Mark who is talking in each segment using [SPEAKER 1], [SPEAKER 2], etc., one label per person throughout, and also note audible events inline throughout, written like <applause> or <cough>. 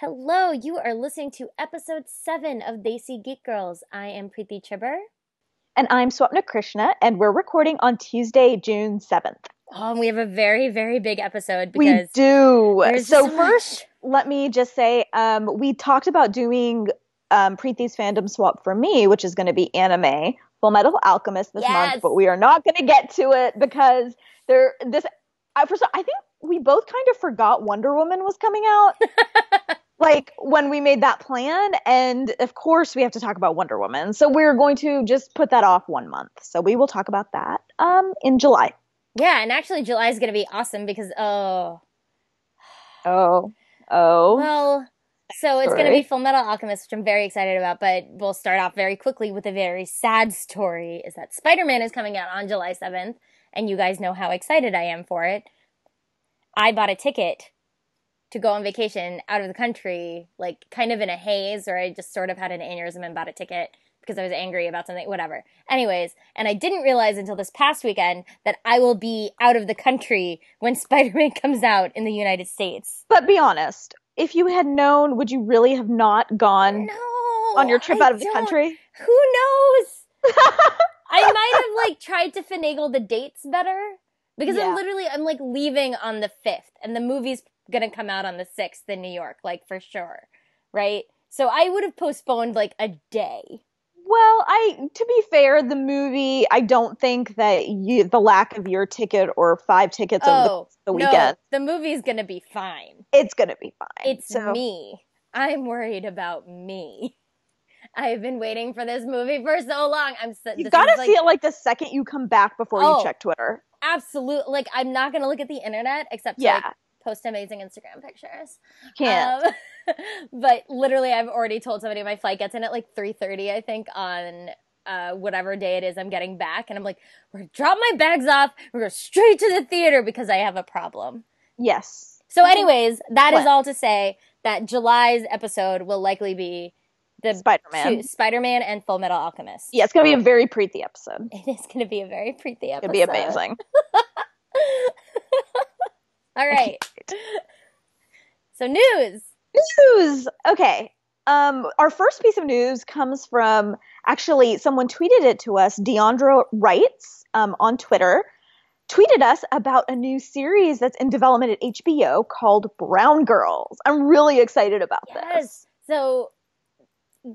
[SPEAKER 1] Hello, you are listening to episode 7 of Desi Geek Girls. I am Preeti Chhibber.
[SPEAKER 2] And I'm Swapna Krishna, and we're recording on Tuesday, June 7th.
[SPEAKER 1] Oh, and we have a very, very big episode
[SPEAKER 2] We do. So, first, let me just say um, we talked about doing um, Preeti's fandom swap for me, which is going to be anime, Full Metal Alchemist this
[SPEAKER 1] Yes.
[SPEAKER 2] month, but we are not going to get to it because there, this, I, first, I think we both kind of forgot Wonder Woman was coming out. <laughs> like when we made that plan and of course we have to talk about wonder woman. So we're going to just put that off one month. So we will talk about that um in july.
[SPEAKER 1] Yeah, and actually July is going to be awesome because oh, <sighs>
[SPEAKER 2] oh. Oh.
[SPEAKER 1] Well, so it's going to be Full Metal Alchemist, which I'm very excited about, but we'll start off very quickly with a very sad story is that Spider-Man is coming out on July 7th, and you guys know how excited I am for it. I bought a ticket to go on vacation out of the country, like kind of in a haze, or I just sort of had an aneurysm and bought a ticket because I was angry about something, whatever. Anyways, and I didn't realize until this past weekend that I will be out of the country when <laughs> Spider Man comes out in the United States.
[SPEAKER 2] but be honest if you had known would you really have not gone
[SPEAKER 1] No.
[SPEAKER 2] on your trip
[SPEAKER 1] I
[SPEAKER 2] out of the country
[SPEAKER 1] Who knows? <laughs> I might have like tried to finagle the dates better because
[SPEAKER 2] Yeah.
[SPEAKER 1] I'm literally I'm like leaving on the 5th and the movie's going to come out on the 6th in New York like for sure. Right? So I would have postponed like a day.
[SPEAKER 2] well i to be fair the movie i don't think that you the lack of your ticket or five tickets over the,
[SPEAKER 1] oh,
[SPEAKER 2] the
[SPEAKER 1] no,
[SPEAKER 2] weekend
[SPEAKER 1] the movie's going to be fine.
[SPEAKER 2] it's gonna be fine
[SPEAKER 1] It's
[SPEAKER 2] so
[SPEAKER 1] me. I'm worried about me. I've been waiting for this movie for so long. I'm so,
[SPEAKER 2] you gotta
[SPEAKER 1] like,
[SPEAKER 2] see it like the second you come back before
[SPEAKER 1] Oh.
[SPEAKER 2] you check twitter
[SPEAKER 1] Absolutely. like I'm not gonna look at the internet except
[SPEAKER 2] yeah
[SPEAKER 1] like, post amazing Instagram pictures.
[SPEAKER 2] can't
[SPEAKER 1] Um, <laughs> but literally, I've already told somebody my flight gets in at like three thirty. I think on uh, whatever day it is I'm getting back, and I'm like, we're gonna drop my bags off. We're going straight to the theater because I have a problem.
[SPEAKER 2] yes
[SPEAKER 1] So, anyways, that is
[SPEAKER 2] What?
[SPEAKER 1] all to say that July's episode will likely be the
[SPEAKER 2] spider-man
[SPEAKER 1] Spider-Man and Full Metal Alchemist.
[SPEAKER 2] Yeah, it's gonna be a very preety episode. <laughs>
[SPEAKER 1] It is going to be a very pretty episode.
[SPEAKER 2] It'll be amazing. <laughs>
[SPEAKER 1] All right. <laughs> So news.
[SPEAKER 2] News. Okay. Um, our first piece of news comes from actually someone tweeted it to us. Deandra writes um, on Twitter, tweeted us about a new series that's in development at HBO called Brown Girls. I'm really excited about this.
[SPEAKER 1] Yes. So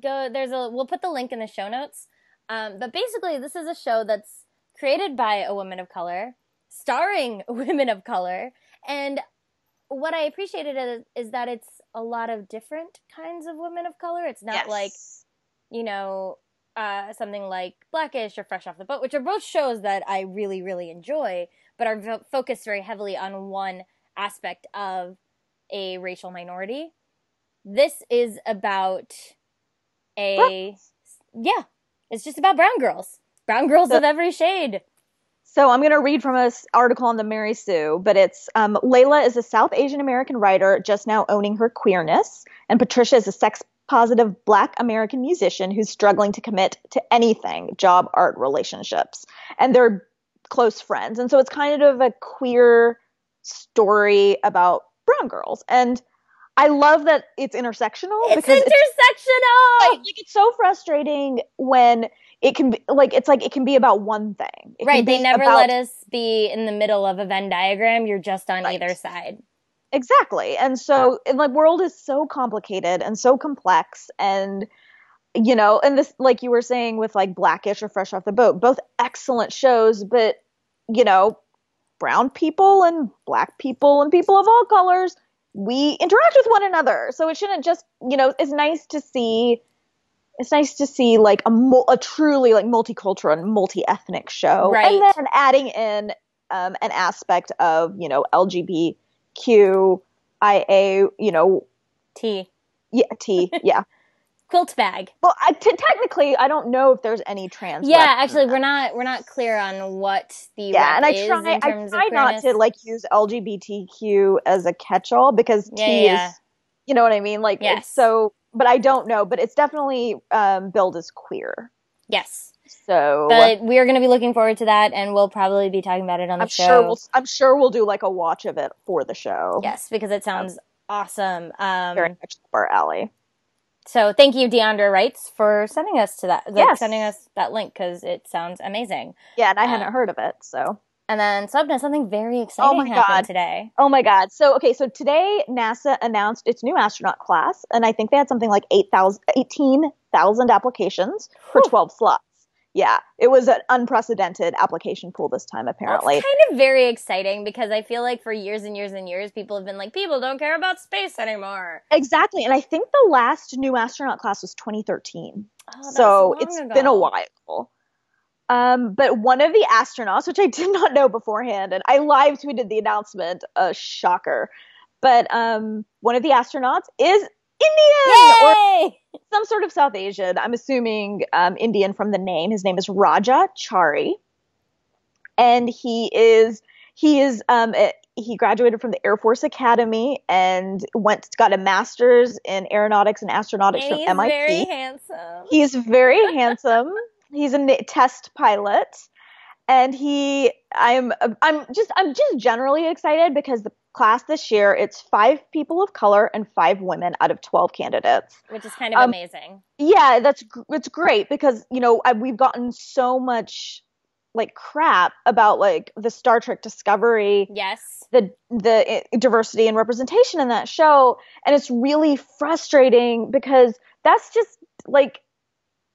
[SPEAKER 1] go there's a we'll put the link in the show notes. Um, but basically this is a show that's created by a woman of color, starring <laughs> women of color, and what I appreciated is, is that it's a lot of different kinds of women of color. It's not
[SPEAKER 2] Yes.
[SPEAKER 1] like you know, uh, something like Blackish or Fresh Off the Boat, which are both shows that I really, really enjoy, but are focused very heavily on one aspect of a racial minority. This is about a. Yeah, it's just about brown girls. Brown girls
[SPEAKER 2] So-
[SPEAKER 1] of every shade.
[SPEAKER 2] So I'm going to read from an article on the Mary Sue, but it's um, Layla is a South Asian American writer just now owning her queerness, and Patricia is a sex positive Black American musician who's struggling to commit to anything job, art, relationships, and they're close friends, and so it's kind of a queer story about brown girls, and I love that it's intersectional
[SPEAKER 1] It's
[SPEAKER 2] because it's
[SPEAKER 1] intersectional.
[SPEAKER 2] like, like, it's so frustrating when it can be like it's like it can be about one thing. It
[SPEAKER 1] right, they never
[SPEAKER 2] about-
[SPEAKER 1] let us be in the middle of a Venn diagram. You're just on
[SPEAKER 2] Right.
[SPEAKER 1] either side.
[SPEAKER 2] exactly and so and like world is so complicated and so complex and you know and this like you were saying with like blackish or fresh off the boat both excellent shows but you know brown people and black people and people of all colors we interact with one another so it shouldn't just you know it's nice to see it's nice to see like a, mul- a truly like multicultural and multi-ethnic show
[SPEAKER 1] Right.
[SPEAKER 2] and then adding in um, an aspect of you know LGBTQIA you know
[SPEAKER 1] T.
[SPEAKER 2] yeah T <laughs> yeah
[SPEAKER 1] Quilt bag.
[SPEAKER 2] well I, t- technically I don't know if there's any trans
[SPEAKER 1] Yeah, actually, we're not we're not clear on what the
[SPEAKER 2] yeah and I try I try not to like use LGBTQ as a catch-all because
[SPEAKER 1] Yeah,
[SPEAKER 2] T
[SPEAKER 1] yeah.
[SPEAKER 2] is you know what I mean like
[SPEAKER 1] Yes.
[SPEAKER 2] it's so but I don't know but it's definitely um, billed as queer
[SPEAKER 1] yes,
[SPEAKER 2] so
[SPEAKER 1] but we are going to be looking forward to that, and we'll probably be talking about it on the
[SPEAKER 2] I'm
[SPEAKER 1] show.
[SPEAKER 2] sure we'll I'm sure we'll do like a watch of it for the show
[SPEAKER 1] yes, because it sounds Awesome. Um,
[SPEAKER 2] Very much up our alley.
[SPEAKER 1] So thank you, Deandra Wrights, for sending us to that. Like,
[SPEAKER 2] Yes.
[SPEAKER 1] sending us that link because it sounds amazing.
[SPEAKER 2] Yeah, and I hadn't heard of it, so.
[SPEAKER 1] And then Swapna, something very oh exciting
[SPEAKER 2] my
[SPEAKER 1] happened
[SPEAKER 2] God.
[SPEAKER 1] today.
[SPEAKER 2] Oh my God. So, okay, so today NASA announced its new astronaut class, and I think they had something like 8,000 18,000 applications for
[SPEAKER 1] Whew.
[SPEAKER 2] 12 slots. Yeah, it was an unprecedented application pool this time, apparently.
[SPEAKER 1] That's kind of very exciting because I feel like for years and years and years, people have been like, people don't care about space anymore.
[SPEAKER 2] Exactly. And I think the last new astronaut class was 2013.
[SPEAKER 1] Oh,
[SPEAKER 2] so
[SPEAKER 1] long
[SPEAKER 2] it's
[SPEAKER 1] ago.
[SPEAKER 2] been a while. Um, but one of the astronauts, which I did not know beforehand, and I live tweeted the announcement, a shocker. But um, one of the astronauts is Indian or some sort of South Asian. I'm assuming um, Indian from the name. His name is Raja Chari, and he is he is um, a- he graduated from the Air Force Academy and went got a master's in aeronautics and astronautics
[SPEAKER 1] And
[SPEAKER 2] from
[SPEAKER 1] he's
[SPEAKER 2] MIT.
[SPEAKER 1] very handsome.
[SPEAKER 2] He's very handsome. <laughs> He's a test pilot, and he. I'm. I'm just. I'm just generally excited because the class this year it's five people of color and five women out of twelve candidates.
[SPEAKER 1] which is kind of
[SPEAKER 2] Um,
[SPEAKER 1] amazing.
[SPEAKER 2] Yeah, that's it's great because you know I, we've gotten so much like crap about like the Star Trek Discovery
[SPEAKER 1] Yes.
[SPEAKER 2] the the eh, diversity and representation in that show and it's really frustrating because that's just like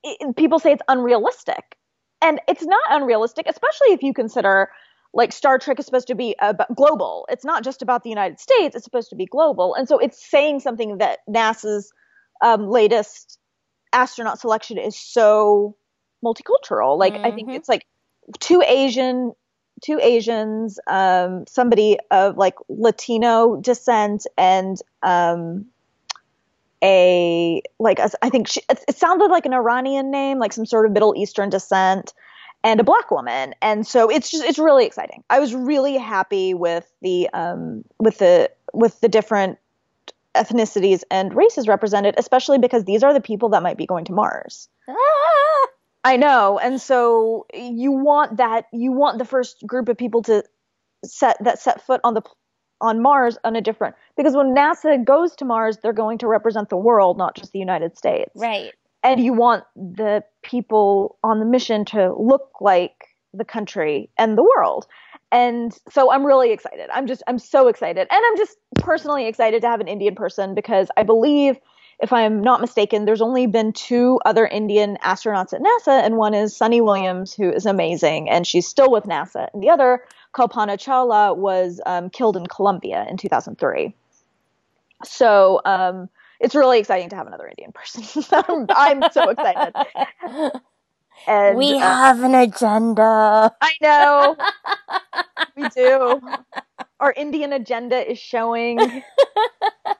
[SPEAKER 2] it, people say it's unrealistic. And it's not unrealistic especially if you consider like Star Trek is supposed to be about global. It's not just about the United States it's supposed to be global. And so it's saying something that NASA's um, latest astronaut selection is so multicultural. Like I think
[SPEAKER 1] Mhm.
[SPEAKER 2] it's like two Asian two Asians, um, somebody of like Latino descent, and um, a like a- I think she, it, it sounded like an Iranian name, like some sort of Middle Eastern descent, and a black woman. And so it's just it's really exciting. I was really happy with the um, with the with the different ethnicities and races represented, especially because these are the people that might be going to Mars.
[SPEAKER 1] Ah!
[SPEAKER 2] I know, and so you want that you want the first group of people to set that set foot on the on Mars on a different because when NASA goes to Mars, they're going to represent the world, not just the United States.
[SPEAKER 1] Right.
[SPEAKER 2] And you want the people on the mission to look like the country and the world. And so I'm really excited. I'm just I'm so excited. And I'm just personally excited to have an Indian person because I believe if I'm not mistaken, there's only been two other Indian astronauts at NASA, and one is Suni Williams, who is amazing, and she's still with NASA. And the other, Kalpana Chawla, was um, killed in Columbia in 2003. So um, it's really exciting to have another Indian person. <laughs> I'm, I'm so excited. <laughs> And
[SPEAKER 1] we
[SPEAKER 2] uh,
[SPEAKER 1] have an agenda.
[SPEAKER 2] I know we do. <laughs> Our Indian agenda is showing,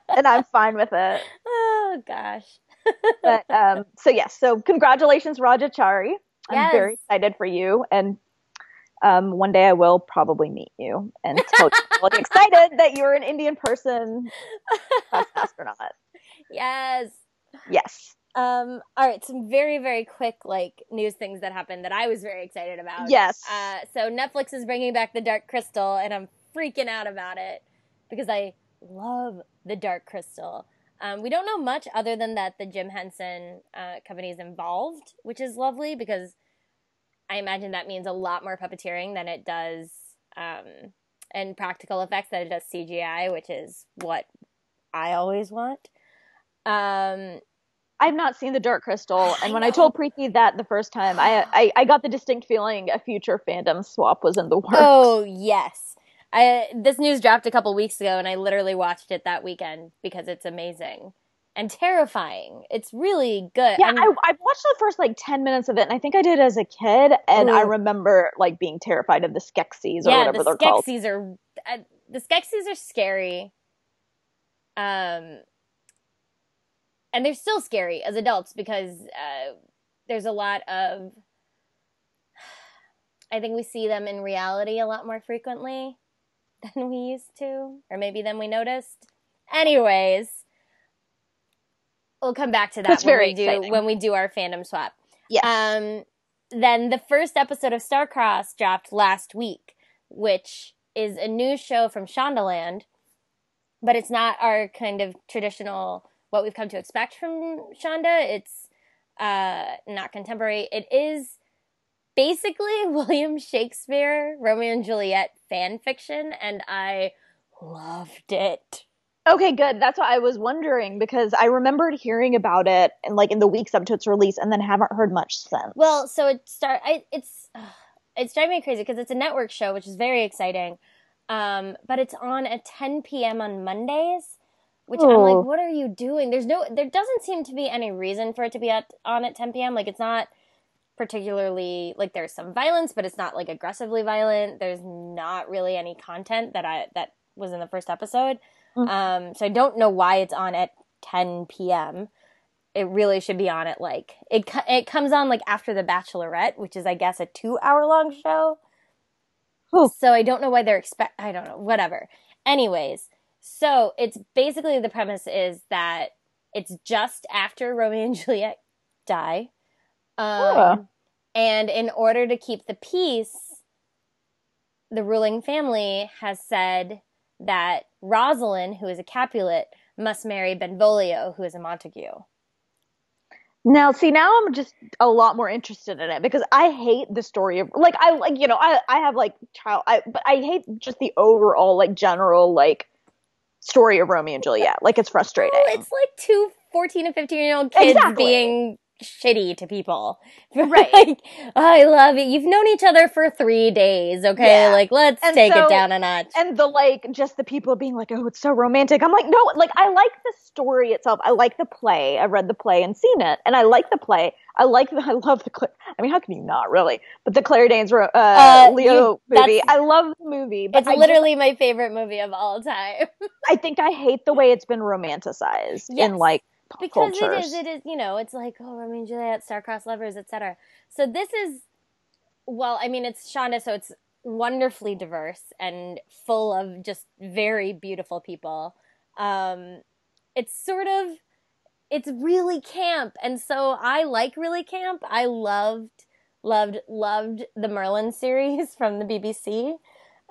[SPEAKER 2] and I'm fine with it.
[SPEAKER 1] Oh gosh.
[SPEAKER 2] but um, so yes, so congratulations, Raja Chari.
[SPEAKER 1] I'm
[SPEAKER 2] very excited for you, and um, one day I will probably meet you and tell you excited that you're an Indian person, astronaut.
[SPEAKER 1] yes.
[SPEAKER 2] Yes,
[SPEAKER 1] Um, all right, some very, very quick like news things that happened that I was very excited about.
[SPEAKER 2] yes.
[SPEAKER 1] Uh, so Netflix is bringing back the Dark Crystal, and I'm freaking out about it because I love the Dark Crystal. Um, we don't know much other than that the Jim Henson uh, company is involved, which is lovely because I imagine that means a lot more puppeteering than it does um, and practical effects than it does CGI, which is what I always want. Um,
[SPEAKER 2] I've not seen the Dark Crystal,
[SPEAKER 1] I
[SPEAKER 2] and when
[SPEAKER 1] know.
[SPEAKER 2] I told Preeti that the first time, I, I I got the distinct feeling a future fandom swap was in the works.
[SPEAKER 1] Oh yes. I this news dropped a couple weeks ago and I literally watched it that weekend because it's amazing and terrifying. It's really good.
[SPEAKER 2] Yeah, I, I watched the first like ten minutes of it, and I think I did as a kid, and I remember like being terrified of the Skeksis or
[SPEAKER 1] yeah,
[SPEAKER 2] whatever
[SPEAKER 1] the
[SPEAKER 2] they're called.
[SPEAKER 1] Skeksis are uh, the Skeksis are scary. Um and they're still scary as adults because uh there's a lot of I think we see them in reality a lot more frequently <laughs> than we used to, or maybe than we noticed. Anyways, we'll come back to that
[SPEAKER 2] That's
[SPEAKER 1] when
[SPEAKER 2] very
[SPEAKER 1] we do
[SPEAKER 2] exciting.
[SPEAKER 1] when we do our fandom swap.
[SPEAKER 2] Yes.
[SPEAKER 1] Um, then the first episode of Starcross dropped last week, which is a new show from Shondaland. but it's not our kind of traditional what we've come to expect from Shonda. It's uh, not contemporary. It is basically <laughs> William Shakespeare, Romeo and Juliet fan fiction, and I loved it.
[SPEAKER 2] Okay, good. That's what I was wondering because I remembered hearing about it and like in the weeks up to its release, and then haven't heard much since.
[SPEAKER 1] Well, so it start. I, it's it's driving me crazy because it's a network show, which is very exciting. Um, but it's on at 10 p.m. on Mondays, which I'm like, what are you doing? There's no, there doesn't seem to be any reason for it to be at, on at 10 p.m. Like it's not particularly like there's some violence, but it's not like aggressively violent. There's not really any content that I that was in the first episode. Mm-hmm. Um, so I don't know why it's on at 10 p.m. It really should be on at like it. It comes on like after The Bachelorette, which is I guess a two hour long show. Ooh. So I don't know why they're expect. I don't know. Whatever. Anyways, so it's basically the premise is that it's just after Romeo and <laughs> Juliet die, um, and in order to keep the peace, the ruling family has said that Rosalind, who is a Capulet, must marry Benvolio, who is a Montague.
[SPEAKER 2] Now, see, now I'm just a lot more interested in it because I hate the story of like I like you know I I have like child I but I hate just the overall like general like story of Romeo and Juliet. Like it's frustrating.
[SPEAKER 1] It's like two 14 and 15 year old kids exactly. being shitty to people. <laughs>
[SPEAKER 2] Right.
[SPEAKER 1] like, oh, I love it. You've known each other for three days. Okay. Yeah. Like, let's and take so, it down a notch.
[SPEAKER 2] And the like, just the people being like, oh, it's so romantic. I'm like, no, like, I like the story itself. I like the play. I've read the play and seen it. And I like the play. I like the, <laughs> I love the, I mean, how can you not really? But the Claire Danes, uh, uh, Leo you, movie. I love the movie.
[SPEAKER 1] But it's
[SPEAKER 2] I
[SPEAKER 1] literally just, my favorite movie of all time.
[SPEAKER 2] I think I hate the way it's been romanticized <laughs> yes. in like,
[SPEAKER 1] because it is it is you know it's like oh Romeo and Juliet star-crossed lovers etc. So this is well I mean it's Shonda so it's wonderfully diverse and full of just very beautiful people. Um, it's sort of it's really camp and so I like really camp. I loved loved loved the Merlin <laughs> series from the BBC.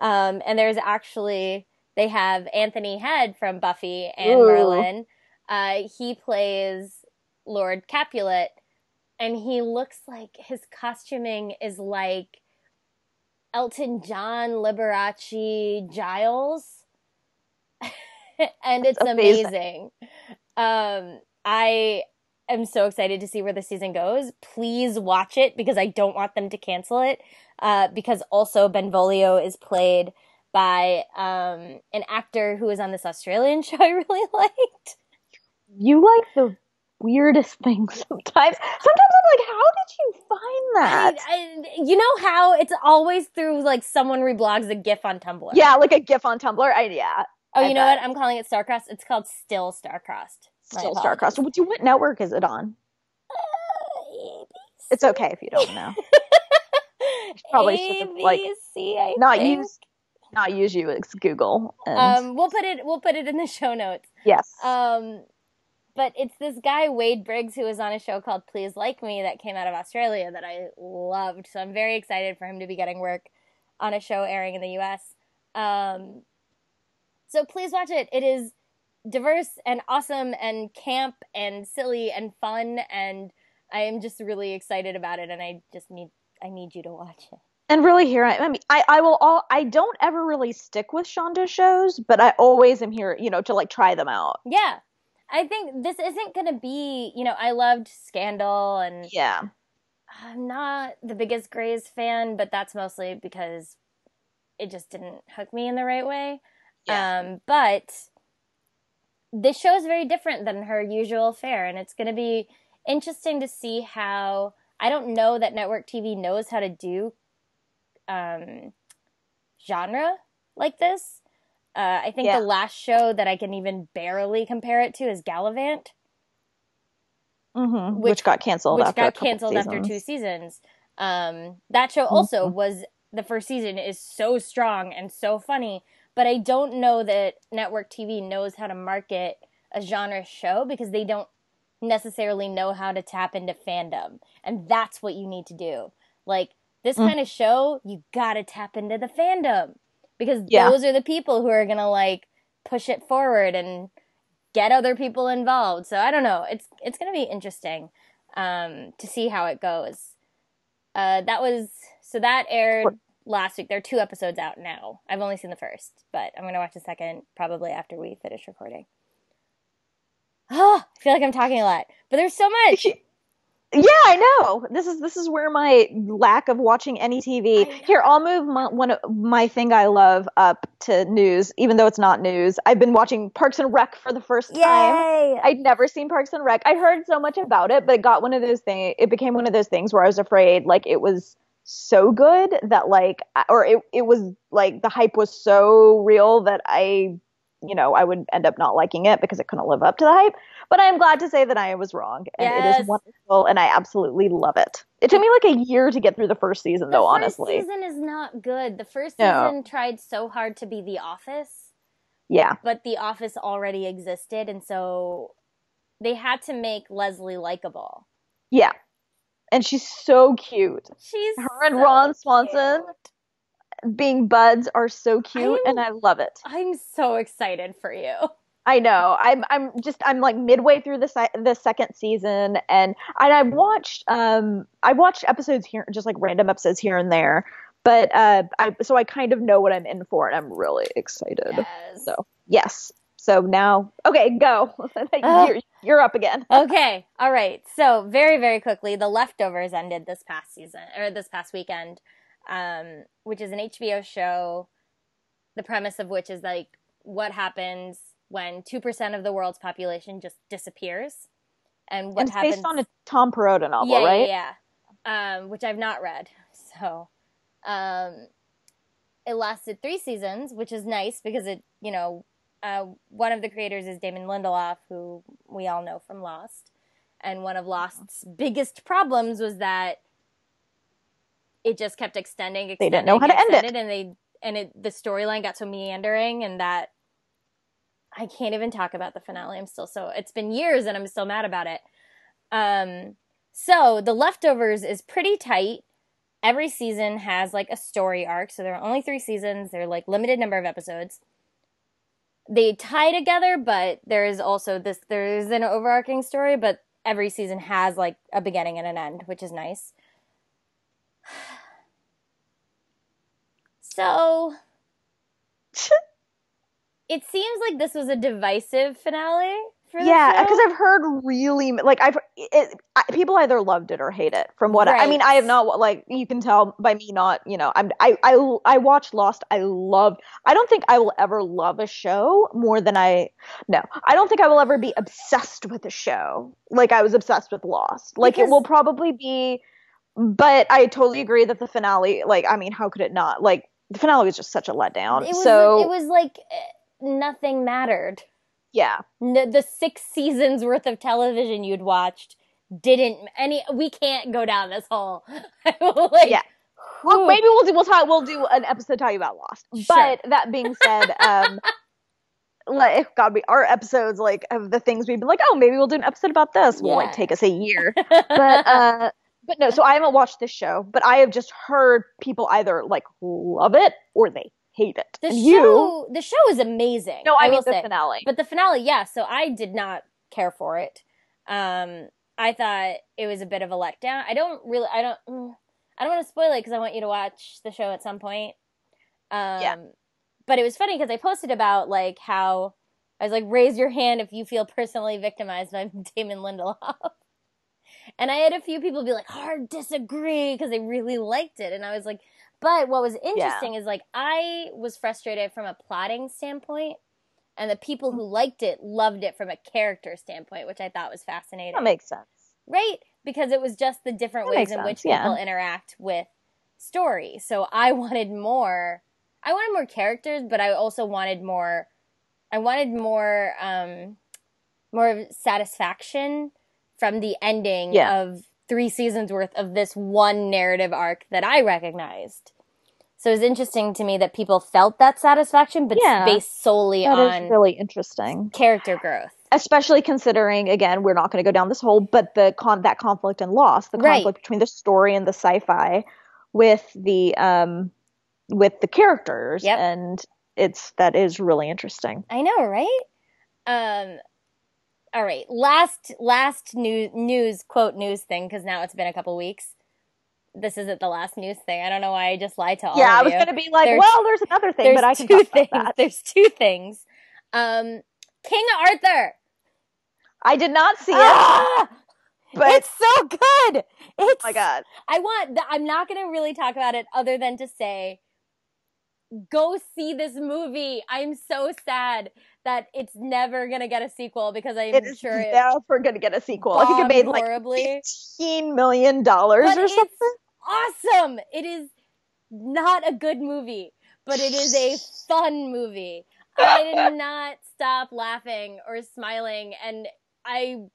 [SPEAKER 1] Um, and there's actually they have Anthony Head from Buffy and Ooh. Merlin uh, he plays Lord Capulet, and he looks like his costuming is like Elton John, Liberace, Giles, <laughs> and it's amazing. amazing. Um, I am so excited to see where the season goes. Please watch it because I don't want them to cancel it. Uh, because also Benvolio is played by um, an actor who was on this Australian <laughs> show I really liked
[SPEAKER 2] you like the weirdest things <laughs> sometimes. Sometimes I'm like, how did you find that?
[SPEAKER 1] I, I, you know how it's always through like someone reblogs a GIF on Tumblr.
[SPEAKER 2] Yeah, like a GIF on Tumblr. I, yeah.
[SPEAKER 1] Oh, you know bet. what? I'm calling it Starcrossed. It's called Still Starcrossed.
[SPEAKER 2] Still Starcrossed. What, what network is it on? Uh, it's okay if you don't know. <laughs>
[SPEAKER 1] probably should like I
[SPEAKER 2] not think. use not use you as Google.
[SPEAKER 1] And... Um, we'll put it we'll put it in the show notes.
[SPEAKER 2] Yes.
[SPEAKER 1] Um, but it's this guy Wade Briggs who was on a show called Please Like Me that came out of Australia that I loved. So I'm very excited for him to be getting work on a show airing in the U.S. Um, so please watch it. It is diverse and awesome and camp and silly and fun and I am just really excited about it and I just need I need you to watch it.
[SPEAKER 2] And really here I, I mean I, I will all I don't ever really stick with Shonda shows, but I always am here, you know, to like try them out.
[SPEAKER 1] Yeah. I think this isn't going to be, you know, I loved Scandal and
[SPEAKER 2] Yeah.
[SPEAKER 1] I'm not the biggest Grey's fan, but that's mostly because it just didn't hook me in the right way. Yeah. Um, but this show is very different than her usual fare, and it's going to be interesting to see how. I don't know that network TV knows how to do um, genre like this. Uh, I think yeah. the last show that I can even barely compare it to is Galavant,
[SPEAKER 2] mm-hmm. which, which, got canceled.
[SPEAKER 1] Which got canceled after two seasons. Um, that show also mm-hmm. was the first season is so strong and so funny, but I don't know that network TV knows how to market a genre show because they don't necessarily know how to tap into fandom, and that's what you need to do. Like this mm. kind of show, you gotta tap into the fandom because yeah. those are the people who are gonna like push it forward and get other people involved. So I don't know. It's it's going to be interesting um, to see how it goes. Uh, that was so that aired last week. There are two episodes out now. I've only seen the first, but I'm going to watch the second probably after we finish recording. Oh, <sighs> I feel like I'm talking a lot, but there's so much.
[SPEAKER 2] Yeah, I know. This is this is where my lack of watching any TV. Here, I'll move my, one of my thing I love up to news, even though it's not news. I've been watching Parks and Rec for the first
[SPEAKER 1] Yay!
[SPEAKER 2] time. I'd never seen Parks and Rec. I heard so much about it, but it got one of those things. It became one of those things where I was afraid, like it was so good that like, or it it was like the hype was so real that I, you know, I would end up not liking it because it couldn't live up to the hype. But I'm glad to say that I was wrong, and it
[SPEAKER 1] Yes.
[SPEAKER 2] is wonderful, and I absolutely love it. It took me like a year to get through the first season,
[SPEAKER 1] The
[SPEAKER 2] though.
[SPEAKER 1] first
[SPEAKER 2] honestly, The
[SPEAKER 1] season is not good. The first
[SPEAKER 2] No.
[SPEAKER 1] season tried so hard to be The Office,
[SPEAKER 2] yeah,
[SPEAKER 1] but The Office already existed, and so they had to make Leslie likable.
[SPEAKER 2] yeah, and she's so cute.
[SPEAKER 1] She's
[SPEAKER 2] Her and
[SPEAKER 1] so
[SPEAKER 2] Ron Swanson
[SPEAKER 1] cute.
[SPEAKER 2] Being buds are so cute,
[SPEAKER 1] I'm-
[SPEAKER 2] and I love it.
[SPEAKER 1] I'm so excited for you.
[SPEAKER 2] I know. I'm I'm just I'm like midway through the se- the second season, and and I watched um I watched episodes here, just like random episodes here and there, but uh I so I kind of know what I'm in for, and I'm really excited.
[SPEAKER 1] Yes.
[SPEAKER 2] So yes. So now, okay, go. <laughs> you're, you're up again. <laughs>
[SPEAKER 1] okay. All right. So very, very quickly, The Leftovers ended this past season or this past weekend, um, which is an HBO show. The premise of which is like what happens when two percent of the world's population just disappears, and what
[SPEAKER 2] And it's
[SPEAKER 1] happens
[SPEAKER 2] based on a Tom Perrotta novel,
[SPEAKER 1] yeah,
[SPEAKER 2] right?
[SPEAKER 1] Yeah, yeah. Um, which I've not read. <laughs> So, um, it lasted three seasons, which is nice because it, you know, uh, one of the creators is Damon Lindelof, who we all know from Lost, and one of Lost's biggest problems was that it just kept extending, extending,
[SPEAKER 2] didn't know how to end it.
[SPEAKER 1] and they and it the storyline got so meandering, and that I can't even talk about the finale. I'm still so it's been years, and I'm still mad about it. Um, so the leftovers is pretty tight. Every season has like a story arc, so there are only three seasons. They're like limited number of episodes. They tie together, but there is also this. There is an overarching story, but every season has like a beginning and an end, which is nice. So it seems like this was a divisive finale for the
[SPEAKER 2] Yeah, because I've heard really like I've it, I, people either loved it or hate it. From what I, I mean, I have not like you can tell by me not you know I'm I I I watched Lost. I loved. I don't think I will ever love a show more than I no. I don't think I will ever be obsessed with a show like I was obsessed with Lost. Like
[SPEAKER 1] Because-
[SPEAKER 2] it will probably be. But I totally agree that the finale, like, I mean, how could it not? Like, the finale was just such a letdown.
[SPEAKER 1] it was
[SPEAKER 2] so
[SPEAKER 1] it was like eh, nothing mattered.
[SPEAKER 2] yeah,
[SPEAKER 1] N- the six seasons worth of television you'd watched didn't any. We can't go down this hole. <laughs> like,
[SPEAKER 2] Yeah. Well, maybe we'll do we'll talk we'll do an episode talking about Lost.
[SPEAKER 1] Sure.
[SPEAKER 2] But that being said, <laughs> um like God, we our episodes like of the things we've been like, oh, maybe we'll do an episode about this. Will
[SPEAKER 1] Yeah.
[SPEAKER 2] like take us a year. <laughs> But uh but no, so I haven't watched this show, but I have just heard people either like love it or they hate it.
[SPEAKER 1] the
[SPEAKER 2] and
[SPEAKER 1] show,
[SPEAKER 2] you
[SPEAKER 1] the show is amazing.
[SPEAKER 2] No, I, mean
[SPEAKER 1] will
[SPEAKER 2] the
[SPEAKER 1] say.
[SPEAKER 2] finale.
[SPEAKER 1] But the finale, yeah. So I did not care for it. Um, I thought it was a bit of a letdown. I don't really. I don't. mm, I don't want to spoil it because I want you to watch the show at some point. Um,
[SPEAKER 2] Yeah.
[SPEAKER 1] But it was funny because I posted about like how I was like, raise your hand if you feel personally victimized by <laughs> Damon Lindelof. And I had a few people be like, hard disagree because they really liked it. And I was like, but what was interesting is like, I was frustrated from a plotting standpoint, and the people who liked it loved it from a character standpoint, which I thought was fascinating.
[SPEAKER 2] that makes sense.
[SPEAKER 1] right? Because it was just the different
[SPEAKER 2] That
[SPEAKER 1] ways in which
[SPEAKER 2] sense, yeah.
[SPEAKER 1] people interact with story. So I wanted more. I wanted more characters, but I also wanted more. I wanted more, um, more satisfaction from the ending
[SPEAKER 2] Yeah.
[SPEAKER 1] of three seasons worth of this one narrative arc that I recognized. So it was interesting to me that people felt that satisfaction, but
[SPEAKER 2] Yeah.
[SPEAKER 1] based solely on
[SPEAKER 2] really interesting.
[SPEAKER 1] character growth.
[SPEAKER 2] especially considering again we're not going to go down this hole but the con that conflict and loss the
[SPEAKER 1] Right.
[SPEAKER 2] conflict between the story and the sci-fi with the um with the characters
[SPEAKER 1] Yep.
[SPEAKER 2] and it's that is really interesting.
[SPEAKER 1] I know, right? Um, all right, last last news news quote news thing because now it's been a couple weeks. This isn't the last news thing. I don't know why I just lied to all
[SPEAKER 2] Yeah, I was going to be like,
[SPEAKER 1] There's-
[SPEAKER 2] well, there's another thing,
[SPEAKER 1] There's
[SPEAKER 2] but I can
[SPEAKER 1] two things. There's two things. Um, King Arthur.
[SPEAKER 2] I did not see it,
[SPEAKER 1] Ah!
[SPEAKER 2] but
[SPEAKER 1] it's so good. It's
[SPEAKER 2] oh my god,
[SPEAKER 1] I want. th- I'm not going to really talk about it other than to say, go see this movie. I'm so sad that it's never going to get a sequel because I'm sure
[SPEAKER 2] it is
[SPEAKER 1] sure it
[SPEAKER 2] never going to get a sequel. I think it made like
[SPEAKER 1] horribly.
[SPEAKER 2] fifteen million dollars or
[SPEAKER 1] it's
[SPEAKER 2] something.
[SPEAKER 1] awesome. It is not a good movie, but it is a fun movie. I did <laughs> not stop laughing or smiling, and I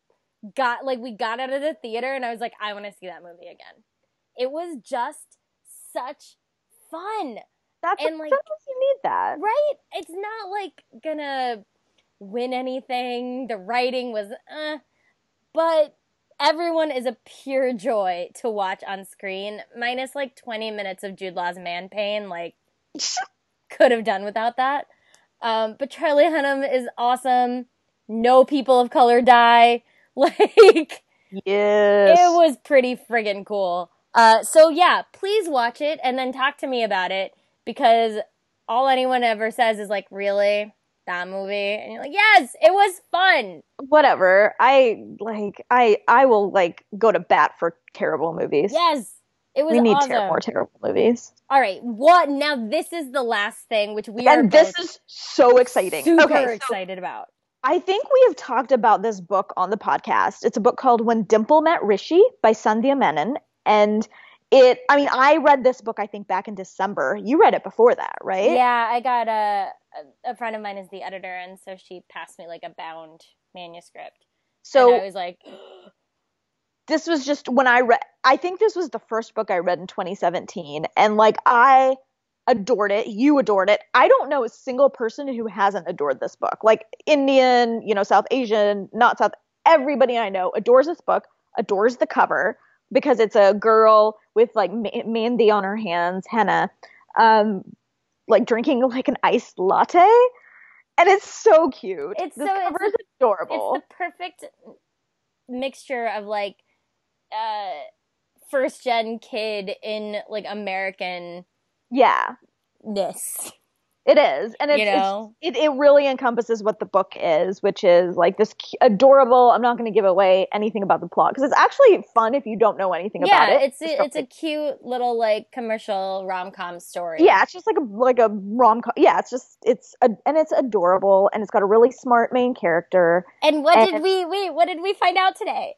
[SPEAKER 1] got like we got out of the theater, and I was like, I want to see that movie again. It was just such fun,
[SPEAKER 2] That's
[SPEAKER 1] and, like-
[SPEAKER 2] sometimes you need that.
[SPEAKER 1] right? It's not like gonna win anything. The writing was, uh, but everyone is a pure joy to watch on screen, minus like 20 minutes of Jude Law's man pain. Like, <laughs> could have done without that. Um, but Charlie Hunnam is awesome. No people of color die. <laughs> Like,
[SPEAKER 2] Yes.
[SPEAKER 1] it was pretty friggin' cool. Uh, so yeah, please watch it and then talk to me about it because all anyone ever says is like, really? That movie? And you're like, yes, it was fun.
[SPEAKER 2] Whatever. I like. I I will like go to bat for terrible movies.
[SPEAKER 1] Yes, it was
[SPEAKER 2] we need
[SPEAKER 1] awesome.
[SPEAKER 2] ter- more terrible movies.
[SPEAKER 1] all right, what? Now this is the last thing which we are
[SPEAKER 2] and this is so exciting.
[SPEAKER 1] super
[SPEAKER 2] okay, so
[SPEAKER 1] excited about.
[SPEAKER 2] I think we have talked about this book on the podcast. It's a book called When Dimple Met Rishi by Sandhya Menon. And it, I mean, I read this book, I think, back in December. You read it before that, right?
[SPEAKER 1] Yeah, I got a, a friend of mine is the editor, and so she passed me like a bound manuscript.
[SPEAKER 2] So
[SPEAKER 1] and I was like, <gasps>
[SPEAKER 2] this was just when I read, I think this was the first book I read in 2017. And like, I adored it. You adored it. I don't know a single person who hasn't adored this book. Like, Indian, you know, South Asian, not South, everybody I know adores this book, adores the cover because it's a girl with like ma- mehndi on her hands, henna, um, like drinking like an iced latte. And it's so cute.
[SPEAKER 1] It's
[SPEAKER 2] this
[SPEAKER 1] so- it's
[SPEAKER 2] cover is
[SPEAKER 1] it's
[SPEAKER 2] adorable.
[SPEAKER 1] the perfect mixture of like uh first gen kid in like American
[SPEAKER 2] yeah.
[SPEAKER 1] ness.
[SPEAKER 2] It is, and it's,
[SPEAKER 1] You
[SPEAKER 2] it's it, it really encompasses what the book is, which is like this adorable. I'm not going to give away anything about the plot because it's actually fun if you don't know anything
[SPEAKER 1] Yeah,
[SPEAKER 2] about it.
[SPEAKER 1] Yeah, it's a, it's a cute little like commercial rom com story.
[SPEAKER 2] yeah, it's just like a like a rom com. Yeah, it's just it's a, and it's adorable, and it's got a really smart main character.
[SPEAKER 1] And what did
[SPEAKER 2] And-
[SPEAKER 1] we wait? What did we find out today?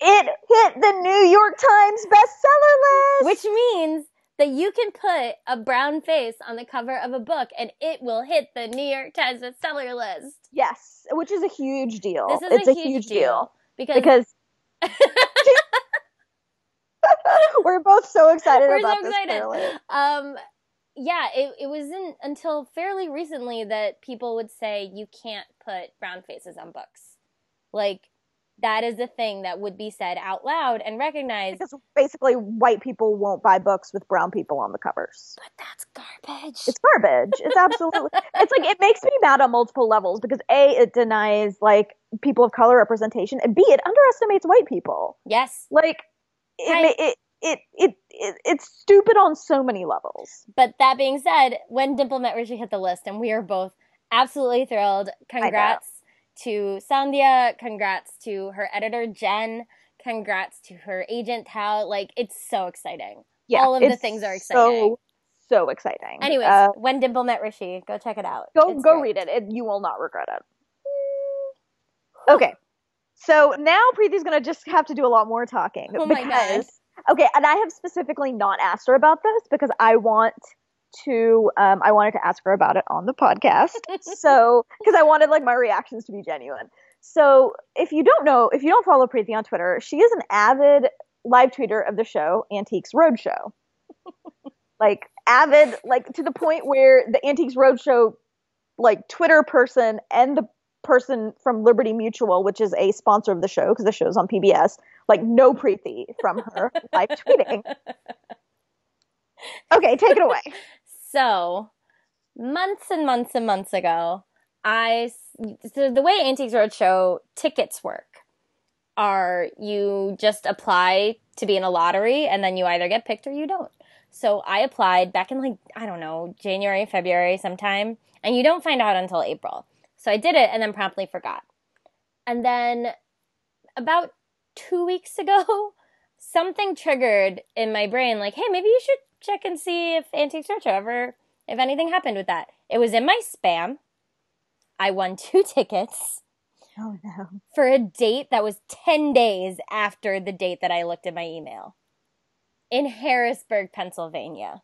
[SPEAKER 2] It hit the New York Times bestseller list,
[SPEAKER 1] Which means that you can put a brown face on the cover of a book and it will hit the New York Times bestseller list.
[SPEAKER 2] yes, which is a huge deal.
[SPEAKER 1] This is
[SPEAKER 2] it's
[SPEAKER 1] a, huge, deal, because,
[SPEAKER 2] because <laughs> we're both so excited
[SPEAKER 1] We're
[SPEAKER 2] about
[SPEAKER 1] so
[SPEAKER 2] this.
[SPEAKER 1] excited. um yeah, it, it wasn't until fairly recently that people would say you can't put brown faces on books. Like that is the thing that would be said out loud and recognized.
[SPEAKER 2] because basically white people won't buy books with brown people on the covers.
[SPEAKER 1] But that's garbage.
[SPEAKER 2] It's garbage. It's absolutely. <laughs> it's like it makes me mad on multiple levels because a it denies like people of color representation, and b it underestimates white people.
[SPEAKER 1] yes,
[SPEAKER 2] Like it ma- it, it it it it's stupid on so many levels.
[SPEAKER 1] But that being said, when Dimple Met Rishi hit the list, and we are both absolutely thrilled. Congrats to Sandhya. Congrats to her editor Jen. Congrats to her agent Tao. Like it's so exciting.
[SPEAKER 2] Yeah,
[SPEAKER 1] All of the things are exciting.
[SPEAKER 2] So so exciting.
[SPEAKER 1] Anyways,
[SPEAKER 2] Uh,
[SPEAKER 1] when Dimple Met Rishi, go check it out.
[SPEAKER 2] go
[SPEAKER 1] It's
[SPEAKER 2] go
[SPEAKER 1] great.
[SPEAKER 2] read it. it. You will not regret it. Okay. So now Preeti's gonna just have to do a lot more talking.
[SPEAKER 1] Oh my
[SPEAKER 2] because, Okay, and I have specifically not asked her about this because I want to um I wanted to ask her about it on the podcast. <laughs> so because I wanted like my reactions to be genuine. So if you don't know, if you don't follow Preeti on Twitter, she is an avid live tweeter of the show Antiques Roadshow. <laughs> like avid, like to the point where the Antiques Roadshow like Twitter person and the person from Liberty Mutual, which is a sponsor of the show because the show's on PBS, like no Preeti from her <laughs> live tweeting. Okay, take it away.
[SPEAKER 1] So, months and months and months ago, I so the way Antiques Roadshow tickets work are you just apply to be in a lottery and then you either get picked or you don't. So I applied back in like I don't know, January, February sometime, and you don't find out until April. So I did it and then promptly forgot. And then about 2 weeks ago, <laughs> something triggered in my brain like, "Hey, maybe you should check and see if Antiques Roadshow ever if anything happened with that." It was in my spam. I won two <laughs> tickets.
[SPEAKER 2] Oh no.
[SPEAKER 1] For a date that was 10 days after the date that I looked at my email. In Harrisburg, Pennsylvania.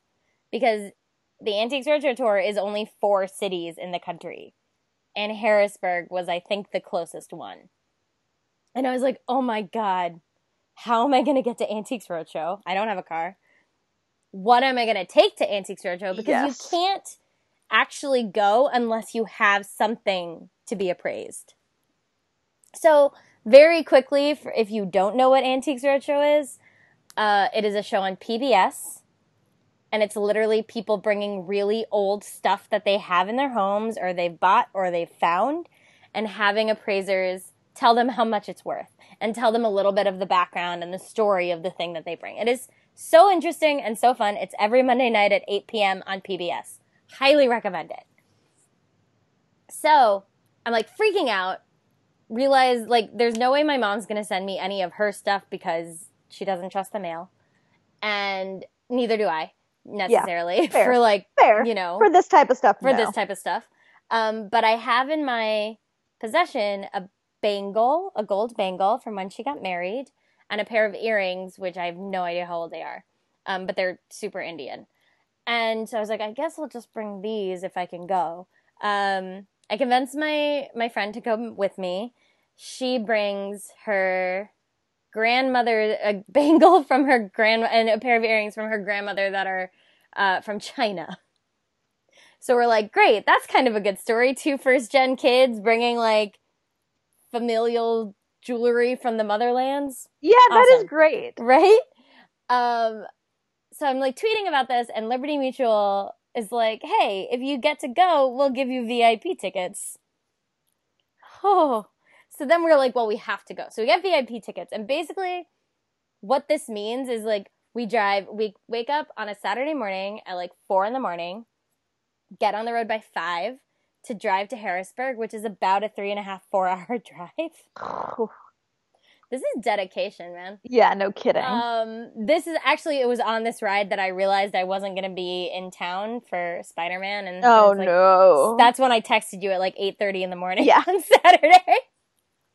[SPEAKER 1] Because the Antiques Roadshow Tour is only four cities in the country. And Harrisburg was, I think, the closest one. And I was like, oh my God, how am I going to get to Antiques Roadshow? I don't have a car. What am I going to take to Antiques Roadshow? Because yes. you can't actually go unless you have something to be appraised. So, very quickly, if you don't know what Antiques Roadshow is, uh, it is a show on PBS, and it's literally people bringing really old stuff that they have in their homes, or they've bought, or they've found, and having appraisers tell them how much it's worth and tell them a little bit of the background and the story of the thing that they bring. It is so interesting and so fun. It's every Monday night at 8 p.m. on PBS. Highly recommend it. So I'm like freaking out. Realize like there's no way my mom's gonna send me any of her stuff because she doesn't trust the mail, and neither do I necessarily <laughs>
[SPEAKER 2] yeah,
[SPEAKER 1] for like
[SPEAKER 2] fair.
[SPEAKER 1] you know
[SPEAKER 2] for this type of stuff.
[SPEAKER 1] For
[SPEAKER 2] no.
[SPEAKER 1] this type of stuff, um, but I have in my possession a bangle, a gold bangle from when she got married, and a pair of earrings, which I have no idea how old they are, um, but they're super Indian. And so I was like, I guess I'll just bring these if I can go. Um, I convinced my my friend to come with me. She brings her grandmother a <laughs> bangle from her grand and a pair of earrings from her grandmother that are uh, from China. So we're like, great, that's kind of a good story. Two first gen kids bringing like familial jewelry from the motherlands.
[SPEAKER 2] Yeah, that awesome. is great.
[SPEAKER 1] Right? Um, so I'm like tweeting about this, and Liberty Mutual is like, hey, if you get to go, we'll give you VIP tickets. Oh. So then we're like, well, we have to go. So we get VIP tickets. And basically, what this means is like, we drive, we wake up on a Saturday morning at like four in the morning, get on the road by five to drive to Harrisburg, which is about a three and a half, four <laughs> hour drive. This is dedication, man.
[SPEAKER 2] Yeah, no kidding.
[SPEAKER 1] Um, this is actually it was on this ride that I realized I wasn't gonna be in town for Spider Man, and
[SPEAKER 2] oh
[SPEAKER 1] like,
[SPEAKER 2] no,
[SPEAKER 1] that's when I texted you at like eight thirty in the morning
[SPEAKER 2] yeah.
[SPEAKER 1] on <laughs> Saturday,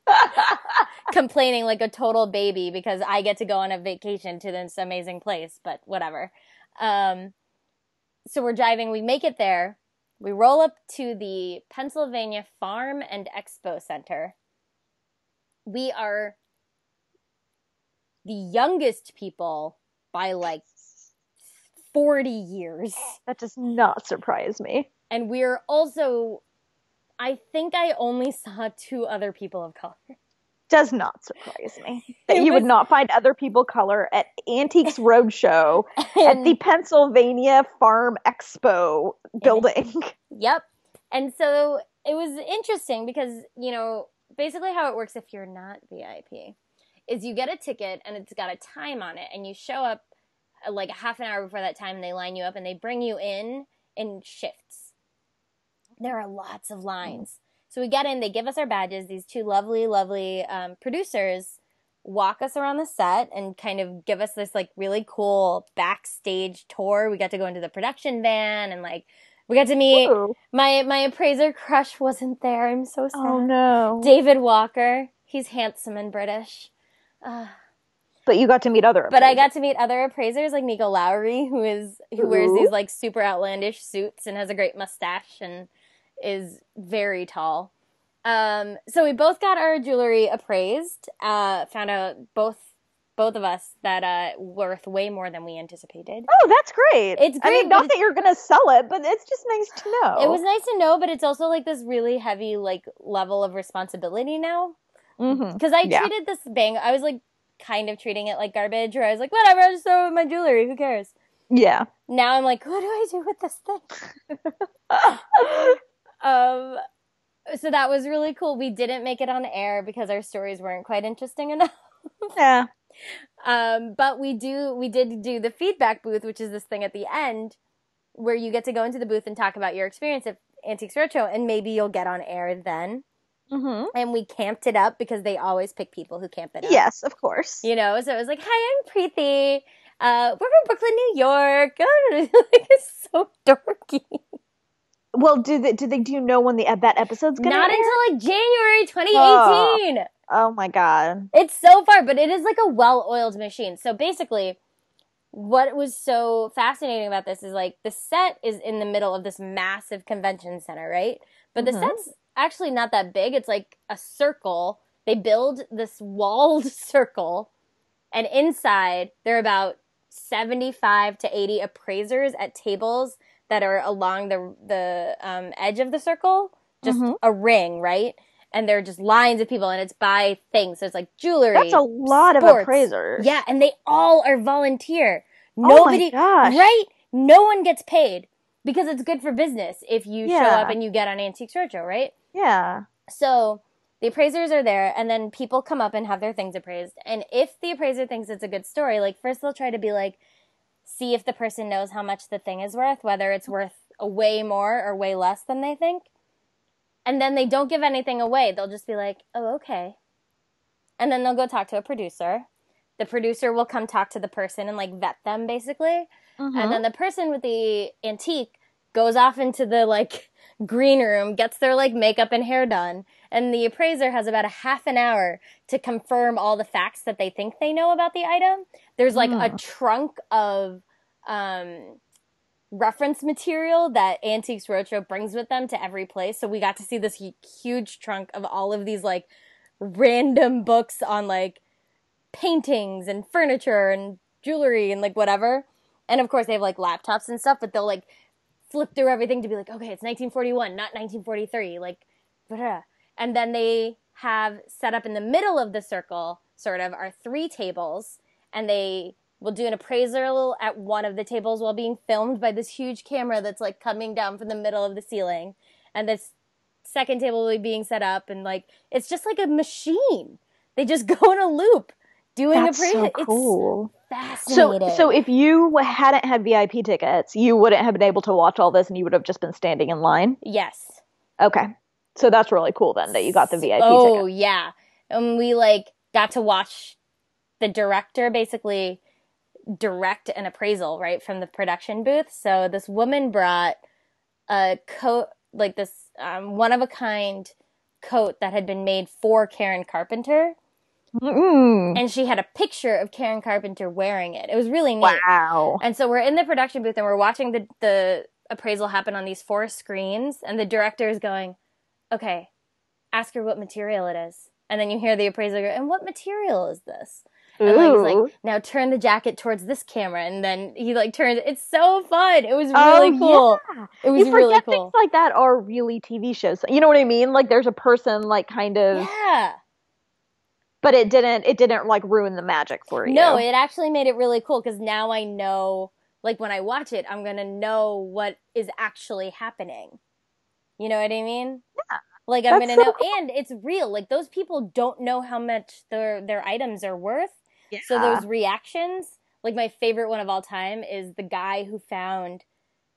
[SPEAKER 1] <laughs> complaining like a total baby because I get to go on a vacation to this amazing place, but whatever. Um, so we're driving, we make it there, we roll up to the Pennsylvania Farm and Expo Center. We are the youngest people by like 40 years.
[SPEAKER 2] That does not surprise me.
[SPEAKER 1] And we're also, I think I only saw two other people of color.
[SPEAKER 2] Does not surprise me that you would not find other people color at Antiques Roadshow at the <laughs> Pennsylvania Farm Expo building. <laughs>
[SPEAKER 1] Yep. And so it was interesting because, you know, basically how it works if you're not VIP is you get a ticket and it's got a time on it and you show up uh, like a half an hour before that time and they line you up and they bring you in in shifts. There are lots of lines. So we get in, they give us our badges. These two lovely, lovely um, producers walk us around the set and kind of give us this like really cool backstage tour. We got to go into the production van and like we got to meet Ooh. my my appraiser crush wasn't there. I'm so sad.
[SPEAKER 2] Oh no.
[SPEAKER 1] David Walker. He's handsome and British. Uh,
[SPEAKER 2] but you got to meet other. Appraisers.
[SPEAKER 1] But I got to meet other appraisers like Nico Lowry, who is who Ooh. wears these like super outlandish suits and has a great mustache and is very tall. Um, so we both got our jewelry appraised. Uh, found out both both of us that uh worth way more than we anticipated.
[SPEAKER 2] Oh, that's great.
[SPEAKER 1] It's great.
[SPEAKER 2] I mean, not that you're gonna sell it, but it's just nice to know.
[SPEAKER 1] It was nice to know, but it's also like this really heavy like level of responsibility now.
[SPEAKER 2] Mm-hmm.
[SPEAKER 1] Because mm-hmm. I yeah. treated this bang, I was like kind of treating it like garbage, or I was like, whatever, I'll just throw my jewelry, who cares?
[SPEAKER 2] Yeah.
[SPEAKER 1] Now I'm like, what do I do with this thing? <laughs> <laughs> um, so that was really cool. We didn't make it on air because our stories weren't quite interesting <laughs> enough.
[SPEAKER 2] yeah.
[SPEAKER 1] Um, but we do, we did do the feedback booth, which is this thing at the end where you get to go into the booth and talk about your experience at Antiques Roadshow, and maybe you'll get on air then.
[SPEAKER 2] Mm-hmm.
[SPEAKER 1] And we camped it up because they always pick people who camp it up.
[SPEAKER 2] Yes, of course.
[SPEAKER 1] You know, so it was like, "Hi, I'm Preeti. Uh, we're from Brooklyn, New York." <laughs> like, it's so dorky.
[SPEAKER 2] Well, do they do they do you know when the that episode's gonna
[SPEAKER 1] Not
[SPEAKER 2] air?
[SPEAKER 1] until like January 2018.
[SPEAKER 2] Oh my god.
[SPEAKER 1] It's so far, but it is like a well-oiled machine. So basically, what was so fascinating about this is like the set is in the middle of this massive convention center, right? But the
[SPEAKER 2] Mhm.
[SPEAKER 1] set's actually not that big. It's like a circle. They build this walled <laughs> circle, and inside there are about 75 to 80 appraisers at tables that are along the the um, edge of the circle, just
[SPEAKER 2] Mhm.
[SPEAKER 1] a ring, right? And there are just lines of people, and it's by things. So it's like jewelry.
[SPEAKER 2] That's a lot
[SPEAKER 1] sports.
[SPEAKER 2] of appraisers.
[SPEAKER 1] Yeah, and they all are volunteer.
[SPEAKER 2] Oh
[SPEAKER 1] Nobody,
[SPEAKER 2] my gosh.
[SPEAKER 1] right? No one gets paid because it's good for business if you show up and you get on Antiques Roadshow, right?
[SPEAKER 2] Yeah.
[SPEAKER 1] So the appraisers are there, and then people come up and have their things appraised. And if the appraiser thinks it's a good story, like first they'll try to be like, see if the person knows how much the thing is worth, whether it's worth a way more or way less than they think. And then they don't give anything away. They'll just be like, oh, okay. And then they'll go talk to a producer. The producer will come talk to the person and like vet them basically. And mm-hmm. then the person with the antique goes off into the like green room, gets their like makeup and hair done, and the appraiser has about a half an hour to confirm all the facts that they think they know about the item. There's like a
[SPEAKER 2] Hmm.
[SPEAKER 1] trunk of um reference material that Antiques Roadshow brings with them to every place. So we got to see this huge trunk of all of these like random books on like paintings and furniture and jewelry and like whatever. And of course they have like laptops and stuff, but they'll like flip through everything to be like, okay, it's 1941, not 1943, like, and then they have set up in the middle of the circle, sort of, are three tables, and they will do an appraisal at one of the tables while being filmed by this huge camera that's like coming down from the middle of the ceiling, and this second table will be being set up, and like it's just like a machine. They just <laughs> go in a loop doing
[SPEAKER 2] That's
[SPEAKER 1] appraisal.
[SPEAKER 2] so cool.
[SPEAKER 1] It's
[SPEAKER 2] So,
[SPEAKER 1] fascinating.
[SPEAKER 2] so if you hadn't had VIP tickets, you wouldn't have been able to watch all this, and you would have just been standing in line.
[SPEAKER 1] yes.
[SPEAKER 2] Okay, so that's really cool then that you got the VIP ticket.
[SPEAKER 1] oh
[SPEAKER 2] ticket.
[SPEAKER 1] yeah and we like got to watch the director basically direct an appraisal right from the production booth so this woman brought a coat like this um, one of a kind coat that had been made for karen carpenter
[SPEAKER 2] Mm.
[SPEAKER 1] and she had a picture of karen carpenter wearing it it was really neat
[SPEAKER 2] Wow.
[SPEAKER 1] and so we're in the production booth and we're watching the the appraisal happen on these four screens and the director is going, "Okay, ask her what material it is." And then you hear the appraiser go, "And what material is this?" And like, he's like, "Now turn the jacket towards this camera." And then he like turns it's so fun. It was
[SPEAKER 2] Oh,
[SPEAKER 1] really cool.
[SPEAKER 2] yeah.
[SPEAKER 1] It was
[SPEAKER 2] you forget
[SPEAKER 1] really cool.
[SPEAKER 2] things like that are really TV shows. You know what I mean? Like there's a person like kind of,
[SPEAKER 1] yeah.
[SPEAKER 2] But it didn't. It didn't like ruin the magic for you.
[SPEAKER 1] No, it actually made it really cool cuz now I know like when I watch it, I'm going to know what is actually happening. You know what I mean?
[SPEAKER 2] Yeah.
[SPEAKER 1] Like I'm gonna
[SPEAKER 2] so
[SPEAKER 1] know, and it's real. Like those people don't know how much their their items are worth.
[SPEAKER 2] yeah.
[SPEAKER 1] So those reactions, like my favorite one of all time, is the guy who found.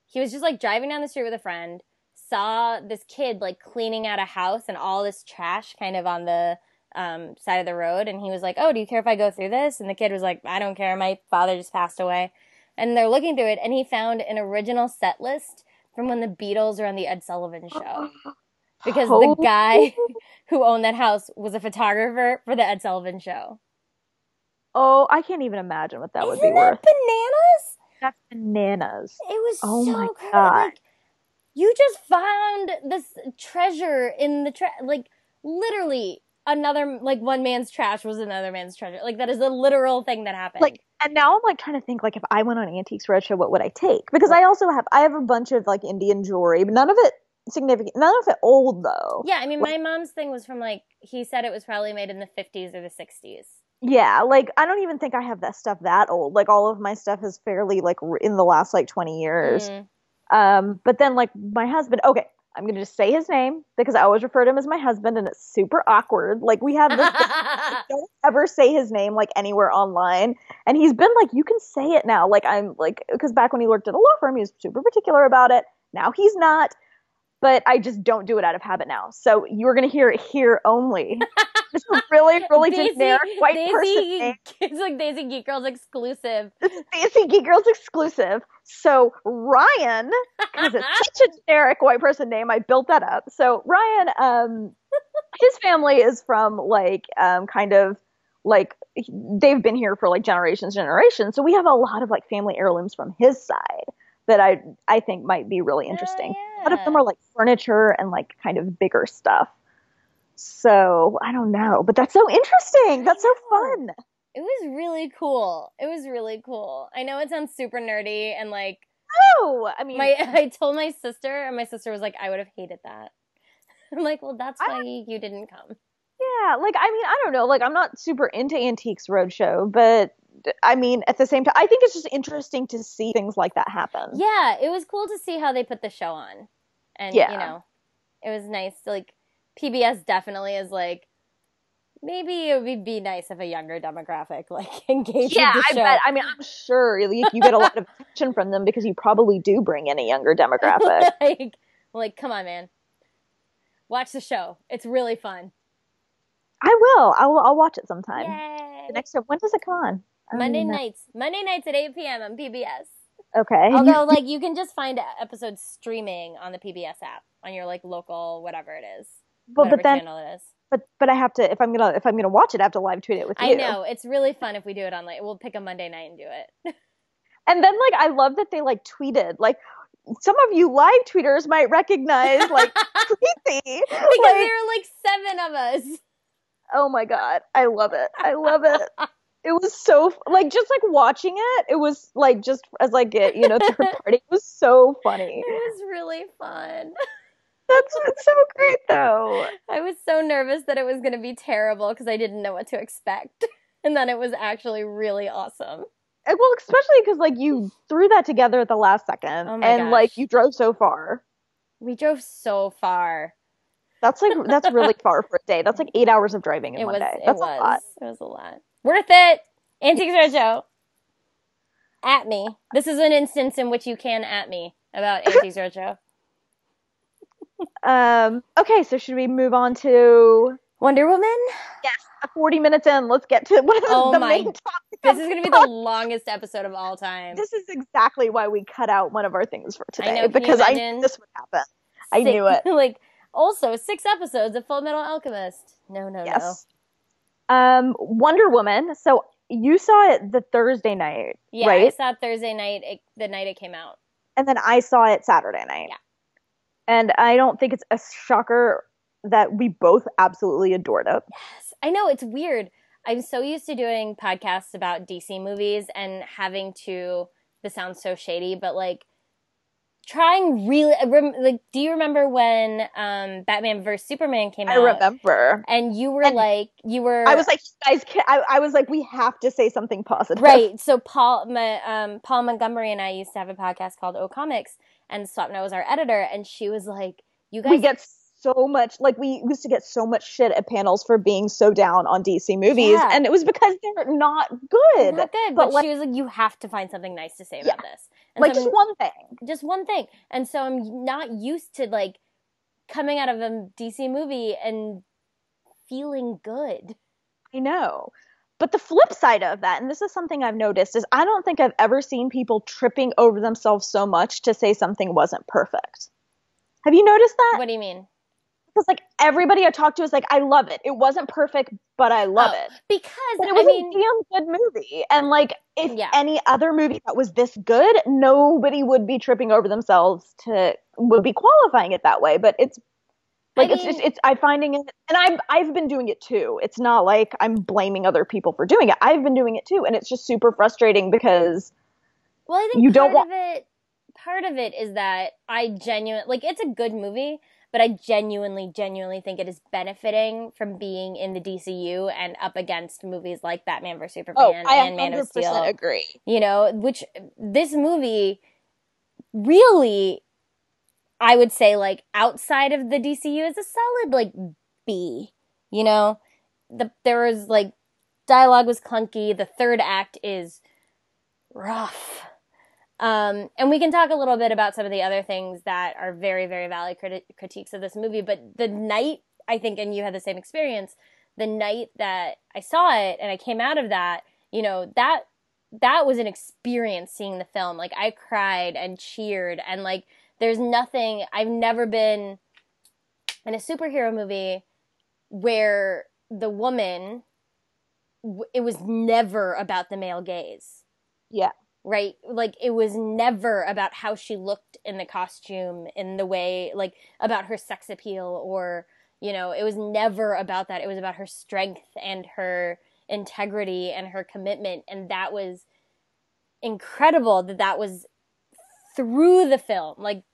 [SPEAKER 1] He was just like driving down the street with a friend, saw this kid like cleaning out a house and all this trash kind of on the um, side of the road, and he was like, "Oh, do you care if I go through this?" And the kid was like, "I don't care. My father just passed away." And they're looking through it, and he found an original set list from when the Beatles were on the Ed Sullivan <laughs> Show because the guy <laughs> who owned that house was a photographer for the Ed Sullivan Show.
[SPEAKER 2] Oh, I can't even imagine what that would
[SPEAKER 1] Isn't
[SPEAKER 2] be worth.
[SPEAKER 1] that bananas?
[SPEAKER 2] That's bananas.
[SPEAKER 1] It was
[SPEAKER 2] Oh
[SPEAKER 1] so
[SPEAKER 2] my
[SPEAKER 1] crazy.
[SPEAKER 2] God.
[SPEAKER 1] Like, you just found this treasure in the trash. Like literally, another like one man's trash was another man's treasure. Like that is a literal thing that happened.
[SPEAKER 2] Like, and now I'm like trying to think like if I went on Antiques Roadshow, what would I take? Because I also have I have a bunch of like Indian jewelry, but none of it significant. None of it old though.
[SPEAKER 1] yeah, I mean,
[SPEAKER 2] like-
[SPEAKER 1] my mom's thing was from like he said it was probably made in the fifties or the sixties.
[SPEAKER 2] Yeah, like I don't even think I have that stuff that old. Like all of my stuff is fairly like in the last like 20 years.
[SPEAKER 1] Mm.
[SPEAKER 2] Um, but then like my husband, okay, I'm gonna just say his name because I always refer to him as my husband, and it's super awkward. Like we have this. <laughs> don't ever say his name like anywhere online, and he's been like, you can say it now. Like I'm like because back when he worked at a law firm, he was super particular about it. Now he's not, but I just don't do it out of habit now. So you're gonna hear it here only. <laughs> this is really, really
[SPEAKER 1] Daisy-
[SPEAKER 2] generic white person
[SPEAKER 1] Daisy, <laughs>
[SPEAKER 2] name.
[SPEAKER 1] it's like Desi Geek Girls exclusive.
[SPEAKER 2] Fancy Geek Girls exclusive. So Ryan, because it's <laughs> such a generic white person name, I built that up. So Ryan, um, his family is from like um, kind of like they've been here for like generations, generations. So we have a lot of like family heirlooms from his side that I I think might be really interesting.
[SPEAKER 1] Oh,
[SPEAKER 2] A lot of them are like furniture and like kind of bigger stuff. So I don't know, but that's so interesting. That's so fun.
[SPEAKER 1] It was really cool. It was really cool. I know it sounds super nerdy and like
[SPEAKER 2] Oh, I mean,
[SPEAKER 1] my <laughs> I told my sister and my sister was like, I would have hated that. <laughs> I'm like, well, that's
[SPEAKER 2] I-
[SPEAKER 1] why you didn't come.
[SPEAKER 2] Yeah, like I mean, I don't know. Like I'm not super into Antiques Roadshow, but I mean, at the same time, I think it's just interesting to see things like that happen.
[SPEAKER 1] Yeah, it was cool to see how they put the show on. And
[SPEAKER 2] Yeah.
[SPEAKER 1] you know, it was nice to like PBS definitely is like maybe it would be nice if a younger demographic <laughs> like engaged
[SPEAKER 2] Yeah,
[SPEAKER 1] with
[SPEAKER 2] I
[SPEAKER 1] show.
[SPEAKER 2] bet. I mean, I'm sure you, you get a lot of attention from them because you probably do bring in a younger demographic. <laughs>
[SPEAKER 1] like, like, come on, man. Watch the show. It's really fun.
[SPEAKER 2] I will. I will. I'll watch it sometime.
[SPEAKER 1] Yay.
[SPEAKER 2] The next time. When does it come on?
[SPEAKER 1] Monday nights. Monday nights at 8 p.m. on PBS.
[SPEAKER 2] Okay. <laughs>
[SPEAKER 1] Although, like, you can just find episodes streaming on the PBS app on your like local whatever it is,
[SPEAKER 2] but
[SPEAKER 1] whatever
[SPEAKER 2] but then
[SPEAKER 1] channel it is.
[SPEAKER 2] but but I have to if I'm gonna if I'm gonna watch it, I have to live tweet it with you.
[SPEAKER 1] I know it's really fun if we do it on like we'll pick a Monday night and do it. <laughs>
[SPEAKER 2] And then like I love that they like tweeted like some of you live tweeters might recognize like <laughs> Creepy.
[SPEAKER 1] because
[SPEAKER 2] Like,
[SPEAKER 1] there are like seven of us.
[SPEAKER 2] oh my god, I love it. I love it. It was so like just like watching it. It was like just as like it you know third <laughs> party. It was so funny.
[SPEAKER 1] It was really fun.
[SPEAKER 2] That's it's so great though. <laughs>
[SPEAKER 1] I was so nervous that it was going to be terrible because I didn't know what to expect. <laughs> And then it was actually really awesome.
[SPEAKER 2] And, well, especially because like you threw that together at the last second,
[SPEAKER 1] Oh
[SPEAKER 2] and like you drove so far.
[SPEAKER 1] We drove so far.
[SPEAKER 2] That's like that's really far for a day. That's like eight hours of driving in
[SPEAKER 1] It
[SPEAKER 2] one
[SPEAKER 1] was.
[SPEAKER 2] day.
[SPEAKER 1] It
[SPEAKER 2] That's
[SPEAKER 1] was.
[SPEAKER 2] a lot.
[SPEAKER 1] It was a lot. Worth it. Antiques Roadshow. At me. This is an instance in which you can at me about <laughs> Antiques Roadshow.
[SPEAKER 2] Um. Okay, so should we move on to
[SPEAKER 1] Wonder Woman. Yes.
[SPEAKER 2] forty minutes in? Let's get to <laughs> one of the,
[SPEAKER 1] Oh
[SPEAKER 2] the
[SPEAKER 1] my-
[SPEAKER 2] main topics.
[SPEAKER 1] This is going to be the longest episode of all time.
[SPEAKER 2] This is exactly why we cut out one of our things for today
[SPEAKER 1] know,
[SPEAKER 2] because I knew this would happen. I knew it. <laughs>
[SPEAKER 1] like also six episodes of Fullmetal Alchemist. No, no,
[SPEAKER 2] Yes. Um, Wonder Woman. So you saw it the Thursday night.
[SPEAKER 1] Yeah, I saw it Thursday night, it, the night it came out.
[SPEAKER 2] And then I saw it Saturday night.
[SPEAKER 1] Yeah.
[SPEAKER 2] And I don't think it's a shocker that we both absolutely adored it.
[SPEAKER 1] Yes, I know it's weird. I'm so used to doing podcasts about DC movies and having to. This sounds so shady, but like trying really. Rem- Like, do you remember when um, Batman vs Superman came
[SPEAKER 2] I
[SPEAKER 1] out?
[SPEAKER 2] I remember.
[SPEAKER 1] And you were
[SPEAKER 2] And
[SPEAKER 1] like, you were.
[SPEAKER 2] I was like, guys, I, I was like, we have to say something positive.
[SPEAKER 1] Right. So Paul, my, um, Paul Montgomery and I used to have a podcast called O Comics, and Swapna was our editor, and she was like, "You guys,
[SPEAKER 2] We get so much, like, we used to get so much shit at panels for being so down on DC movies.
[SPEAKER 1] Yeah.
[SPEAKER 2] And it was because they're not good.
[SPEAKER 1] not good."
[SPEAKER 2] but
[SPEAKER 1] But,
[SPEAKER 2] like-
[SPEAKER 1] she was like, "You have to find something nice to say about this." And
[SPEAKER 2] like,
[SPEAKER 1] so
[SPEAKER 2] just one thing.
[SPEAKER 1] just one thing, and so I'm not used to like coming out of a DC movie and feeling good.
[SPEAKER 2] I know. But the flip side of that, and this is something I've noticed, is I don't think I've ever seen people tripping over themselves so much to say something wasn't perfect. Have you noticed that?
[SPEAKER 1] What do you mean?
[SPEAKER 2] Because like everybody I talked to was like, I love it. It wasn't perfect, but I love
[SPEAKER 1] Oh,
[SPEAKER 2] it.
[SPEAKER 1] Because
[SPEAKER 2] But it
[SPEAKER 1] I
[SPEAKER 2] was
[SPEAKER 1] mean,
[SPEAKER 2] a damn good movie. And like, if
[SPEAKER 1] Yeah.
[SPEAKER 2] any other movie that was this good, nobody would be tripping over themselves to would be qualifying it that way. But it's like
[SPEAKER 1] I
[SPEAKER 2] it's just it's I'm finding it, and I'm I've been doing it too. It's not like I'm blaming other people for doing it. I've been doing it too, and it's just super frustrating because
[SPEAKER 1] Well, I think
[SPEAKER 2] You
[SPEAKER 1] part
[SPEAKER 2] don't
[SPEAKER 1] of it part of it is that I genuine like it's a good movie, but I genuinely, genuinely think it is benefiting from being in the DCU and up against movies like Batman vs Superman
[SPEAKER 2] oh,
[SPEAKER 1] and Man of
[SPEAKER 2] 100%
[SPEAKER 1] Steel.
[SPEAKER 2] agree.
[SPEAKER 1] You know, which this movie really, I would say, like outside of the DCU, is a solid like B. You know, the there was like dialogue was clunky. The third act is rough. Um, and we can talk a little bit about some of the other things that are very, very valid criti- critiques of this movie. But the night, I think, and you had the same experience, the night that I saw it and I came out of that, you know, that that was an experience seeing the film. Like I cried and cheered and like there's nothing I've never been in a superhero movie where the woman it was never about the male gaze.
[SPEAKER 2] Yeah.
[SPEAKER 1] Right? Like it was never about how she looked in the costume in the way like about her sex appeal or you know, it was never about that. It was about her strength and her integrity and her commitment and that was incredible that that was through the film. Like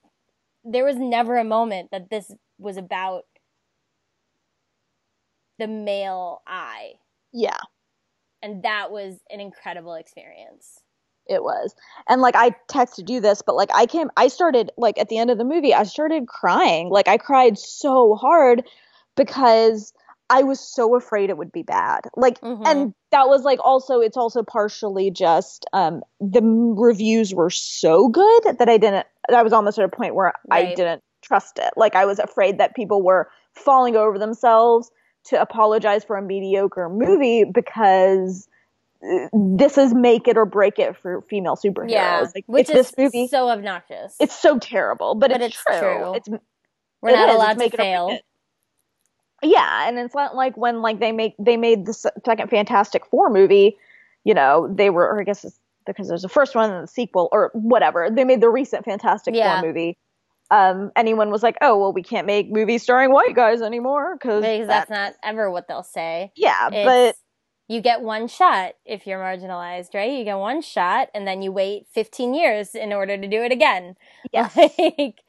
[SPEAKER 1] there was never a moment that this was about the male eye.
[SPEAKER 2] Yeah.
[SPEAKER 1] And that was an incredible experience.
[SPEAKER 2] It was. And like I texted you this, but like I came I started like at the end of the movie, I started crying. Like I cried so hard because I was so afraid it would be bad. Like
[SPEAKER 1] Mhm.
[SPEAKER 2] and that was like also it's also partially just um the m- reviews were so good that I didn't I was almost at a point where I didn't trust it. Like I was afraid that people were falling over themselves to apologize for a mediocre movie because this is make it or break it for female superheroes.
[SPEAKER 1] Yeah.
[SPEAKER 2] Like,
[SPEAKER 1] Which
[SPEAKER 2] it's
[SPEAKER 1] is
[SPEAKER 2] this movie.
[SPEAKER 1] so obnoxious.
[SPEAKER 2] It's so terrible, but,
[SPEAKER 1] But
[SPEAKER 2] it's,
[SPEAKER 1] it's
[SPEAKER 2] true.
[SPEAKER 1] true.
[SPEAKER 2] It's
[SPEAKER 1] We're
[SPEAKER 2] it
[SPEAKER 1] not
[SPEAKER 2] is.
[SPEAKER 1] allowed
[SPEAKER 2] It's
[SPEAKER 1] to
[SPEAKER 2] make it or break
[SPEAKER 1] fail.
[SPEAKER 2] Yeah, and it's not like when like they make they made the second Fantastic Four movie, you know, they were or I guess it's because there's a first one and the sequel or whatever. They made the recent Fantastic
[SPEAKER 1] Yeah.
[SPEAKER 2] Four movie. Um, anyone was like, "Oh, well, we can't make movies starring white guys anymore because
[SPEAKER 1] Because that's not ever what they'll say.
[SPEAKER 2] yeah."
[SPEAKER 1] It's,
[SPEAKER 2] but
[SPEAKER 1] you get one shot if you're marginalized, right? You get one shot and then you wait 15 years in order to do it again. <laughs>
[SPEAKER 2] yes,
[SPEAKER 1] Like,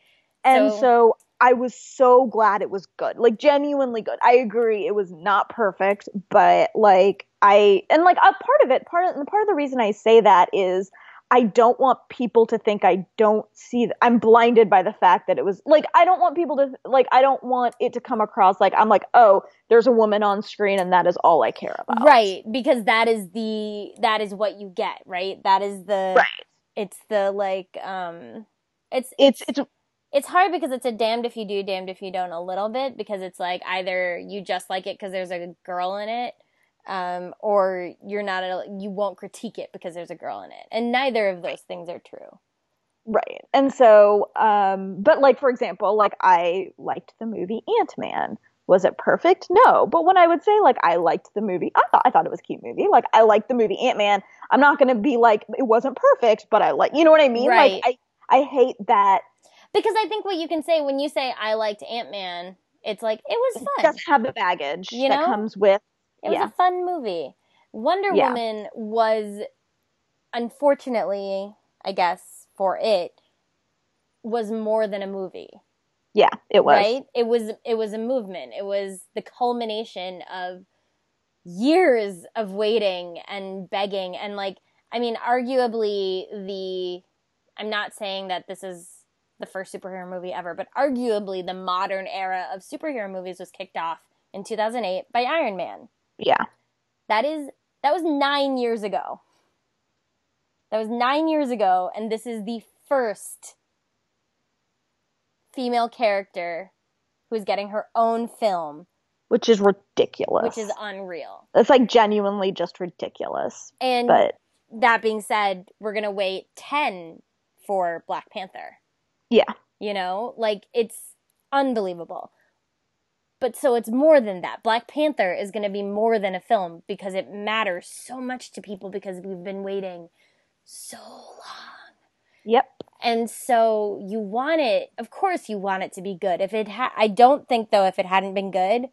[SPEAKER 2] and
[SPEAKER 1] so-
[SPEAKER 2] so I was so glad it was good, like genuinely good. I agree, it was not perfect, but like I and like a part of it, part of part of the reason I say that is I don't want people to think I don't see. th- I'm blinded by the fact that it was like I don't want people to like I don't want it to come across like I'm like oh there's a woman on screen and that is all I care about.
[SPEAKER 1] right. Because that is the, that is what you get, right? That is the,
[SPEAKER 2] right.
[SPEAKER 1] it's the like, um, it's,
[SPEAKER 2] It's it's
[SPEAKER 1] it's hard because it's a damned if you do, damned if you don't a little bit because it's like either you just like it because there's a girl in it, um, or you're not a, you won't critique it because there's a girl in it, and neither of those things are true.
[SPEAKER 2] Right. And so, um, but like, for example, like I liked the movie Ant-Man. Was it perfect? No. But when I would say like I liked the movie, I thought I thought it was a cute movie. Like I liked the movie Ant-Man. I'm not going to be like it wasn't perfect, but I like, you know what I mean?
[SPEAKER 1] Right.
[SPEAKER 2] Like I I hate that
[SPEAKER 1] Because I think what you can say when you say I liked Ant Man, it's like it was
[SPEAKER 2] it
[SPEAKER 1] fun.
[SPEAKER 2] doesn't have the baggage
[SPEAKER 1] You
[SPEAKER 2] that comes with
[SPEAKER 1] It was
[SPEAKER 2] yeah.
[SPEAKER 1] a fun movie. Wonder
[SPEAKER 2] Yeah.
[SPEAKER 1] Woman was, unfortunately, I guess for it, was more than a movie.
[SPEAKER 2] yeah, it was.
[SPEAKER 1] right it was it was a movement it was the culmination of years of waiting and begging and like i mean arguably the i'm not saying that this is the first superhero movie ever but arguably the modern era of superhero movies was kicked off in 2008 by iron man
[SPEAKER 2] Yeah.
[SPEAKER 1] that is that was 9 years ago that was 9 years ago and this is the first female character who's getting her own film,
[SPEAKER 2] Which is ridiculous.
[SPEAKER 1] which is unreal.
[SPEAKER 2] it's like genuinely just ridiculous.
[SPEAKER 1] And
[SPEAKER 2] But
[SPEAKER 1] that being said, we're going to wait 10 for Black Panther.
[SPEAKER 2] yeah.
[SPEAKER 1] You know, like it's unbelievable. But so it's more than that. Black Panther is going to be more than a film because it matters so much to people because we've been waiting so long.
[SPEAKER 2] Yep.
[SPEAKER 1] And so you want it, of course you want it to be good. If it ha- I don't think though if it hadn't been good,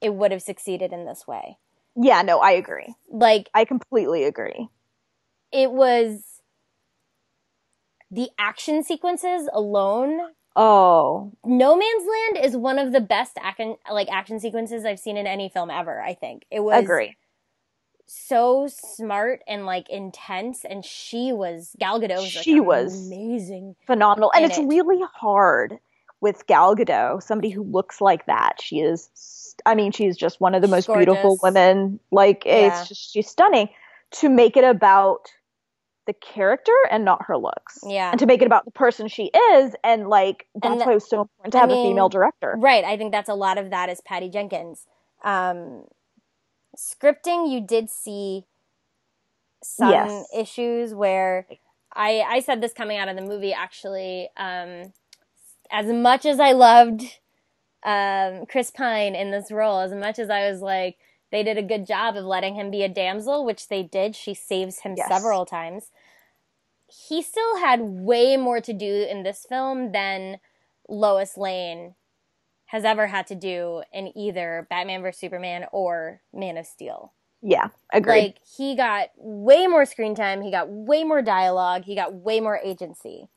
[SPEAKER 1] it would have succeeded in this way.
[SPEAKER 2] Yeah, no, I agree.
[SPEAKER 1] Like
[SPEAKER 2] I completely agree.
[SPEAKER 1] it was the action sequences alone
[SPEAKER 2] Oh,
[SPEAKER 1] No Man's Land is one of the best action like action sequences I've seen in any film ever. I think it was
[SPEAKER 2] agree.
[SPEAKER 1] so smart and like intense, and she was Gal Gadot. Was, like,
[SPEAKER 2] She was-
[SPEAKER 1] amazing.
[SPEAKER 2] Phenomenal. And it's
[SPEAKER 1] it.
[SPEAKER 2] really hard with Gal Gadot, somebody who looks like that. She is, I mean, she's just one of the most beautiful women. Like,
[SPEAKER 1] Yeah.
[SPEAKER 2] it's just, she's stunning. To make it about the character and not her looks.
[SPEAKER 1] Yeah.
[SPEAKER 2] And to make it about the person she is. And, like, that's
[SPEAKER 1] the-
[SPEAKER 2] why it was so important to
[SPEAKER 1] I
[SPEAKER 2] have a female director.
[SPEAKER 1] Right. I think that's a lot of that is Patty Jenkins. Um, scripting, you did see some
[SPEAKER 2] Yes.
[SPEAKER 1] issues where I I said this coming out of the movie actually. Um, as much as I loved um, Chris Pine in this role, as much as I was like they did a good job of letting him be a damsel, which they did. She saves him
[SPEAKER 2] Yes.
[SPEAKER 1] several times. He still had way more to do in this film than Lois Lane has ever had to do in either Batman vs Superman or Man of Steel.
[SPEAKER 2] Yeah, agreed.
[SPEAKER 1] Like he got way more screen time, he got way more dialogue, he got way more agency.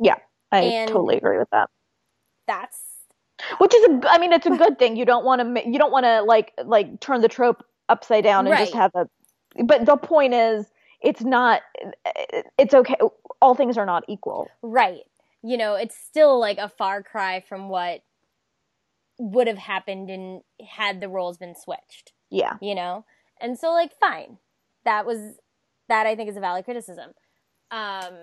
[SPEAKER 2] yeah, I
[SPEAKER 1] and-
[SPEAKER 2] totally agree with that.
[SPEAKER 1] That's
[SPEAKER 2] Which is a, I mean, it's a good thing. You don't want to, you don't want to like, like turn the trope upside down and just have a. But the point is, it's not. It's okay. All things are not equal.
[SPEAKER 1] right. You know, it's still like a far cry from what would have happened and had the roles been switched.
[SPEAKER 2] Yeah,
[SPEAKER 1] you know and so like fine that was that i think is a valid criticism um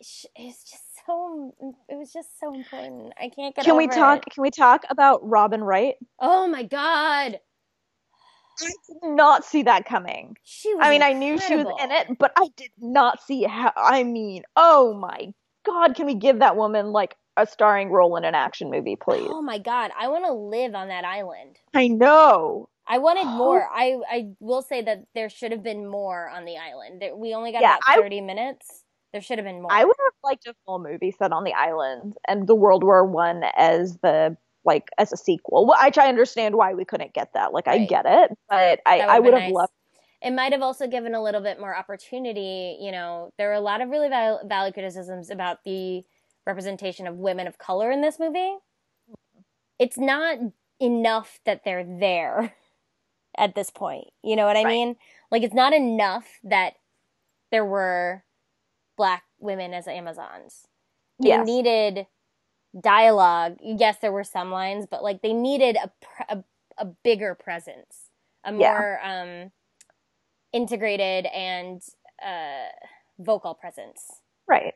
[SPEAKER 1] it's just so it was just so important i can't get
[SPEAKER 2] can we talk?
[SPEAKER 1] it.
[SPEAKER 2] Can we talk about Robin Wright?
[SPEAKER 1] oh my god
[SPEAKER 2] I did not see that coming.
[SPEAKER 1] she was
[SPEAKER 2] I mean, I knew she was in it, but I did not see how. I mean, oh my god, can we give that woman like a starring role in an action movie, please?
[SPEAKER 1] oh my god i want to live on that island
[SPEAKER 2] I know.
[SPEAKER 1] I wanted <gasps> more. I I will say that there should have been more on the island. We only got
[SPEAKER 2] Yeah,
[SPEAKER 1] about
[SPEAKER 2] I-
[SPEAKER 1] thirty minutes. There should have been more.
[SPEAKER 2] I would have liked a full movie set on the island and the World War One as the like as a sequel. Well, I, I understand why we couldn't get that. Like I get it, but I, I would have
[SPEAKER 1] nice.
[SPEAKER 2] loved.
[SPEAKER 1] It might have also given a little bit more opportunity. You know, there are a lot of really val- valid criticisms about the representation of women of color in this movie. It's not enough that they're there <laughs> at this point. You know what I
[SPEAKER 2] Right.
[SPEAKER 1] mean? Like, it's not enough that there were black women as Amazons. They
[SPEAKER 2] Yes.
[SPEAKER 1] needed dialogue. Yes, there were some lines, but like they needed a pre- a, a bigger presence, a
[SPEAKER 2] Yeah.
[SPEAKER 1] more um, integrated and uh, vocal presence.
[SPEAKER 2] Right.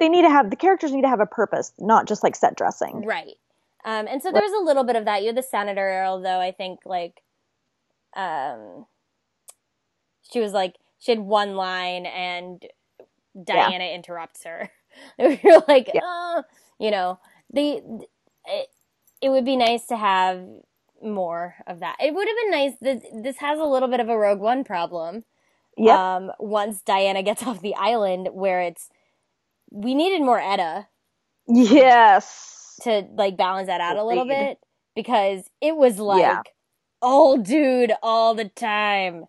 [SPEAKER 2] They need to have the characters need to have a purpose, not just like set dressing.
[SPEAKER 1] Right. Um, and so there's a little bit of that. You're the senator, although I think like um, she was like she had one line and Diana interrupts her. <laughs> You're like,
[SPEAKER 2] Yeah.
[SPEAKER 1] oh, you know, the it, it would be nice to have more of that. It would have been nice. This, this has a little bit of a Rogue One problem.
[SPEAKER 2] Yeah.
[SPEAKER 1] Um, once Diana gets <laughs> off the island, where it's we needed more Etta
[SPEAKER 2] yes.
[SPEAKER 1] to like balance that out a little bit because it was like
[SPEAKER 2] Yeah.
[SPEAKER 1] all dude all the time.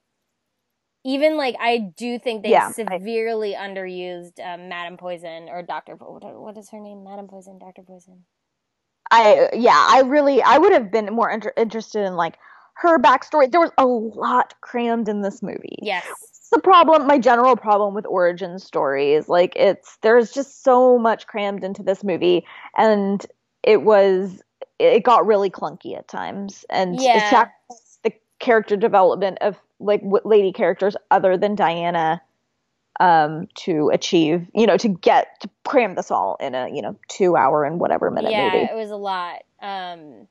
[SPEAKER 1] Even like I do think they
[SPEAKER 2] Yeah, I-
[SPEAKER 1] severely underused um, Madam Poison or Doctor. What, what is her name? Madam Poison, Doctor Poison.
[SPEAKER 2] I yeah, I really I would have been more inter- interested in like her backstory. There was a lot crammed in this movie.
[SPEAKER 1] Yes,
[SPEAKER 2] It's the problem. My general problem with origin stories, like it's there's just so much crammed into this movie, and it was it got really clunky at times, and
[SPEAKER 1] Yeah.
[SPEAKER 2] Character development of like lady characters other than Diana um to achieve you know to get to cram this all in a you know two hour and whatever minute
[SPEAKER 1] yeah,
[SPEAKER 2] movie
[SPEAKER 1] it was a lot. Um,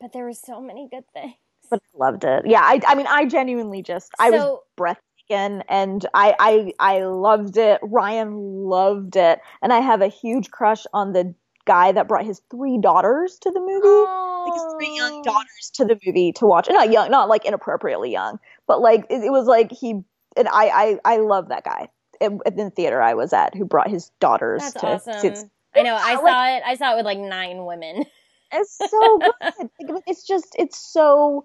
[SPEAKER 1] but there were so many good things.
[SPEAKER 2] but I loved it. Yeah, I, I mean, I genuinely just, I was
[SPEAKER 1] So-
[SPEAKER 2] breathtaking, and I, I, I loved it. Ryan loved it, and I have a huge crush on the guy that brought his three daughters to the movie. Like his three young
[SPEAKER 1] Oh.
[SPEAKER 2] daughters to the movie to watch. Not young, not like inappropriately young, but like it, it was like he and I, I, I love that guy in, in the theater I was at who brought his daughters
[SPEAKER 1] That's
[SPEAKER 2] to.
[SPEAKER 1] awesome.
[SPEAKER 2] to-
[SPEAKER 1] I know. I
[SPEAKER 2] Yeah,
[SPEAKER 1] saw it. I saw it with like nine women. <laughs>
[SPEAKER 2] It's so good. Like, it's just it's so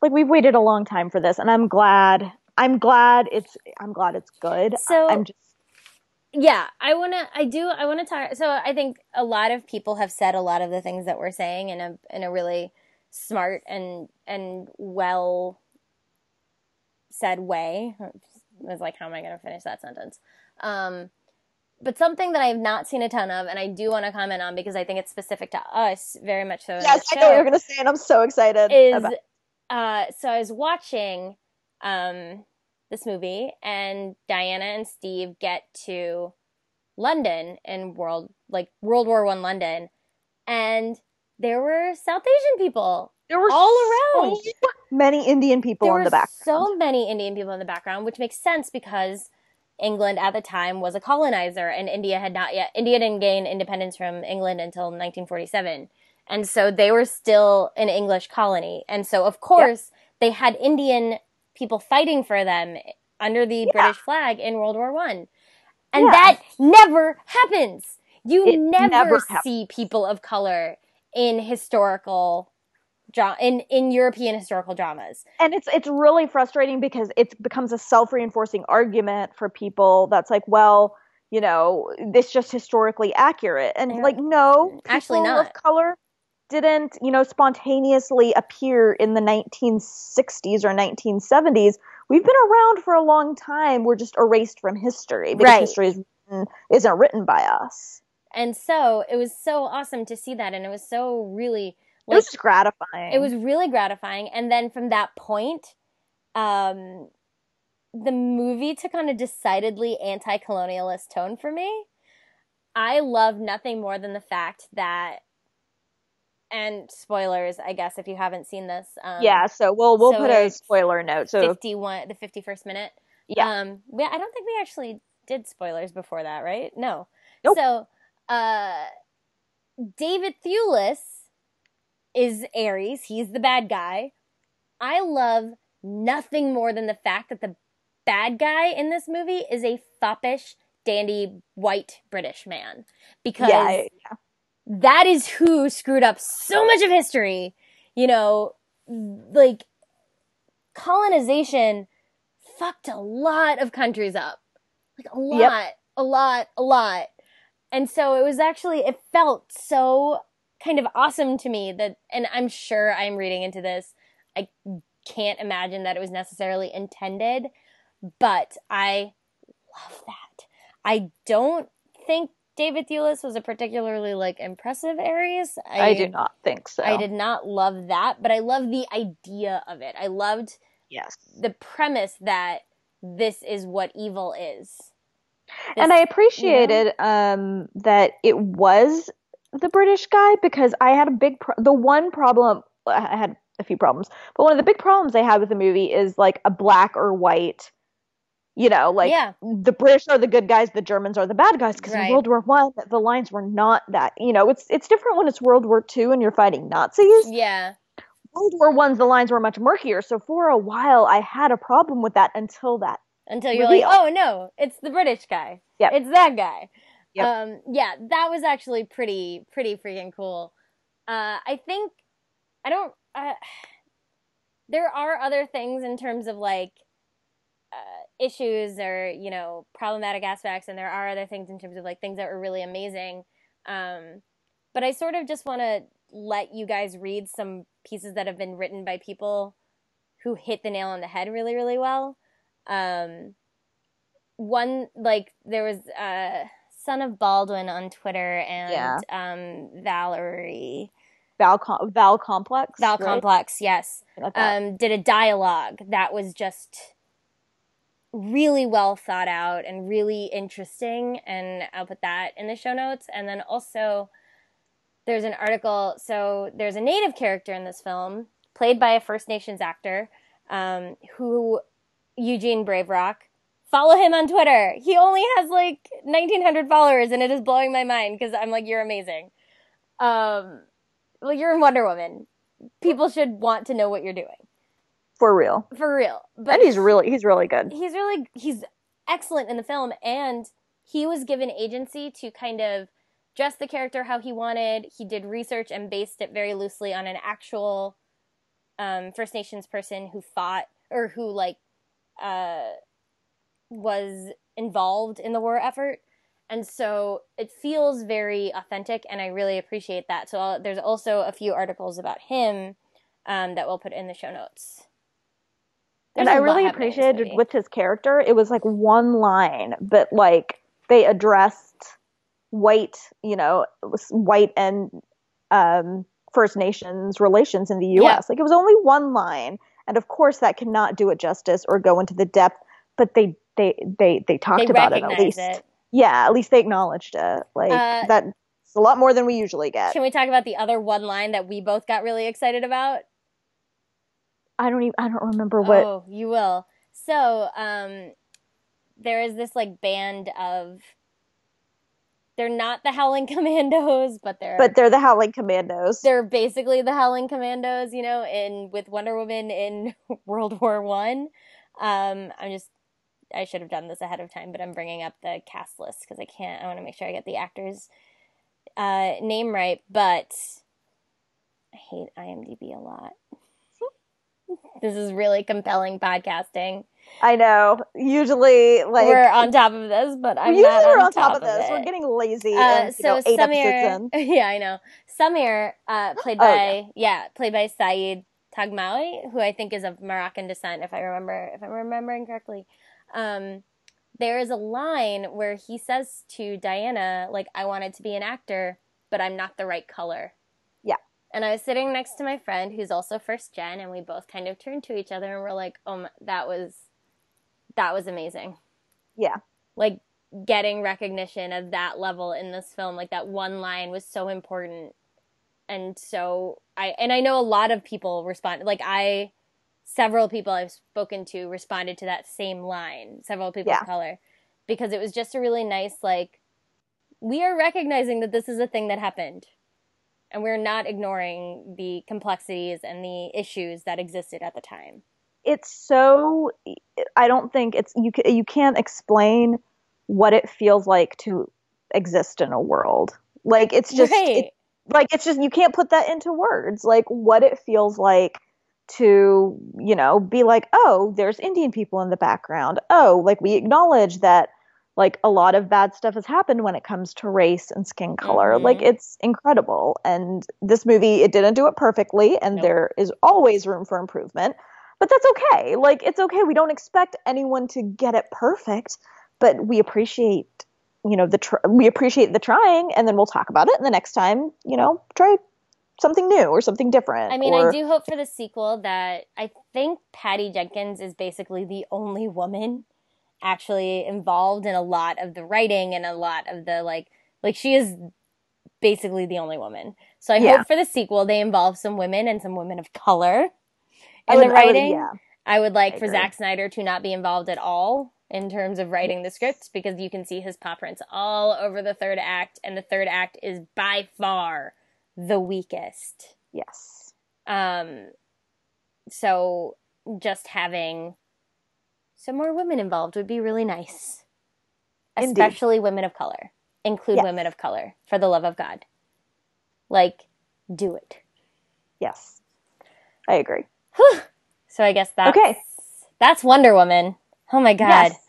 [SPEAKER 2] like we've waited a long time for this, and I'm glad. I'm glad it's I'm glad it's good.
[SPEAKER 1] So-
[SPEAKER 2] I'm just
[SPEAKER 1] yeah, I want to, I do, I want to talk. So I think a lot of people have said a lot of the things that we're saying in a, in a really smart and, and well said way. I was like, how am I going to finish that sentence? Um, but something that I have not seen a ton of, and I do want to comment on because I think it's specific to us very much so.
[SPEAKER 2] Yes, I know you're going to say, and I'm so excited.
[SPEAKER 1] Is about- uh, so I was watching um, this movie, and Diana and Steve get to London in world like World War One London, and there were South Asian people
[SPEAKER 2] there were
[SPEAKER 1] all around.
[SPEAKER 2] So many Indian people
[SPEAKER 1] there
[SPEAKER 2] in the background.
[SPEAKER 1] So many Indian people in the background, which makes sense because England at the time was a colonizer and India had not yet, India didn't gain independence from England until 1947. And so they were still an English colony. And so, of course, yep. they had Indian people fighting for them under the yeah. British flag in World War One. And yeah. that never happens. You it never, never see people of color in historical in in European historical dramas.
[SPEAKER 2] And it's it's really frustrating because it becomes a self-reinforcing argument for people that's like, well, you know, this just historically accurate. And yeah. like no,
[SPEAKER 1] actually not.
[SPEAKER 2] of color didn't, you know, spontaneously appear in the 1960s or 1970s. We've been around for a long time. We're just erased from history because right. history is, isn't written by us.
[SPEAKER 1] And so it was so awesome to see that. And it was so really
[SPEAKER 2] like, it was gratifying.
[SPEAKER 1] It was really gratifying. And then from that point, um, the movie took on a decidedly anti colonialist tone for me. I love nothing more than the fact that and spoilers, I guess, if you haven't seen this.
[SPEAKER 2] Um, yeah, so we'll we'll so put a spoiler note. So
[SPEAKER 1] fifty one, the fifty first minute. Yeah. Um, we, I don't think we actually did spoilers before that, right? No.
[SPEAKER 2] Nope.
[SPEAKER 1] So, uh, David Thewlis is Ares. He's the bad guy. I love nothing more than the fact that the bad guy in this movie is a foppish, dandy, white British man. Because yeah, yeah. That is who screwed up so much of history. You know, like colonization fucked a lot of countries up. Like a lot, yep. a lot, a lot. And so it was actually, it felt so kind of awesome to me that, and I'm sure I'm reading into this. I can't imagine that it was necessarily intended, but I love that. I don't think David Thewlis was a particularly like impressive Ares.
[SPEAKER 2] I, I do not think so.
[SPEAKER 1] I did not love that, but I love the idea of it. I loved
[SPEAKER 2] yes
[SPEAKER 1] the premise that this is what evil is.
[SPEAKER 2] This, and I appreciated you know? um, that it was the British guy because I had a big pro- the one problem I had a few problems, but one of the big problems I had with the movie is like a black or white. You know, like
[SPEAKER 1] yeah.
[SPEAKER 2] the British are the good guys, the Germans are the bad guys. Because right. in World War One, the lines were not that. You know, it's it's different when it's World War Two and you're fighting Nazis.
[SPEAKER 1] Yeah.
[SPEAKER 2] World War One's the lines were much murkier. So for a while, I had a problem with that until that.
[SPEAKER 1] Until you're reveal. like, oh no, it's the British guy.
[SPEAKER 2] Yeah,
[SPEAKER 1] it's that guy. Yep. Um, yeah, that was actually pretty pretty freaking cool. Uh, I think I don't. Uh, <sighs> there are other things in terms of like uh, issues or you know problematic aspects, and there are other things in terms of like things that were really amazing. Um, but I sort of just want to let you guys read some pieces that have been written by people who hit the nail on the head really really well. Um, one like there was uh son of Baldwin on Twitter and yeah. um, Valerie.
[SPEAKER 2] Val, Com- Val Complex.
[SPEAKER 1] Val right? Complex, yes. Um, did a dialogue that was just really well thought out and really interesting. And I'll put that in the show notes. And then also, there's an article. So there's a native character in this film, played by a First Nations actor, um, who Eugene Brave Rock, follow him on Twitter. He only has like 1900 followers and it is blowing my mind because I'm like, you're amazing. Um, well, you're in Wonder Woman. People should want to know what you're doing.
[SPEAKER 2] For real.
[SPEAKER 1] For real.
[SPEAKER 2] But and he's really, he's really good.
[SPEAKER 1] He's really, he's excellent in the film and he was given agency to kind of dress the character how he wanted. He did research and based it very loosely on an actual um, First Nations person who fought or who like uh, was involved in the war effort. And so it feels very authentic, and I really appreciate that. So I'll, there's also a few articles about him um, that we'll put in the show notes.
[SPEAKER 2] There's and I really appreciated with his character, it was like one line, but like they addressed white, you know, white and um, First Nations relations in the U.S. Yeah. Like it was only one line, and of course that cannot do it justice or go into the depth. But they they they they talked they about it at least. It. Yeah, at least they acknowledged it. Like uh, that's a lot more than we usually get.
[SPEAKER 1] Can we talk about the other one line that we both got really excited about?
[SPEAKER 2] I don't even I don't remember what.
[SPEAKER 1] Oh, you will. So, um, there is this like band of. They're not the Howling <laughs> Commandos, but they're.
[SPEAKER 2] But they're the Howling Commandos.
[SPEAKER 1] They're basically the Howling Commandos, you know, in with Wonder Woman in <laughs> World War One. Um, I'm just. I should have done this ahead of time, but I'm bringing up the cast list because I can't. I want to make sure I get the actors' uh, name right. But I hate IMDb a lot this is really compelling podcasting.
[SPEAKER 2] I know. Usually, like
[SPEAKER 1] we're on top of this, but I'm
[SPEAKER 2] usually
[SPEAKER 1] we're
[SPEAKER 2] on,
[SPEAKER 1] top,
[SPEAKER 2] top, of this. We're getting lazy. Uh, and, so know,
[SPEAKER 1] Samir, <laughs> yeah, I know. Samir, uh, <gasps> played oh, by yeah. yeah. played by Saïd Taghmaoui, who I think is of Moroccan descent, if I remember if I'm remembering correctly. Um, there is a line where he says to Diana, like, "I wanted to be an actor, but I'm not the right color." And I was sitting next to my friend who's also first gen, and we both kind of turned to each other and we're like, "Oh, that was that was amazing."
[SPEAKER 2] Yeah.
[SPEAKER 1] Like getting recognition of that level in this film, like that one line was so important. And so I and I know a lot of people respond like I several people I've spoken to responded to that same line, several people yeah. of color, because it was just a really nice like we are recognizing that this is a thing that happened and we're not ignoring the complexities and the issues that existed at the time.
[SPEAKER 2] It's so I don't think it's you you can't explain what it feels like to exist in a world. Like it's just right. it, like it's just you can't put that into words. Like what it feels like to, you know, be like, "Oh, there's Indian people in the background. Oh, like we acknowledge that like a lot of bad stuff has happened when it comes to race and skin color. Mm-hmm. Like it's incredible. And this movie, it didn't do it perfectly, and nope. there is always room for improvement. But that's okay. Like it's okay. We don't expect anyone to get it perfect, but we appreciate, you know, the tr- we appreciate the trying, and then we'll talk about it. And the next time, you know, try something new or something different.
[SPEAKER 1] I mean,
[SPEAKER 2] or...
[SPEAKER 1] I do hope for the sequel that I think Patty Jenkins is basically the only woman actually involved in a lot of the writing and a lot of the like like she is basically the only woman. So I yeah. hope for the sequel they involve some women and some women of color in would, the writing. I would, yeah. I would like I for Zack Snyder to not be involved at all in terms of writing the script because you can see his paw prints all over the third act and the third act is by far the weakest.
[SPEAKER 2] Yes.
[SPEAKER 1] Um so just having some more women involved would be really nice. Indeed. Especially women of color. Include yes. women of color, for the love of God. Like, do it.
[SPEAKER 2] Yes. I agree.
[SPEAKER 1] Whew. So I guess that's okay. That's Wonder Woman. Oh my god. Yes.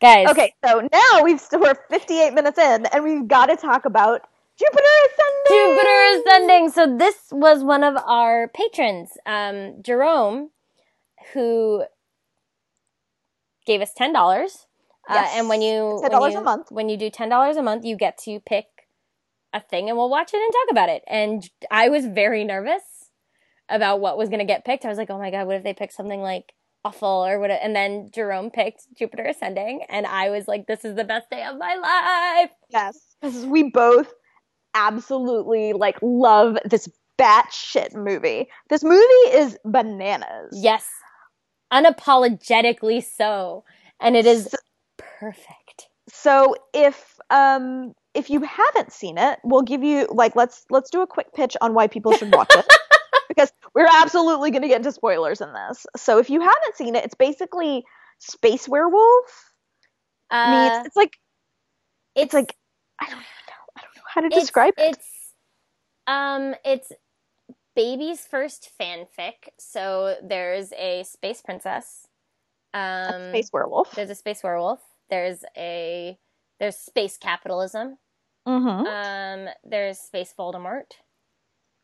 [SPEAKER 1] Guys.
[SPEAKER 2] Okay, so now we've still, we're 58 minutes in and we've got to talk about Jupiter Ascending.
[SPEAKER 1] Jupiter Ascending. So this was one of our patrons, um, Jerome, who gave us ten dollars. Yes. Uh, and when you
[SPEAKER 2] ten dollars a month,
[SPEAKER 1] when you do ten dollars a month, you get to pick a thing, and we'll watch it and talk about it. And I was very nervous about what was going to get picked. I was like, oh my god, what if they pick something like awful or what? And then Jerome picked Jupiter Ascending, and I was like, this is the best day of my life.
[SPEAKER 2] Yes, because we both absolutely like love this batshit movie. This movie is bananas.
[SPEAKER 1] Yes unapologetically so, and it is perfect.
[SPEAKER 2] So if um if you haven't seen it, we'll give you like let's let's do a quick pitch on why people should watch it. <laughs> because we're absolutely going to get into spoilers in this. So if you haven't seen it, it's basically Space Werewolf uh, meets it's like it's, it's like I don't even know. I don't know how to describe
[SPEAKER 1] it. It's um it's baby's first fanfic. So there's a space princess.
[SPEAKER 2] Um, a space werewolf.
[SPEAKER 1] There's a space werewolf. There's a There's space capitalism.
[SPEAKER 2] Mm-hmm.
[SPEAKER 1] Um, there's space Voldemort.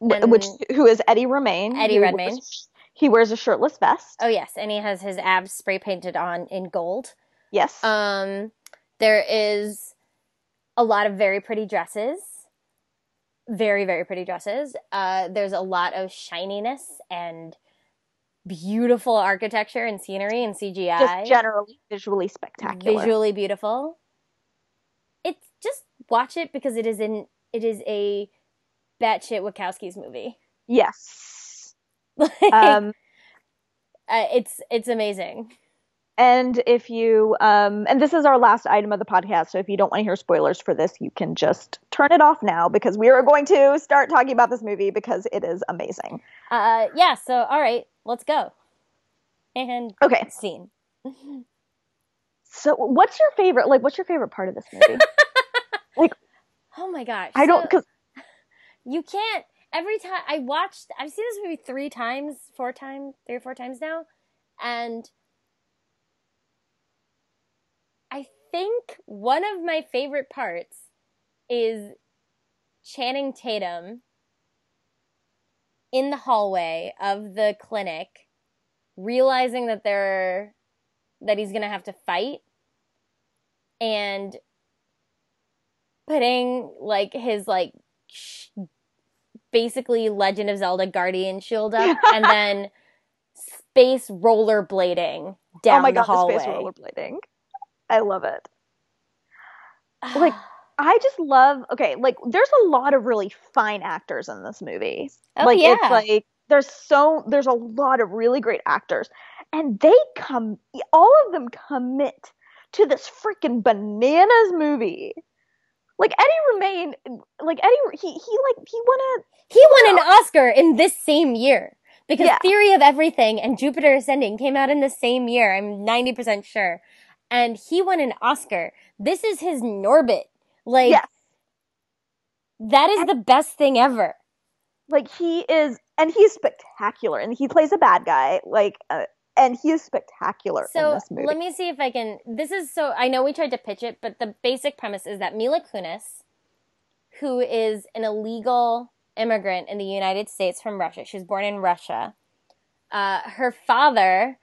[SPEAKER 2] Wh- Which who is Eddie Redmayne?
[SPEAKER 1] Eddie Redmayne.
[SPEAKER 2] wears- he wears a shirtless vest.
[SPEAKER 1] Oh yes, and he has his abs spray painted on in gold.
[SPEAKER 2] yes.
[SPEAKER 1] Um, there is a lot of very pretty dresses. Very, very pretty dresses. Uh, there's a lot of shininess and beautiful architecture and scenery and CGI.
[SPEAKER 2] just generally visually spectacular.
[SPEAKER 1] Visually beautiful. It's just watch it because it is in it is a batshit Wachowski's movie.
[SPEAKER 2] Yes. <laughs>
[SPEAKER 1] Like,
[SPEAKER 2] Um,
[SPEAKER 1] uh, it's it's amazing.
[SPEAKER 2] And if you um, and this is our last item of the podcast, so if you don't want to hear spoilers for this, you can just turn it off now because we are going to start talking about this movie because it is amazing.
[SPEAKER 1] Uh, yeah. So all right, let's go. And
[SPEAKER 2] Okay.
[SPEAKER 1] scene.
[SPEAKER 2] So, what's your favorite? Like, what's your favorite part of this movie? <laughs>
[SPEAKER 1] Like, oh my gosh.
[SPEAKER 2] I don't because
[SPEAKER 1] you can't every time I watched I've seen this movie three times, four times, three or four times now, and I think one of my favorite parts is Channing Tatum in the hallway of the clinic realizing that they're that he's gonna have to fight and putting like his like sh- basically Legend of Zelda Guardian shield up <laughs> and then space rollerblading down
[SPEAKER 2] oh my
[SPEAKER 1] the hallway.
[SPEAKER 2] the space rollerblading. I love it. like- <sighs> I just love. Okay, like there's a lot of really fine actors in this movie.
[SPEAKER 1] oh
[SPEAKER 2] like
[SPEAKER 1] yeah,
[SPEAKER 2] it's like there's so there's a lot of really great actors, and they come. All of them commit to this freaking bananas movie. Like Eddie Redmayne, like Eddie, he he like he won a
[SPEAKER 1] he won an Oscar in this same year because
[SPEAKER 2] Yeah.
[SPEAKER 1] Theory of Everything and Jupiter Ascending came out in the same year. I'm ninety percent sure, and he won an Oscar. This is his Norbit. Like
[SPEAKER 2] yes.
[SPEAKER 1] that is the best thing ever.
[SPEAKER 2] like he is and he's spectacular and he plays a bad guy like uh, and he is spectacular in
[SPEAKER 1] So
[SPEAKER 2] this movie
[SPEAKER 1] let me see if I can. This is so. I know we tried to pitch it, but the basic premise is that Mila Kunis, who is an illegal immigrant in the United States from Russia, she was born in Russia. Uh, her father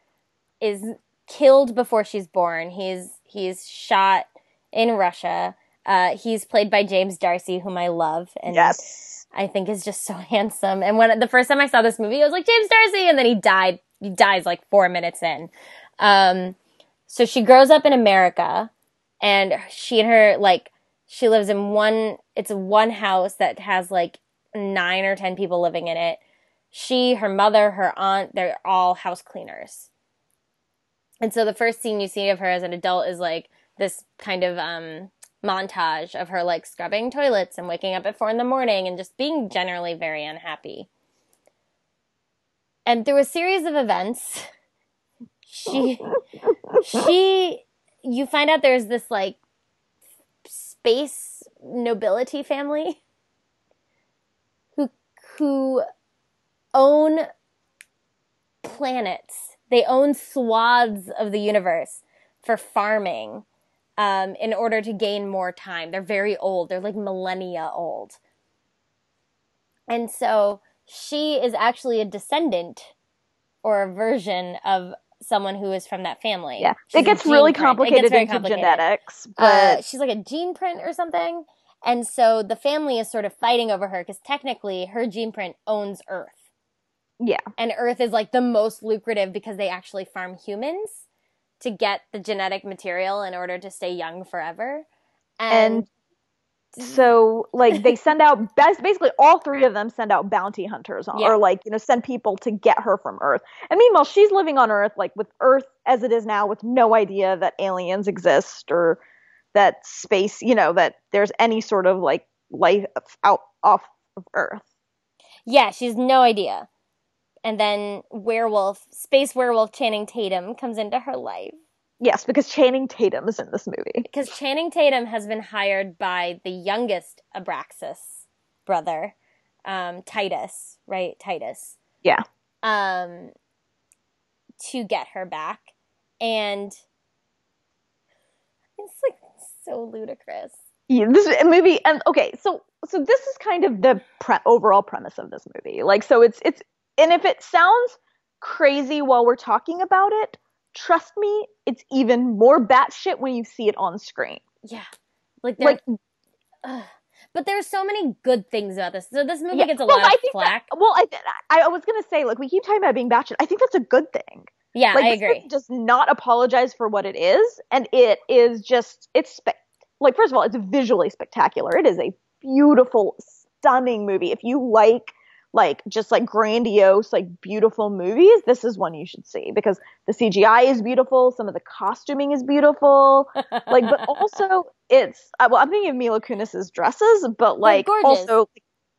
[SPEAKER 1] is killed before she's born. He's he's shot in Russia. Uh, he's played by James Darcy, whom I love, and
[SPEAKER 2] yes
[SPEAKER 1] I think is just so <laughs> handsome. And when the first time I saw this movie, I was like James Darcy, and then he died. He dies like four minutes in. Um, so she grows up in America, and she and her like she lives in one. It's one house that has like nine or ten people living in it. She, her mother, her aunt, they're all house cleaners. And so the first scene you see of her as an adult is like this kind of um montage of her like scrubbing toilets and waking up at four in the morning and just being generally very unhappy. And through a series of events, she <laughs> she you find out there's this like space nobility family who who own planets. They own swaths of the universe for farming um, in order to gain more time. They're very old. They're like millennia old. And so she is actually a descendant or a version of someone who is from that family.
[SPEAKER 2] yeah
[SPEAKER 1] She's
[SPEAKER 2] it gets really
[SPEAKER 1] print.
[SPEAKER 2] Complicated
[SPEAKER 1] gets very
[SPEAKER 2] into
[SPEAKER 1] complicated.
[SPEAKER 2] genetics but
[SPEAKER 1] Uh, she's like a gene print or something. And so the family is sort of fighting over her because technically her gene print owns Earth.
[SPEAKER 2] Yeah
[SPEAKER 1] And Earth is like the most lucrative because they actually farm humans to get the genetic material in order to stay young forever.
[SPEAKER 2] and so like they <laughs> send out bas- basically all three of them send out bounty hunters on,
[SPEAKER 1] Yeah.
[SPEAKER 2] or like you know send people to get her from earth and meanwhile she's living on earth like with earth as it is now with no idea that aliens exist or that space you know that there's any sort of like life out off of earth
[SPEAKER 1] yeah, she's no idea. And then werewolf, space werewolf Channing Tatum comes into her life.
[SPEAKER 2] yes because channing tatum is in this movie
[SPEAKER 1] because Channing Tatum has been hired by the youngest Abraxas brother, um, Titus, right? Titus.
[SPEAKER 2] Yeah.
[SPEAKER 1] Um, to get her back, and It's like so ludicrous.
[SPEAKER 2] Yeah, this movie and okay, so so this is kind of the pre- overall premise of this movie. Like so it's it's and if it sounds crazy while we're talking about it, trust me, it's even more batshit when you see it on screen.
[SPEAKER 1] Yeah, like
[SPEAKER 2] Like
[SPEAKER 1] ugh. but there's so many good things about this. So this movie
[SPEAKER 2] Yeah,
[SPEAKER 1] gets a
[SPEAKER 2] well,
[SPEAKER 1] lot
[SPEAKER 2] I
[SPEAKER 1] of flack.
[SPEAKER 2] well, I I was gonna say like we keep talking about being batshit. I think that's a good thing.
[SPEAKER 1] yeah,
[SPEAKER 2] like
[SPEAKER 1] I agree.
[SPEAKER 2] does not apologize for what it is, and it is just it's spe- like first of all, it's visually spectacular. It is a beautiful, stunning movie. If you like like just like grandiose, like beautiful movies, this is one you should see because the CGI is beautiful, some of the costuming is beautiful, like but <laughs> also it's uh, well, I'm thinking of Mila Kunis's dresses, but like also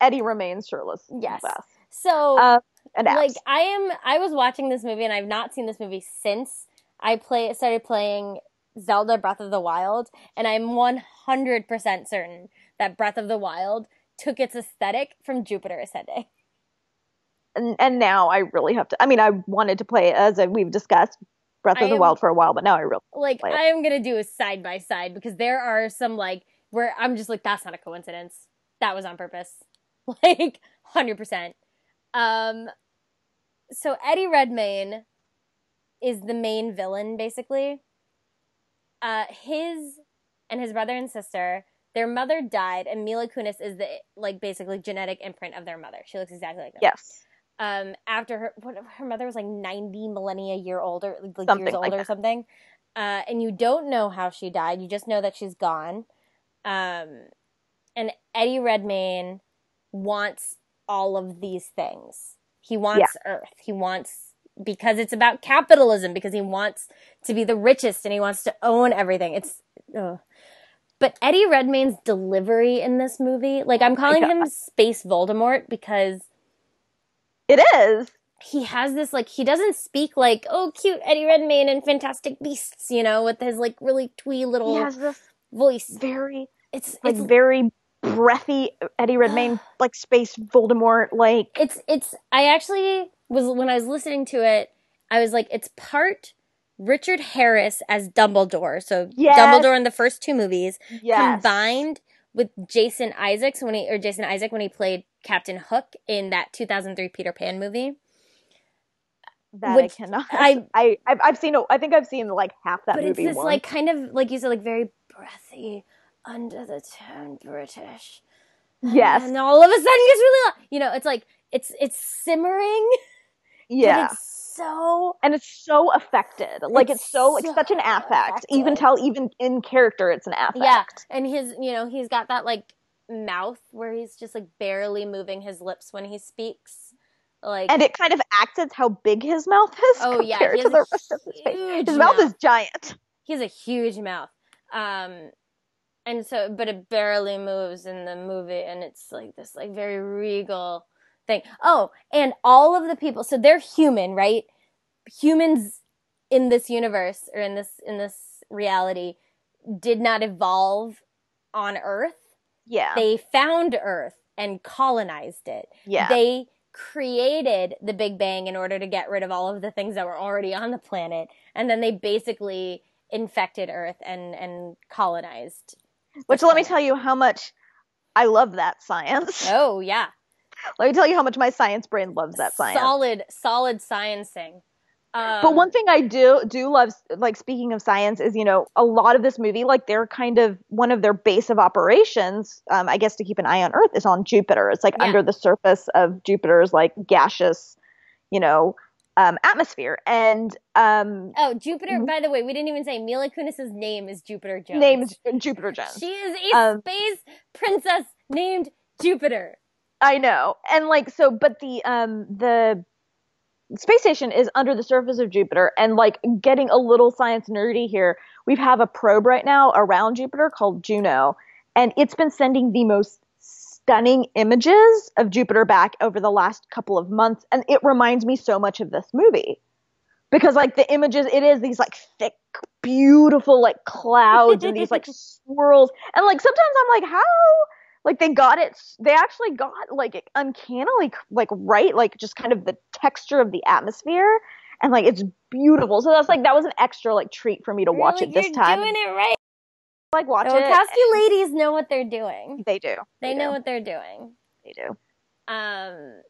[SPEAKER 2] Eddie Redmayne's shirtless
[SPEAKER 1] Yes. so
[SPEAKER 2] uh, and
[SPEAKER 1] like I am I was watching this movie and I've not seen this movie since I play started playing Zelda Breath of the Wild and I'm 100% certain that Breath of the Wild took its aesthetic from Jupiter Ascending.
[SPEAKER 2] And, and now I really have to. I mean, I wanted to play as we've discussed Breath
[SPEAKER 1] I
[SPEAKER 2] of the
[SPEAKER 1] am-
[SPEAKER 2] Wild for a while, but now I really
[SPEAKER 1] Like. I am going to do a side by side because there are some like where I'm just like that's not a coincidence. That was on purpose. <laughs> Like 100%. Um so Eddie Redmayne is the main villain basically. Uh his and his brother and sister, their mother died and Mila Kunis is the like basically genetic imprint of their mother. She looks exactly like them.
[SPEAKER 2] yes,
[SPEAKER 1] um after her what, her mother was like 90 millennia year older like
[SPEAKER 2] Something
[SPEAKER 1] years
[SPEAKER 2] like
[SPEAKER 1] older or something. Uh and you don't know how she died. You just know that she's gone. Um and eddie redmayne wants all of these things. He wants earth. He wants because it's about capitalism because he wants to be the richest and he wants to own everything. It's ugh. but eddie redmayne's delivery in this movie like i'm calling him space voldemort because
[SPEAKER 2] it is.
[SPEAKER 1] he has this like he doesn't speak like oh cute Eddie Redmayne and Fantastic Beasts, you know, with his like really twee little
[SPEAKER 2] He has this
[SPEAKER 1] voice.
[SPEAKER 2] very
[SPEAKER 1] It's
[SPEAKER 2] like
[SPEAKER 1] it's
[SPEAKER 2] very breathy Eddie Redmayne <gasps> like space Voldemort like
[SPEAKER 1] it's it's I actually was when I was listening to it, I was like it's part Richard Harris as Dumbledore. So
[SPEAKER 2] Yes.
[SPEAKER 1] Dumbledore in the first two movies
[SPEAKER 2] yes.
[SPEAKER 1] combined with Jason Isaacs when he or Jason Isaac when he played Captain Hook in that 2003 Peter Pan movie.
[SPEAKER 2] that
[SPEAKER 1] which
[SPEAKER 2] I cannot.
[SPEAKER 1] I- <laughs>
[SPEAKER 2] I I've, seen I think I've seen like half that
[SPEAKER 1] but it's
[SPEAKER 2] movie
[SPEAKER 1] this
[SPEAKER 2] once.
[SPEAKER 1] like kind of like you said like very breathy under the tongue british
[SPEAKER 2] yes,
[SPEAKER 1] and all of a sudden gets really you know it's like it's it's simmering <laughs>
[SPEAKER 2] yeah.
[SPEAKER 1] but it's so
[SPEAKER 2] and it's so affected. Like
[SPEAKER 1] It's
[SPEAKER 2] it's, so
[SPEAKER 1] so
[SPEAKER 2] such an affect.
[SPEAKER 1] Affected.
[SPEAKER 2] tell even in character it's an affect.
[SPEAKER 1] yeah and his you know he's got that like mouth where he's just like barely moving his lips when he speaks like
[SPEAKER 2] And it kind of acts as how big his mouth is
[SPEAKER 1] Oh, yeah,
[SPEAKER 2] compared
[SPEAKER 1] he
[SPEAKER 2] to the rest of his face. His mouth
[SPEAKER 1] mouth.
[SPEAKER 2] is giant.
[SPEAKER 1] he has a huge mouth um and so but it barely moves in the movie and it's like this like very regal thing oh and all of the people so they're human right humans in this universe or in this in this reality did not evolve on earth
[SPEAKER 2] Yeah.
[SPEAKER 1] they found earth and colonized it
[SPEAKER 2] yeah.
[SPEAKER 1] they created the Big Bang in order to get rid of all of the things that were already on the planet, and then they basically infected Earth and and colonized.
[SPEAKER 2] Which let me tell you how much I love that science.
[SPEAKER 1] Oh yeah,
[SPEAKER 2] Let me tell you how much my science brain loves that science.
[SPEAKER 1] solid solid sciencing. Um,
[SPEAKER 2] but one thing I do do love, like speaking of science, is you know a lot of this movie, like they're kind of one of their base of operations. Um, I guess to keep an eye on Earth is on Jupiter. It's like
[SPEAKER 1] Yeah.
[SPEAKER 2] under the surface of Jupiter's like gaseous, you know, um, atmosphere. And um,
[SPEAKER 1] oh Jupiter.
[SPEAKER 2] Mhm.
[SPEAKER 1] By the way, we didn't even say Mila Kunis's name is Jupiter Jones.
[SPEAKER 2] name is Jupiter Jones.
[SPEAKER 1] She is a
[SPEAKER 2] Um,
[SPEAKER 1] space princess named Jupiter.
[SPEAKER 2] I know. And like so but the um the space station is under the surface of Jupiter and like getting a little science nerdy here. We have a probe right now around Jupiter called Juno and it's been sending the most stunning images of Jupiter back over the last couple of months and it reminds me so much of this movie. Because like the images it is these like thick beautiful like clouds and these like <laughs> swirls and like sometimes I'm like how like they got it they actually got like uncannily like right like just kind of the texture of the atmosphere and like it's beautiful so that's like that was an extra like treat for me to watch
[SPEAKER 1] You're
[SPEAKER 2] it
[SPEAKER 1] like,
[SPEAKER 2] this
[SPEAKER 1] You're
[SPEAKER 2] time
[SPEAKER 1] doing it right.
[SPEAKER 2] like watch it.
[SPEAKER 1] Wachowski ladies know what they're doing.
[SPEAKER 2] They do.
[SPEAKER 1] They,
[SPEAKER 2] do.
[SPEAKER 1] know what they're doing.
[SPEAKER 2] they do.
[SPEAKER 1] Um,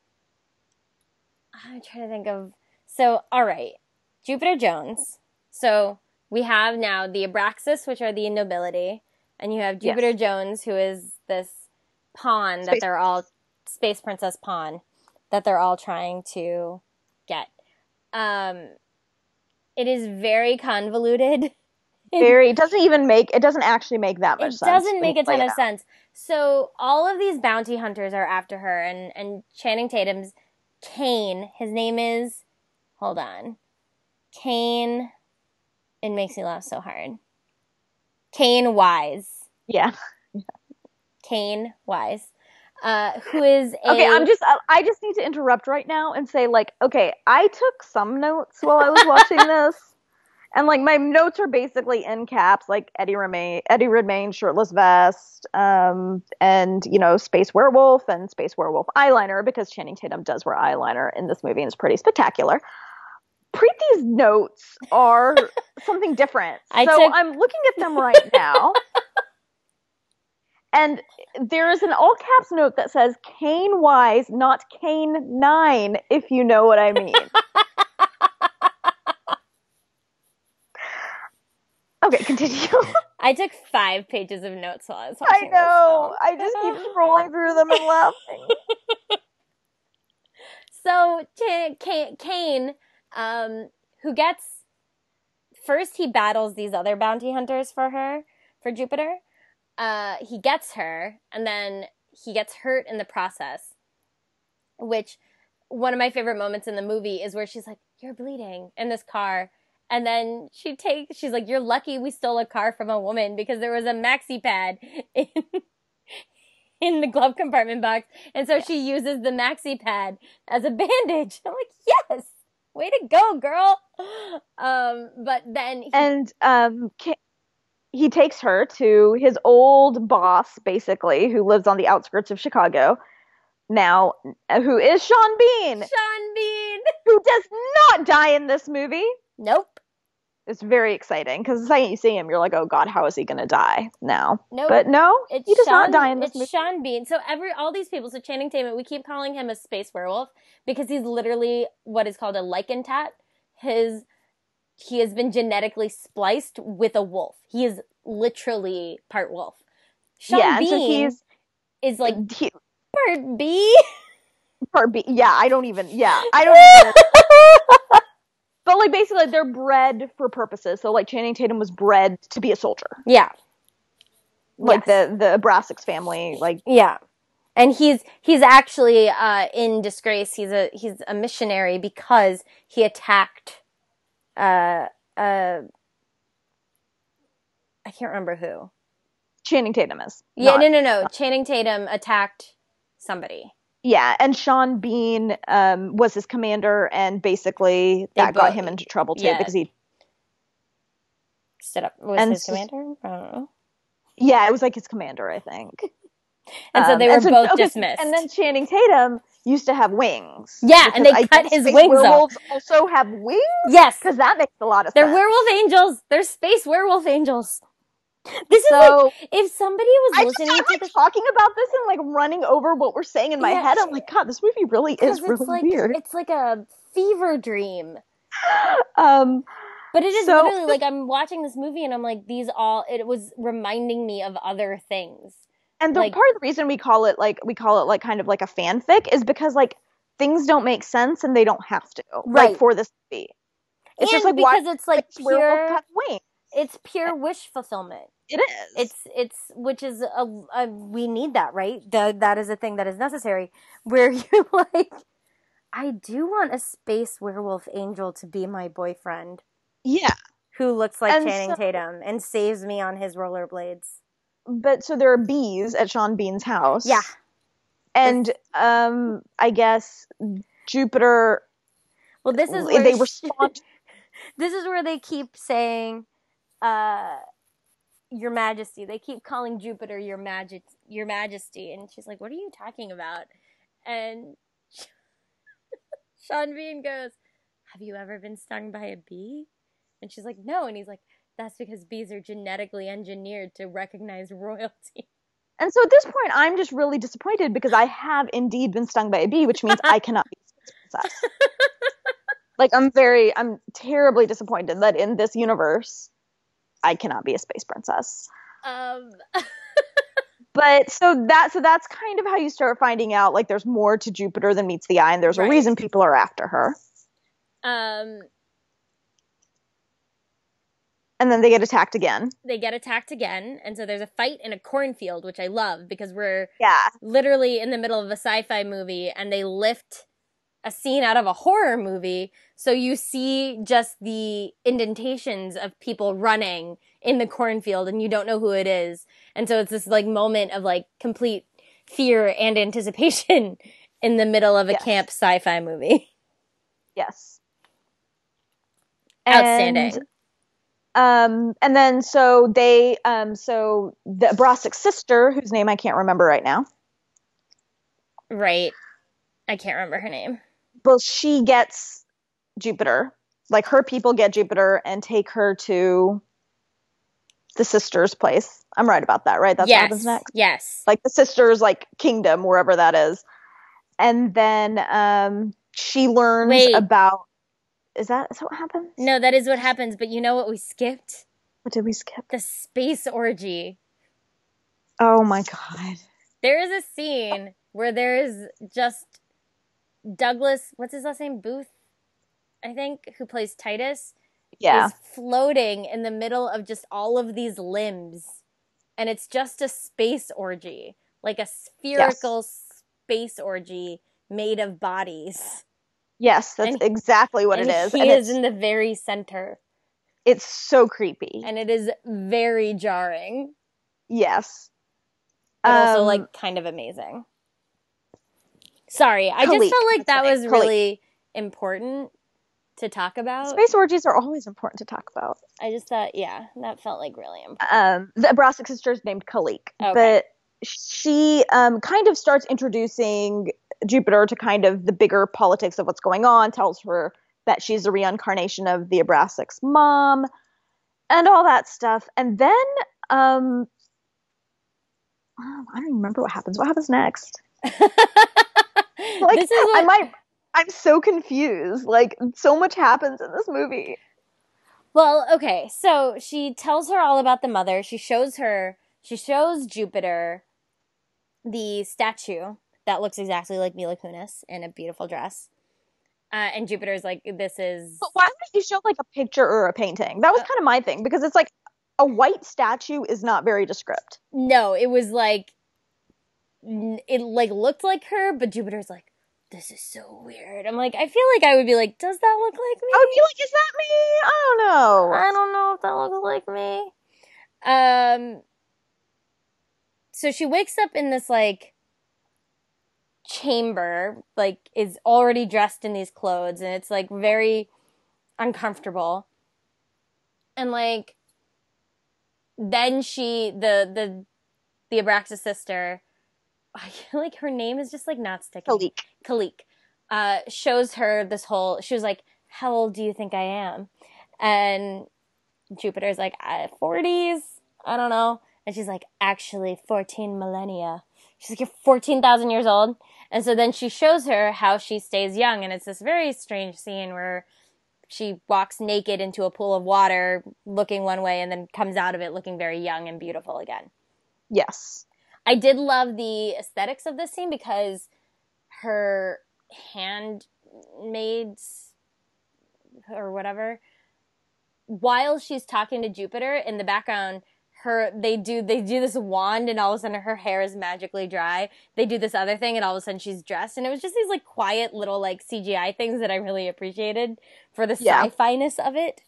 [SPEAKER 1] I'm trying to think of. So, all right, Jupiter Jones. So we have now the Abraxas, which are the nobility, and you have
[SPEAKER 2] Yes.
[SPEAKER 1] Jupiter Jones, who is this pawn that they're all space princess pawn that they're all trying to get. Um, it is very convoluted. <laughs>
[SPEAKER 2] Very. It doesn't even make. It doesn't actually make that much
[SPEAKER 1] it
[SPEAKER 2] sense.
[SPEAKER 1] doesn't make a ton of sense. So all of these bounty hunters are after her, and and Channing Tatum's Caine. His name is. Hold on, Caine. It makes me laugh so hard. Caine Wise.
[SPEAKER 2] Yeah.
[SPEAKER 1] Caine Wise. Uh, who is a
[SPEAKER 2] Okay, I'm just. I- just need to interrupt right now and say, like, okay, I took some notes while I was watching <laughs> this, and like my notes are basically in caps, like Eddie Redmayne, Eddie Redmayne, shirtless vest, um, and you know, space werewolf and space werewolf eyeliner because Channing Tatum does wear eyeliner in this movie and it's pretty spectacular. Preeti's notes are <laughs> something different,
[SPEAKER 1] I
[SPEAKER 2] so
[SPEAKER 1] took-
[SPEAKER 2] I'm looking at them right now. <laughs> And there is an all caps note that says Caine Wise, not Kane Nine, if you know what I mean. <laughs> okay, continue.
[SPEAKER 1] I took five pages of notes while I was watching. this
[SPEAKER 2] know. I just keep scrolling through them and laughing. <laughs>
[SPEAKER 1] So Ch- Caine, um, who gets first, he battles these other bounty hunters for her for Jupiter. Uh, he gets her, and then he gets hurt in the process. Which one of my favorite moments in the movie is where she's like, "You're bleeding" in this car. And then she takes, she's like, You're lucky we stole a car from a woman because there was a maxi pad in, <laughs> in the glove compartment box. And so she uses the maxi pad as a bandage. <laughs> I'm like, yes, way to go, girl. Um, but then he,
[SPEAKER 2] And um, he takes her to his old boss, basically, who lives on the outskirts of Chicago. Now, uh, who is Sean Bean,
[SPEAKER 1] Sean Bean. <laughs>
[SPEAKER 2] who does not die in this movie.
[SPEAKER 1] Nope.
[SPEAKER 2] It's very exciting because the second you see him, you're like, oh god, how is he going to die now?
[SPEAKER 1] Nope.
[SPEAKER 2] But no,
[SPEAKER 1] It's
[SPEAKER 2] he does
[SPEAKER 1] Sean,
[SPEAKER 2] not die in this
[SPEAKER 1] it's
[SPEAKER 2] movie.
[SPEAKER 1] Sean Bean. So every all these people, so Channing Tatum, we keep calling him a space werewolf because he's literally what is called a Lycantant. His he has been genetically spliced with a wolf. He is literally part wolf. Sean
[SPEAKER 2] yeah,
[SPEAKER 1] Bean
[SPEAKER 2] so he's
[SPEAKER 1] is like
[SPEAKER 2] he,
[SPEAKER 1] part B.
[SPEAKER 2] part B. Yeah, I don't even. Yeah, I don't even. <laughs> But like basically, they're bred for purposes. So like Channing Tatum was bred to be a soldier,
[SPEAKER 1] yeah.
[SPEAKER 2] like
[SPEAKER 1] Yes.
[SPEAKER 2] the the Abraxas family. Like
[SPEAKER 1] Yeah. And he's he's actually uh, in disgrace. He's a he's a missionary because he attacked uh uh I can't remember who.
[SPEAKER 2] Channing Tatum is.
[SPEAKER 1] Yeah,
[SPEAKER 2] not-
[SPEAKER 1] no no no. Channing Tatum attacked somebody.
[SPEAKER 2] Yeah, and Sean Bean um, was his commander, and basically
[SPEAKER 1] They
[SPEAKER 2] that got him into trouble too
[SPEAKER 1] yeah.
[SPEAKER 2] because he.
[SPEAKER 1] Stood up was
[SPEAKER 2] And
[SPEAKER 1] his commander? I don't know.
[SPEAKER 2] Yeah, it was like his commander, I think. <laughs>
[SPEAKER 1] And so
[SPEAKER 2] Um,
[SPEAKER 1] they were
[SPEAKER 2] so-
[SPEAKER 1] both
[SPEAKER 2] okay,
[SPEAKER 1] dismissed.
[SPEAKER 2] And then Channing Tatum used to have wings.
[SPEAKER 1] Yeah, and they
[SPEAKER 2] I
[SPEAKER 1] cut his wings off.
[SPEAKER 2] werewolves also have wings
[SPEAKER 1] yes,
[SPEAKER 2] because that makes a lot of sense.
[SPEAKER 1] they're
[SPEAKER 2] sense.
[SPEAKER 1] werewolf angels. They're space werewolf angels. This is like if somebody was
[SPEAKER 2] I
[SPEAKER 1] listening
[SPEAKER 2] I'm
[SPEAKER 1] to
[SPEAKER 2] like talking about this and like running over what we're saying in my
[SPEAKER 1] Yeah.
[SPEAKER 2] head. I'm like, God, this movie really is really
[SPEAKER 1] it's like
[SPEAKER 2] weird.
[SPEAKER 1] it's like a fever dream. <gasps>
[SPEAKER 2] Um,
[SPEAKER 1] But it is
[SPEAKER 2] So-
[SPEAKER 1] literally like I'm watching this movie and I'm like, these all it was reminding me of other things.
[SPEAKER 2] And the
[SPEAKER 1] Like-
[SPEAKER 2] part of the reason we call it like we call it like kind of like a fanfic is because like things don't make sense and they don't have to
[SPEAKER 1] Right.
[SPEAKER 2] like for this movie. It's
[SPEAKER 1] and
[SPEAKER 2] just like why
[SPEAKER 1] because it's like
[SPEAKER 2] werewolf
[SPEAKER 1] pure it's pure wish fulfillment.
[SPEAKER 2] It is.
[SPEAKER 1] It's it's which is a, a we need that, right? That that is a thing that is necessary where <laughs> you're like I do want a space werewolf angel to be my boyfriend
[SPEAKER 2] yeah.
[SPEAKER 1] who looks like
[SPEAKER 2] And
[SPEAKER 1] Channing
[SPEAKER 2] so-
[SPEAKER 1] Tatum and saves me on his rollerblades.
[SPEAKER 2] But so there are bees at Sean Bean's house.
[SPEAKER 1] Yeah.
[SPEAKER 2] And um I guess Jupiter
[SPEAKER 1] Well, this is where
[SPEAKER 2] they
[SPEAKER 1] sh-
[SPEAKER 2] respond <laughs>
[SPEAKER 1] this is where they keep saying uh your majesty they keep calling jupiter your magi- your majesty and she's like what are you talking about and <laughs> sean bean goes have you ever been stung by a bee and she's like no and he's like That's because bees are genetically engineered to recognize <laughs> royalty.
[SPEAKER 2] And so at this point, I'm just really disappointed because I have indeed been stung by a bee, which means I cannot be a space princess. <laughs> like I'm very, I'm terribly disappointed that in this universe, I cannot be a space princess.
[SPEAKER 1] Um. <laughs>
[SPEAKER 2] but so that so that's kind of how you start finding out like there's more to Jupiter than meets the eye, and there's
[SPEAKER 1] Right.
[SPEAKER 2] a reason people are after her.
[SPEAKER 1] um.
[SPEAKER 2] And then they get attacked again.
[SPEAKER 1] They get attacked again, and so there's a fight in a cornfield, which I love because we're
[SPEAKER 2] Yeah,
[SPEAKER 1] literally in the middle of a sci-fi movie, and they lift a scene out of a horror movie. So you see just the indentations of people running in the cornfield, and you don't know who it is. And so it's this like moment of like complete fear and anticipation <laughs> in the middle of a
[SPEAKER 2] Yes.
[SPEAKER 1] camp sci-fi movie.
[SPEAKER 2] yes.
[SPEAKER 1] Outstanding.
[SPEAKER 2] And, um, and then so they, um, so the Abrasax sister, whose name I can't remember right now,
[SPEAKER 1] Right. I can't remember her name.
[SPEAKER 2] well, she gets Jupiter. Like her people get Jupiter and take her to the sister's place. I'm right about that, right? That's what happens next.
[SPEAKER 1] Yes.
[SPEAKER 2] Like the sister's like kingdom, wherever that is. And then um she learns
[SPEAKER 1] Wait.
[SPEAKER 2] about is that is that what happens?
[SPEAKER 1] No, that is what happens, but you know what we skipped?
[SPEAKER 2] What did we skip?
[SPEAKER 1] The space orgy.
[SPEAKER 2] Oh my god.
[SPEAKER 1] There is a scene where there is just Douglas, what's his last name? Booth, I think, who plays Titus,
[SPEAKER 2] Yeah.
[SPEAKER 1] is floating in the middle of just all of these limbs. And it's just a space orgy, like a spherical space orgy made of bodies.
[SPEAKER 2] Yes, that's
[SPEAKER 1] and-
[SPEAKER 2] exact what it is.
[SPEAKER 1] He
[SPEAKER 2] and
[SPEAKER 1] is in the very center.
[SPEAKER 2] it's so creepy.
[SPEAKER 1] And it is very jarring,
[SPEAKER 2] yes.
[SPEAKER 1] but also
[SPEAKER 2] Um,
[SPEAKER 1] like kind of amazing. Sorry, I just felt like that was
[SPEAKER 2] Kalique.
[SPEAKER 1] really important to talk about.
[SPEAKER 2] space orgies are always important to talk about.
[SPEAKER 1] I just thought, yeah, that felt like really important.
[SPEAKER 2] um, the Abrasax sister is named Kalique,
[SPEAKER 1] Okay.
[SPEAKER 2] but she um, kind of starts introducing Jupiter to kind of the bigger politics of what's going on. Tells her that she's a reincarnation of the Abrasax's mom, and all that stuff. And then, um, oh, I don't even remember what happens. What happens next? <laughs> Like,
[SPEAKER 1] this is
[SPEAKER 2] I might. I'm so confused. Like, so much happens in this movie.
[SPEAKER 1] well, okay. So she tells her all about the mother. She shows her. She shows Jupiter the statue that looks exactly like Mila Kunis in a beautiful dress. Uh, and Jupiter's like, "This is
[SPEAKER 2] But why wouldn't you show like a picture or a painting? That was
[SPEAKER 1] Uh,
[SPEAKER 2] kind of my thing because it's like a white statue is not very descript.
[SPEAKER 1] no." It was like, it like looked like her, but Jupiter's like, "This is so weird." I'm like, I feel like I would be like, "Does that look like me?"
[SPEAKER 2] I would be like, is that me? I don't know.
[SPEAKER 1] I don't know if that looks like me. Um so she wakes up in this like chamber, like is already dressed in these clothes and it's like very uncomfortable. And like then she the the the Abraxas sister <laughs> I feel like her name is just like not sticking.
[SPEAKER 2] Kalique.
[SPEAKER 1] Kalique, uh, shows her this whole. She was like, "How old do you think I am?" And Jupiter's like, "40s, I don't know." And she's like, "Actually, 14 millennia." She's like, "You're 14,000 years old." And so then she shows her how she stays young, and it's this very strange scene where she walks naked into a pool of water, looking one way, and then comes out of it looking very young and beautiful again.
[SPEAKER 2] Yes.
[SPEAKER 1] I did love the aesthetics of this scene because her handmaids or whatever, while she's talking to Jupiter in the background, her they do they do this wand and all of a sudden her hair is magically dry. They do this other thing and all of a sudden she's dressed and it was just these like quiet little like CGI things that I really appreciated for the
[SPEAKER 2] Yeah.
[SPEAKER 1] sci-fi-ness of it.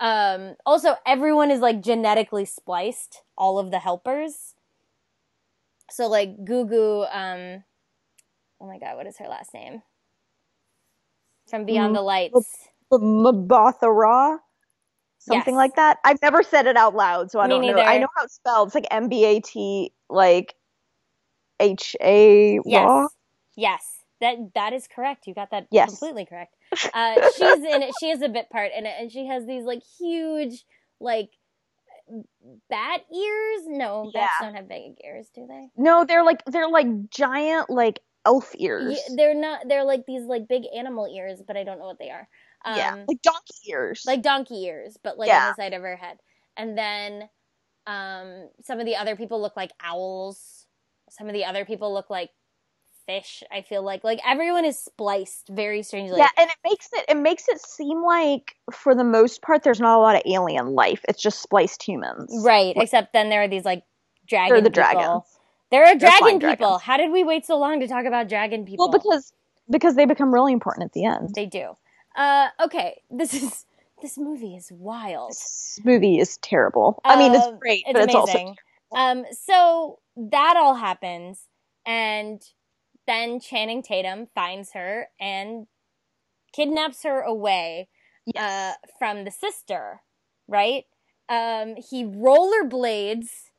[SPEAKER 1] Um also everyone is like genetically spliced, all of the helpers. So like Gugu, um, oh my god, what is her last name? From Beyond
[SPEAKER 2] Mm,
[SPEAKER 1] the Lights.
[SPEAKER 2] Mbatha-Raw? Something
[SPEAKER 1] Yes.
[SPEAKER 2] like that. I've never said it out loud, so I
[SPEAKER 1] Me
[SPEAKER 2] don't know. I know how it's spelled. It's like M B A T like H A
[SPEAKER 1] Yes, yes, that that is correct. You got that
[SPEAKER 2] Yes.
[SPEAKER 1] completely correct. Uh, she's in it. She has a bit part in it, and she has these like huge, like bat ears? No, bats don't have big ears, do they?
[SPEAKER 2] No, they're like they're like giant like elf ears.
[SPEAKER 1] Yeah, they're not. They're like these like big animal ears, but I don't know what they are. Um,
[SPEAKER 2] yeah, like donkey ears.
[SPEAKER 1] like donkey ears, but like
[SPEAKER 2] Yeah.
[SPEAKER 1] on the side of her head. And then um, some of the other people look like owls. Some of the other people look like fish. I feel like like everyone is spliced very strangely.
[SPEAKER 2] yeah, and it makes it it makes it seem like for the most part there's not a lot of alien life. It's just spliced humans.
[SPEAKER 1] Right, except then there are these like dragon
[SPEAKER 2] They're the
[SPEAKER 1] people.
[SPEAKER 2] dragons.
[SPEAKER 1] There are
[SPEAKER 2] They're
[SPEAKER 1] dragon people.
[SPEAKER 2] dragons.
[SPEAKER 1] How did we wait so long to talk about dragon people?
[SPEAKER 2] Well, because because they become really important at the end.
[SPEAKER 1] they do. Uh, okay, this is this movie is wild.
[SPEAKER 2] This movie is terrible. I mean, it's
[SPEAKER 1] Um,
[SPEAKER 2] great,
[SPEAKER 1] it's
[SPEAKER 2] but it's also
[SPEAKER 1] amazing. Um, so that all happens, and then Channing Tatum finds her and kidnaps her away uh, from the sister, right? Um, he rollerblades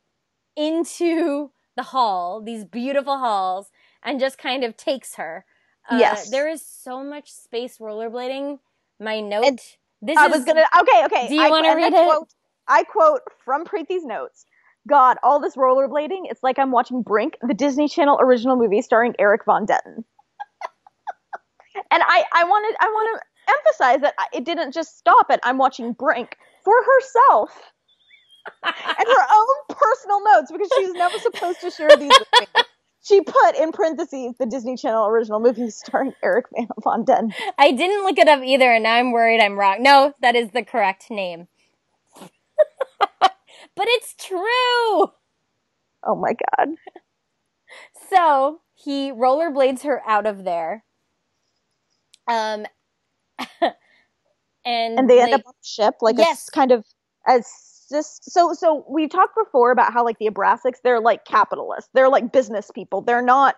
[SPEAKER 1] into the hall, these beautiful halls, and just kind of takes her. Uh,
[SPEAKER 2] Yes.
[SPEAKER 1] There is so much space rollerblading. My note.
[SPEAKER 2] And
[SPEAKER 1] this
[SPEAKER 2] I
[SPEAKER 1] is
[SPEAKER 2] was gonna. Okay, okay.
[SPEAKER 1] Do you
[SPEAKER 2] I-
[SPEAKER 1] wanna read it?
[SPEAKER 2] Quote, I quote from Preeti's notes. God, all this rollerblading, it's like I'm watching Brink, the Disney Channel original movie starring Erik von Detten. and I, I wanted, I want to emphasize that it didn't just stop at I'm watching Brink for herself and her own personal notes because she was never supposed to share these with me. <laughs> She put in parentheses the Disney Channel original movie starring Erik Van Von Detten.
[SPEAKER 1] I didn't look it up either, and now I'm worried I'm wrong. No, that is the correct name. <laughs> but it's true.
[SPEAKER 2] Oh my god.
[SPEAKER 1] So he rollerblades her out of there. Um, <laughs> and
[SPEAKER 2] and they end up on a ship like
[SPEAKER 1] Yes.
[SPEAKER 2] a kind of as just so so we talked before about how like the Abrasax they're like capitalists. They're like business people. They're not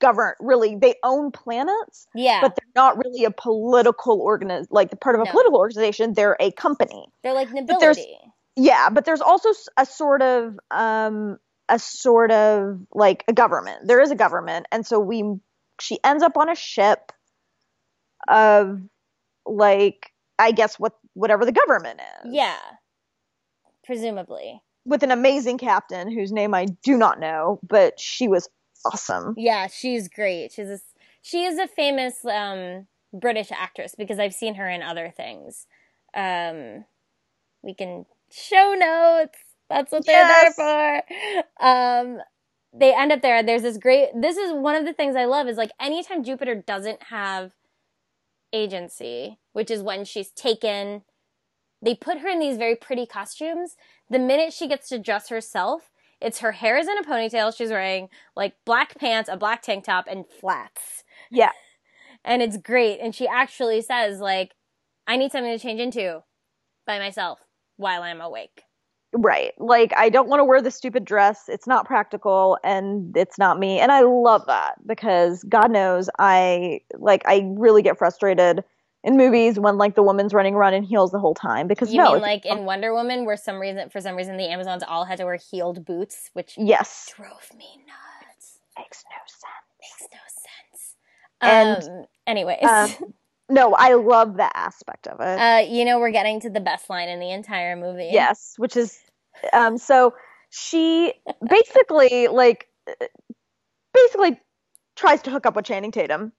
[SPEAKER 2] govern really they own planets
[SPEAKER 1] yeah,
[SPEAKER 2] but they're not really a political organiz like the part of a
[SPEAKER 1] No.
[SPEAKER 2] political organization. They're a company.
[SPEAKER 1] They're like
[SPEAKER 2] there's-
[SPEAKER 1] nobility.
[SPEAKER 2] yeah but there's also a sort of um a sort of like a government. There is a government and so we she ends up on a ship of like i guess what whatever the government is.
[SPEAKER 1] Yeah, presumably.
[SPEAKER 2] with an amazing captain whose name I do not know, but she was awesome.
[SPEAKER 1] Yeah, she's great. She's a, she is a famous um, British actress because I've seen her in other things. Um, we can show notes. That's what they're
[SPEAKER 2] Yes.
[SPEAKER 1] there for. Um, they end up there. There's this great. This is one of the things I love is like anytime Jupiter doesn't have agency, which is when she's taken. They put her in these very pretty costumes. The minute she gets to dress herself, it's her hair is in a ponytail. She's wearing like black pants, a black tank top, and flats.
[SPEAKER 2] Yeah.
[SPEAKER 1] And it's great. And she actually says, like, I need something to change into by myself while I'm awake.
[SPEAKER 2] Right. Like I don't want to wear the stupid dress. It's not practical and it's not me. And I love that because God knows I like I really get frustrated in movies when like the woman's running around in heels the whole time because
[SPEAKER 1] You
[SPEAKER 2] no,
[SPEAKER 1] mean like in Wonder Woman, where some reason, for some reason, the Amazons all had to wear heeled boots, which
[SPEAKER 2] yes,
[SPEAKER 1] drove me nuts.
[SPEAKER 2] makes no sense.
[SPEAKER 1] Makes no sense.
[SPEAKER 2] And,
[SPEAKER 1] um, anyways,
[SPEAKER 2] Um, no, I love that aspect of it.
[SPEAKER 1] uh, you know, we're getting to the best line in the entire movie.
[SPEAKER 2] Yes, which is um so she basically like basically tries to hook up with Channing Tatum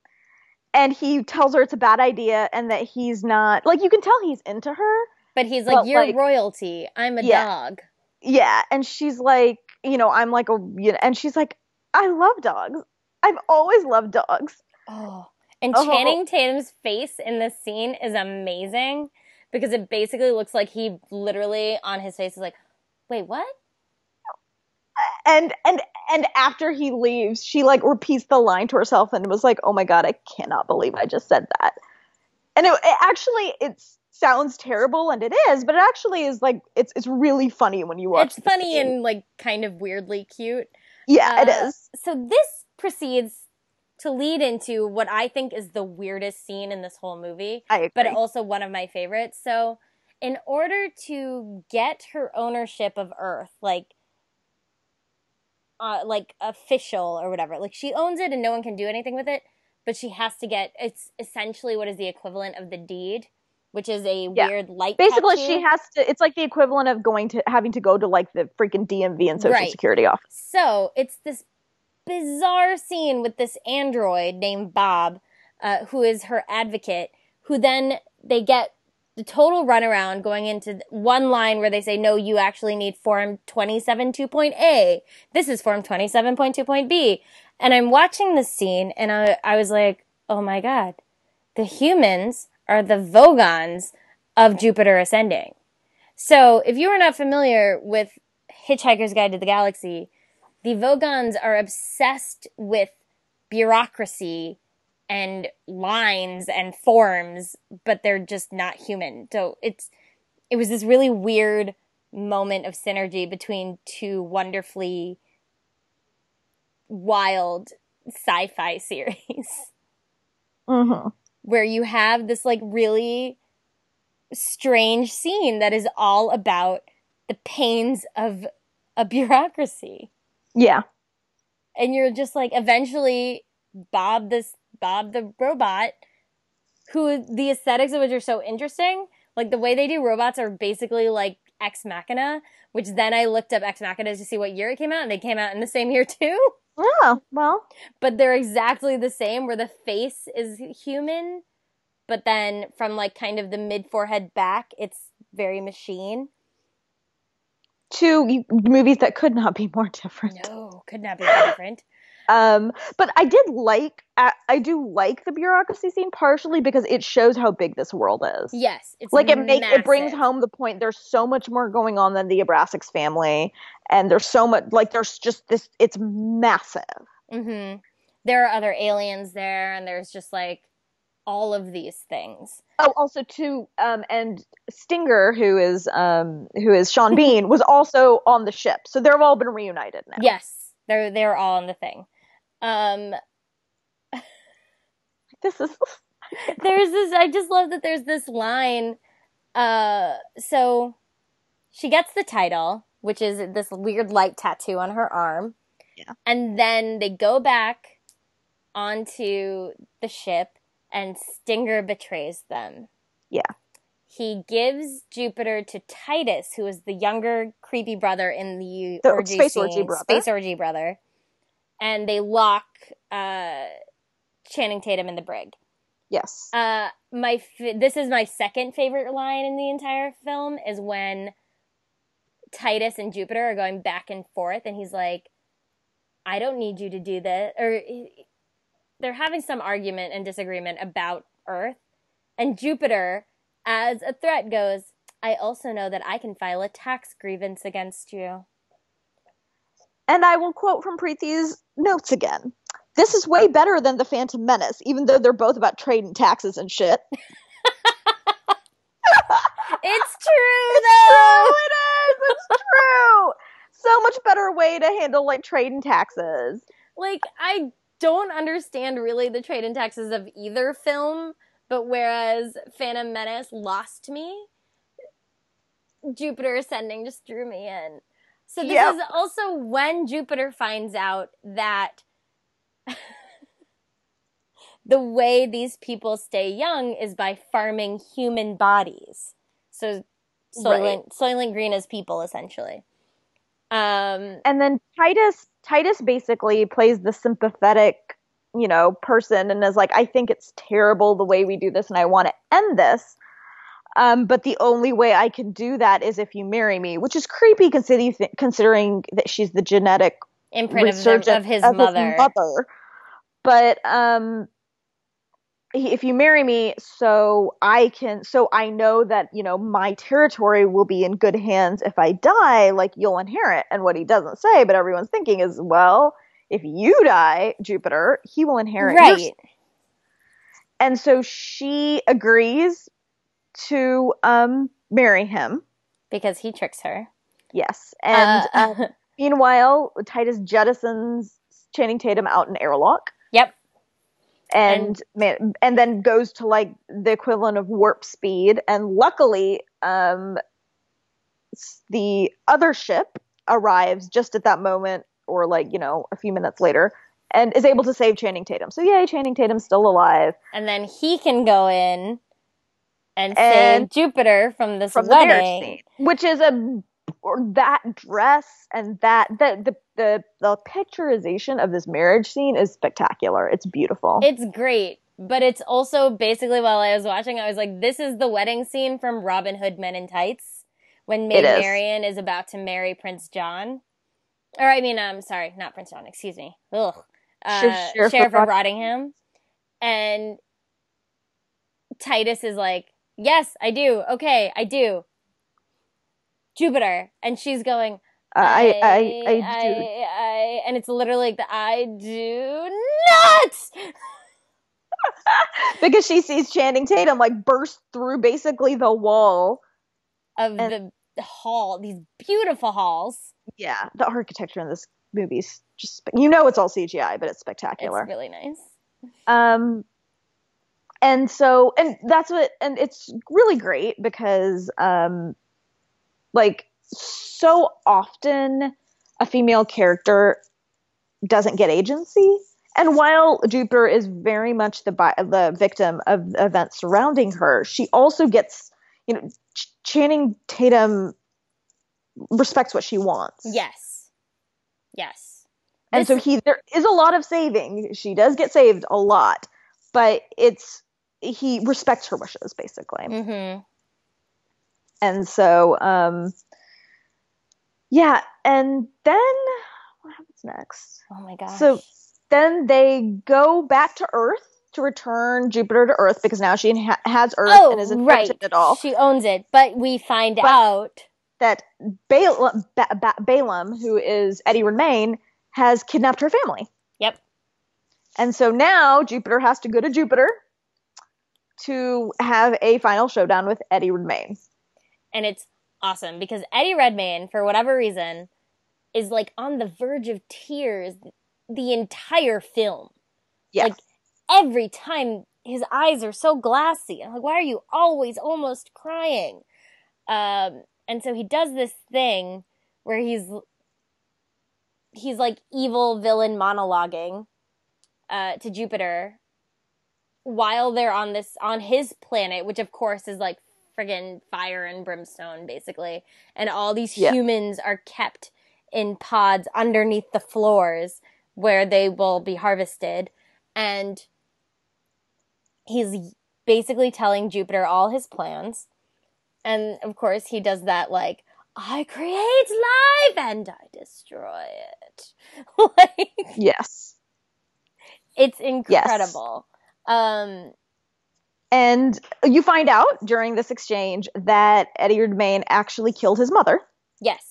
[SPEAKER 2] and he tells her it's a bad idea and that he's not like you can tell he's into her.
[SPEAKER 1] But he's like,
[SPEAKER 2] But,
[SPEAKER 1] "You're
[SPEAKER 2] like-
[SPEAKER 1] royalty. I'm a
[SPEAKER 2] Yeah.
[SPEAKER 1] dog."
[SPEAKER 2] Yeah, and she's like, you know, I'm like a you know, and she's like I love dogs. I've always loved dogs.
[SPEAKER 1] Oh. And
[SPEAKER 2] Oh.
[SPEAKER 1] Channing Tatum's face in this scene is amazing because it basically looks like he literally on his face is like, "Wait, what?"
[SPEAKER 2] And and and after he leaves, she like repeats the line to herself and was like, "Oh my god, I cannot believe I just said that." And it, it actually it sounds terrible and it is, but it actually is like it's it's really funny when you watch.
[SPEAKER 1] It's funny
[SPEAKER 2] scene.
[SPEAKER 1] and like kind of weirdly cute.
[SPEAKER 2] yeah, it
[SPEAKER 1] Uh,
[SPEAKER 2] is.
[SPEAKER 1] So this proceeds to lead into what I think is the weirdest scene in this whole movie,
[SPEAKER 2] I agree.
[SPEAKER 1] but also one of my favorites. So, in order to get her ownership of Earth, like uh, like official or whatever, like she owns it and no one can do anything with it, but she has to get it's essentially what is the equivalent of the deed which is a
[SPEAKER 2] Yeah.
[SPEAKER 1] weird light.
[SPEAKER 2] Basically,
[SPEAKER 1] tattoo.
[SPEAKER 2] she has to. It's like the equivalent of going to having to go to like the freaking DMV and Social
[SPEAKER 1] Right.
[SPEAKER 2] Security office.
[SPEAKER 1] So it's this bizarre scene with this android named Bob, uh, who is her advocate, who then they get the total runaround going into one line where they say, no, you actually need form 27.2.A. This is form 27.2.B. And I'm watching this scene and I, I was like, oh my God, the humans are the Vogons of Jupiter Ascending. So if you are not familiar with Hitchhiker's Guide to the Galaxy, the Vogons are obsessed with bureaucracy and lines and forms, but they're just not human. So it's it was this really weird moment of synergy between two wonderfully wild sci-fi <laughs> series
[SPEAKER 2] Mm-hmm.
[SPEAKER 1] where you have this like really strange scene that is all about the pains of a <laughs> bureaucracy
[SPEAKER 2] Yeah.
[SPEAKER 1] and you're just like eventually bob this bob the robot who the aesthetics of which are so interesting like the way they do robots are basically like ex machina which then i looked up ex machina to see what year it came out and they came out in the same year too
[SPEAKER 2] Oh well.
[SPEAKER 1] but they're exactly the same where the face is human but then from like kind of the mid forehead back it's very machine
[SPEAKER 2] Two movies that could not be more different.
[SPEAKER 1] no could not be more different
[SPEAKER 2] Um, but I did like. I, I do like the bureaucracy scene partially because it shows how big this world is.
[SPEAKER 1] yes it's
[SPEAKER 2] like it make it brings home the point there's so much more going on than the Abraxas family and there's so much like there's just this it's massive.
[SPEAKER 1] hmm There are other aliens there, and there's just like all of these things.
[SPEAKER 2] Oh also too um and Stinger who is um who is Sean <laughs> Bean was also on the ship. So they've all been reunited now.
[SPEAKER 1] Yes, they're they're all in the thing. Um,
[SPEAKER 2] This is <laughs>
[SPEAKER 1] there's this. I just love that there's this line. Uh, so she gets the title, which is this weird light tattoo on her arm.
[SPEAKER 2] Yeah.
[SPEAKER 1] And then they go back onto the ship, and Stinger betrays them.
[SPEAKER 2] Yeah.
[SPEAKER 1] He gives Jupiter to Titus, who is the younger creepy brother in the,
[SPEAKER 2] The
[SPEAKER 1] orgy
[SPEAKER 2] space
[SPEAKER 1] scene,
[SPEAKER 2] orgy brother.
[SPEAKER 1] Space orgy brother. And they lock uh, Channing Tatum in the brig.
[SPEAKER 2] yes.
[SPEAKER 1] Uh, my f- this is my second favorite line in the entire film is when Titus and Jupiter are going back and forth, and he's like, "I don't need you to do this," or they're having some argument and disagreement about Earth, and Jupiter, as a threat, goes, "I also know that I can file a tax grievance against you."
[SPEAKER 2] And I will quote from Preeti's notes again. This is way better than the Phantom Menace, even though they're both about trade and taxes and shit. <laughs> <laughs>
[SPEAKER 1] It's true,
[SPEAKER 2] It's
[SPEAKER 1] though.
[SPEAKER 2] true, it is. It's true. So much better way to handle like trade and taxes.
[SPEAKER 1] like I don't understand really the trade and taxes of either film, but whereas Phantom Menace lost me, Jupiter Ascending just drew me in. So this
[SPEAKER 2] Yep.
[SPEAKER 1] is also when Jupiter finds out that <laughs> the way these people stay young is by farming human bodies. So Soylent, Soylent Green is people essentially. Um,
[SPEAKER 2] And then Titus Titus basically plays the sympathetic, you know, person and is like, I think it's terrible the way we do this and I want to end this. Um, but the only way I can do that is if you marry me, which is creepy considering considering that she's the genetic
[SPEAKER 1] imprint of, the, of his mother.
[SPEAKER 2] mother. But um, if you marry me, so I can, so I know that you know my territory will be in good hands if I die. Like you'll inherit. And what he doesn't say, but everyone's thinking is, well, if you die, Jupiter, he will inherit. your
[SPEAKER 1] Right.
[SPEAKER 2] and so she agrees to um marry him.
[SPEAKER 1] because he tricks her.
[SPEAKER 2] Yes, and
[SPEAKER 1] Uh,
[SPEAKER 2] um, <laughs> meanwhile, Titus jettisons Channing Tatum out an airlock.
[SPEAKER 1] yep.
[SPEAKER 2] and man, and then goes to like the equivalent of warp speed and luckily um the other ship arrives just at that moment or like you know a few minutes later and is able to save Channing Tatum so yay Channing Tatum's still alive
[SPEAKER 1] And then he can go in and,
[SPEAKER 2] And-
[SPEAKER 1] Jupiter from this
[SPEAKER 2] from the
[SPEAKER 1] wedding.
[SPEAKER 2] scene, which is a or that dress and that the the the, the picturization of this marriage scene is spectacular. It's beautiful.
[SPEAKER 1] It's great, but it's also basically while I was watching, I was like, this is the wedding scene from Robin Hood Men in Tights when Maid
[SPEAKER 2] is.
[SPEAKER 1] Marian is about to marry Prince John. Or I mean, I'm sorry, not Prince John. Excuse me. Ugh. Uh,
[SPEAKER 2] Sheriff of
[SPEAKER 1] Rottingham, and Titus is like, "Yes, I do. Okay, I do." Jupiter, and she's going,
[SPEAKER 2] I I I, I, do.
[SPEAKER 1] I, I- and it's literally like the I do not. <laughs>
[SPEAKER 2] because she sees Channing Tatum like burst through basically the wall.
[SPEAKER 1] of
[SPEAKER 2] And-
[SPEAKER 1] the hall, these beautiful halls.
[SPEAKER 2] Yeah, the architecture in this movie is just you know it's all CGI, but it's spectacular.
[SPEAKER 1] It's really nice.
[SPEAKER 2] um and so and that's what and it's really great because um like so often a female character doesn't get agency. And while Jupiter is very much the the victim of events surrounding her she also gets you know Ch- Channing Tatum respects what she wants.
[SPEAKER 1] Yes, yes.
[SPEAKER 2] and
[SPEAKER 1] This-
[SPEAKER 2] so he there is a lot of saving. She does get saved a lot but it's he respects her wishes basically
[SPEAKER 1] hmm
[SPEAKER 2] and so um yeah and then what happens next
[SPEAKER 1] Oh my gosh.
[SPEAKER 2] So- then they go back to earth to return jupiter to earth because now she ha- has earth
[SPEAKER 1] oh
[SPEAKER 2] and isn't
[SPEAKER 1] right,
[SPEAKER 2] affected at all
[SPEAKER 1] she owns it. But we find
[SPEAKER 2] But-
[SPEAKER 1] out.
[SPEAKER 2] that Balaam, ba- ba- Balaam who is eddie redmayne has kidnapped her family
[SPEAKER 1] Yep.
[SPEAKER 2] And so now Jupiter has to go to Jupiter to have a final showdown with Eddie Redmayne.
[SPEAKER 1] and it's awesome because Eddie Redmayne, for whatever reason, is like on the verge of tears the entire film.
[SPEAKER 2] Yes.
[SPEAKER 1] Like, Every time his eyes are so glassy. I'm like, why are you always almost crying? Um, and so he does this thing where he's he's like evil villain monologuing uh, to Jupiter while they're on this on his planet, which of course is like friggin' fire and brimstone, basically. And all these
[SPEAKER 2] Yeah.
[SPEAKER 1] humans are kept in pods underneath the floors where they will be harvested. And he's basically telling Jupiter all his plans. And of course, he does that like, I create life and I destroy it. <laughs> like,
[SPEAKER 2] yes.
[SPEAKER 1] it's incredible. Um,
[SPEAKER 2] And you find out during this exchange that Eddie Redmayne actually killed his mother.
[SPEAKER 1] yes.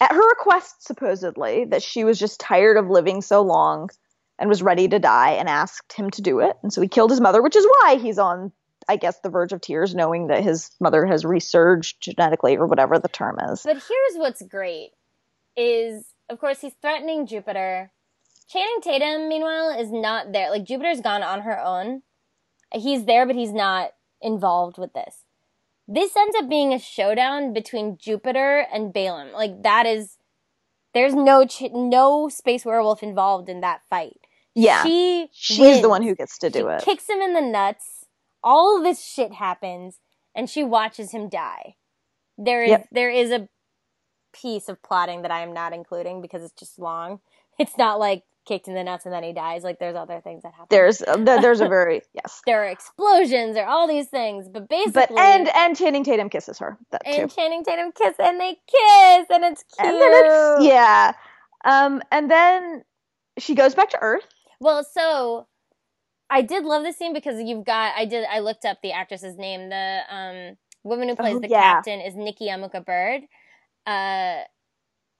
[SPEAKER 2] At her request, supposedly, that she was just tired of living so long and was ready to die and asked him to do it. And so he killed his mother, which is why he's on, I guess, the verge of tears, knowing that his mother has resurged genetically or whatever the term is.
[SPEAKER 1] But here's what's great is of course he's threatening Jupiter. Channing Tatum, meanwhile, is not there. Like Jupiter's gone on her own. He's there, but he's not involved with this. This ends up being a showdown between Jupiter and Balaam. Like that is, there's no ch- no space werewolf involved in that fight.
[SPEAKER 2] Yeah.
[SPEAKER 1] she
[SPEAKER 2] She's
[SPEAKER 1] wins.
[SPEAKER 2] the one who gets to do
[SPEAKER 1] she
[SPEAKER 2] it.
[SPEAKER 1] kicks him in the nuts. All of this shit happens, and she watches him die. There is
[SPEAKER 2] Yep.
[SPEAKER 1] there is a piece of plotting that I am not including because it's just long. <laughs> It's not like kicked in the nuts and then he dies. Like there's other things that happen.
[SPEAKER 2] There's uh, there's a <laughs> very yes.
[SPEAKER 1] there are explosions, there are all these things, but basically,
[SPEAKER 2] But and and Channing Tatum kisses her. That too.
[SPEAKER 1] and Channing Tatum kiss and they kiss and it's cute.
[SPEAKER 2] And then it's yeah. Um and then she goes back to Earth.
[SPEAKER 1] Well, so I did love this scene because you've got I did I looked up the actress's name. The um woman who plays
[SPEAKER 2] Oh,
[SPEAKER 1] the
[SPEAKER 2] yeah.
[SPEAKER 1] captain is Nikki Amuka Bird. Uh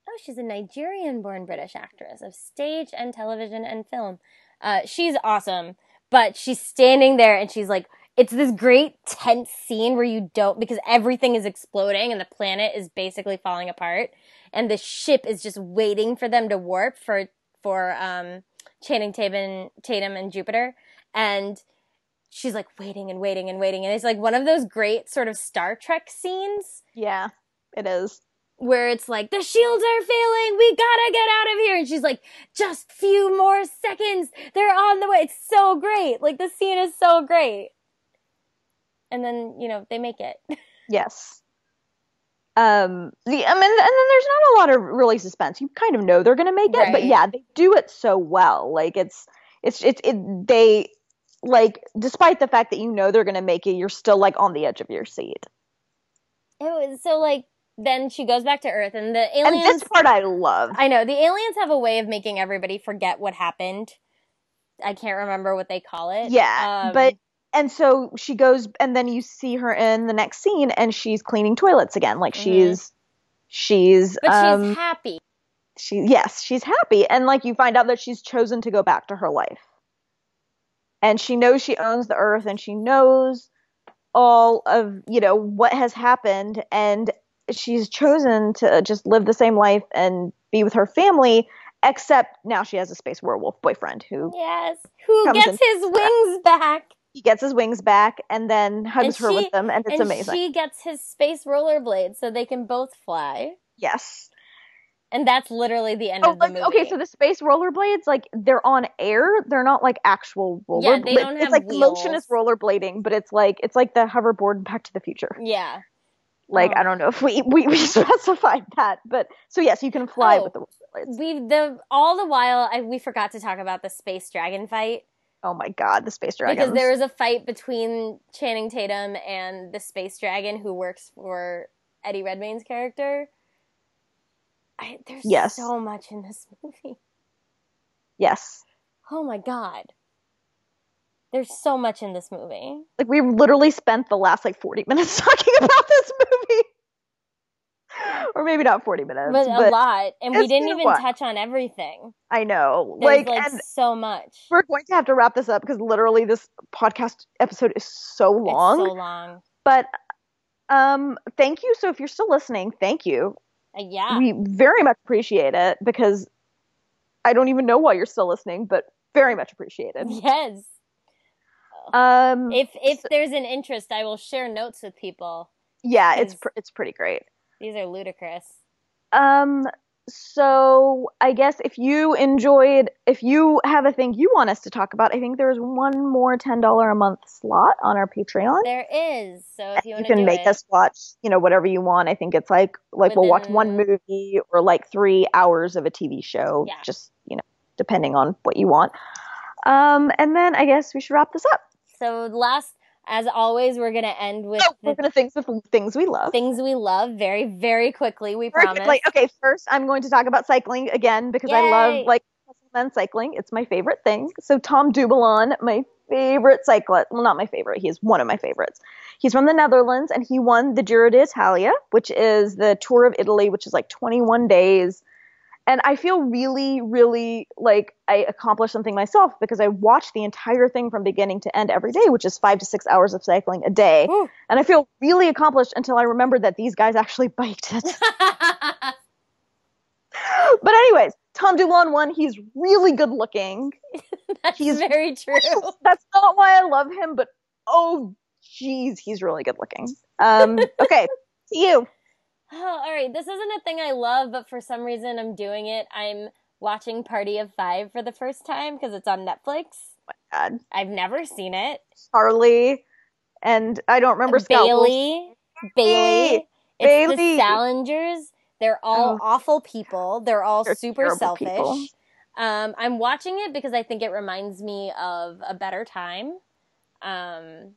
[SPEAKER 1] oh, she's a Nigerian-born British actress of stage and television and film. Uh, she's awesome, but she's standing there and she's like, it's this great tense scene where you don't because everything is exploding and the planet is basically falling apart, and the ship is just waiting for them to warp for for um Channing Tatum, Tatum and Jupiter, and she's like waiting and waiting and waiting, and it's like one of those great sort of Star Trek scenes
[SPEAKER 2] Yeah, it is.
[SPEAKER 1] Where it's like the shields are failing, we gotta get out of here, and she's like, just few more seconds, they're on the way. It's so great. Like the scene is so great. and then you know they make it. <laughs>
[SPEAKER 2] Yes. Um, the I mean, and then there's not a lot of really suspense. You kind of know they're gonna make it, but yeah, they do it so well. Like it's it's it's it, they like despite the fact that you know they're gonna make it, you're still like on the edge of your seat.
[SPEAKER 1] It was so like then she goes back to Earth, and the aliens.
[SPEAKER 2] And this part I love.
[SPEAKER 1] I know the aliens have a way of making everybody forget what happened. I can't remember what they call it.
[SPEAKER 2] Yeah,
[SPEAKER 1] Um,
[SPEAKER 2] but and so she goes, and then you see her in the next scene, and she's cleaning toilets again. Like
[SPEAKER 1] Mhm.
[SPEAKER 2] she's she's
[SPEAKER 1] but
[SPEAKER 2] um
[SPEAKER 1] she's happy.
[SPEAKER 2] she yes she's happy and like you find out that she's chosen to go back to her life and she knows she owns the earth and she knows all of you know what has happened and she's chosen to just live the same life and be with her family except now she has a space werewolf boyfriend who
[SPEAKER 1] Yes, who gets his wings back,
[SPEAKER 2] he gets his wings back and then hugs
[SPEAKER 1] And
[SPEAKER 2] her
[SPEAKER 1] she-
[SPEAKER 2] with them and it's
[SPEAKER 1] and
[SPEAKER 2] amazing
[SPEAKER 1] she gets his space rollerblades so they can both fly.
[SPEAKER 2] yes
[SPEAKER 1] And that's literally the end
[SPEAKER 2] Oh,
[SPEAKER 1] of the
[SPEAKER 2] like,
[SPEAKER 1] movie.
[SPEAKER 2] okay, so the space rollerblades, like they're on air. They're not like actual rollerblades.
[SPEAKER 1] Yeah, they don't have it's
[SPEAKER 2] like motionless
[SPEAKER 1] wheels.
[SPEAKER 2] rollerblading, but it's like it's like the hoverboard Back to the Future.
[SPEAKER 1] yeah.
[SPEAKER 2] Like
[SPEAKER 1] Oh.
[SPEAKER 2] I don't know if we, we we <laughs> specified that, but so yes, you can fly
[SPEAKER 1] Oh.
[SPEAKER 2] with the.
[SPEAKER 1] We the all the while I, we forgot to talk about the space dragon fight
[SPEAKER 2] Oh my god, the space dragon!
[SPEAKER 1] because there was a fight between Channing Tatum and the space dragon who works for Eddie Redmayne's character. I, there's
[SPEAKER 2] Yes.
[SPEAKER 1] so much in this <laughs> movie.
[SPEAKER 2] yes,
[SPEAKER 1] Oh my god. There's so much in this movie.
[SPEAKER 2] like we literally spent the last like forty <laughs> minutes talking about this movie, or maybe not forty minutes,
[SPEAKER 1] But,
[SPEAKER 2] but,
[SPEAKER 1] a lot. And we didn't even touch on everything.
[SPEAKER 2] I know,
[SPEAKER 1] There's
[SPEAKER 2] like,
[SPEAKER 1] like, so much.
[SPEAKER 2] we're going to have to wrap this up because literally this podcast episode is so long.
[SPEAKER 1] It's so long.
[SPEAKER 2] but um thank you so if you're still listening thank you
[SPEAKER 1] Uh, yeah.
[SPEAKER 2] we very much appreciate it because i don't even know why you're still listening but very much appreciated
[SPEAKER 1] yes.
[SPEAKER 2] Um
[SPEAKER 1] If if there's an interest, I will share notes with people.
[SPEAKER 2] yeah it's pr- it's pretty great
[SPEAKER 1] These are ludicrous.
[SPEAKER 2] um so i guess if you enjoyed if you have a thing you want us to talk about i think there's one more $10 a month slot on our patreon
[SPEAKER 1] There is. So if you
[SPEAKER 2] you can make
[SPEAKER 1] it,
[SPEAKER 2] us watch you know whatever you want i think it's like like we'll watch one movie or like three hours of a tv show
[SPEAKER 1] Yeah.
[SPEAKER 2] just you know depending on what you want um and then i guess we should wrap this up
[SPEAKER 1] so last, as always, we're gonna end with
[SPEAKER 2] oh, we're gonna think of things we love
[SPEAKER 1] things we love very very quickly. We
[SPEAKER 2] Very
[SPEAKER 1] promise.
[SPEAKER 2] quickly. okay first i'm going to talk about cycling again because i love like men cycling it's my favorite thing so tom dumoulin my favorite cyclist well not my favorite he is one of my favorites he's from the netherlands and he won the giro d'italia which is the tour of italy which is like 21 days and i feel really really like i accomplished something myself because i watched the entire thing from beginning to end every day which is five to six hours of cycling a day
[SPEAKER 1] Whew.
[SPEAKER 2] and i feel really accomplished until i remembered that these guys actually <laughs> biked it <laughs> but anyways tom dumoulin won he's really good looking <laughs>
[SPEAKER 1] That's
[SPEAKER 2] He's-
[SPEAKER 1] very true.
[SPEAKER 2] that's not why I love him, but oh, jeez, he's really good looking. Um, okay, see you.
[SPEAKER 1] Oh, <sighs> all right. This isn't a thing I love, but for some reason I'm doing it. I'm watching Party of Five for the first time because it's on Netflix.
[SPEAKER 2] My god,
[SPEAKER 1] I've never seen it.
[SPEAKER 2] Charlie, and I don't remember Wolf.
[SPEAKER 1] Bailey, Bailey, it's
[SPEAKER 2] Bailey.
[SPEAKER 1] the Salingers. They're all
[SPEAKER 2] Oh.
[SPEAKER 1] awful people. They're all
[SPEAKER 2] They're
[SPEAKER 1] super selfish.
[SPEAKER 2] people.
[SPEAKER 1] Um, I'm watching it because I think it reminds me of a better time. Um,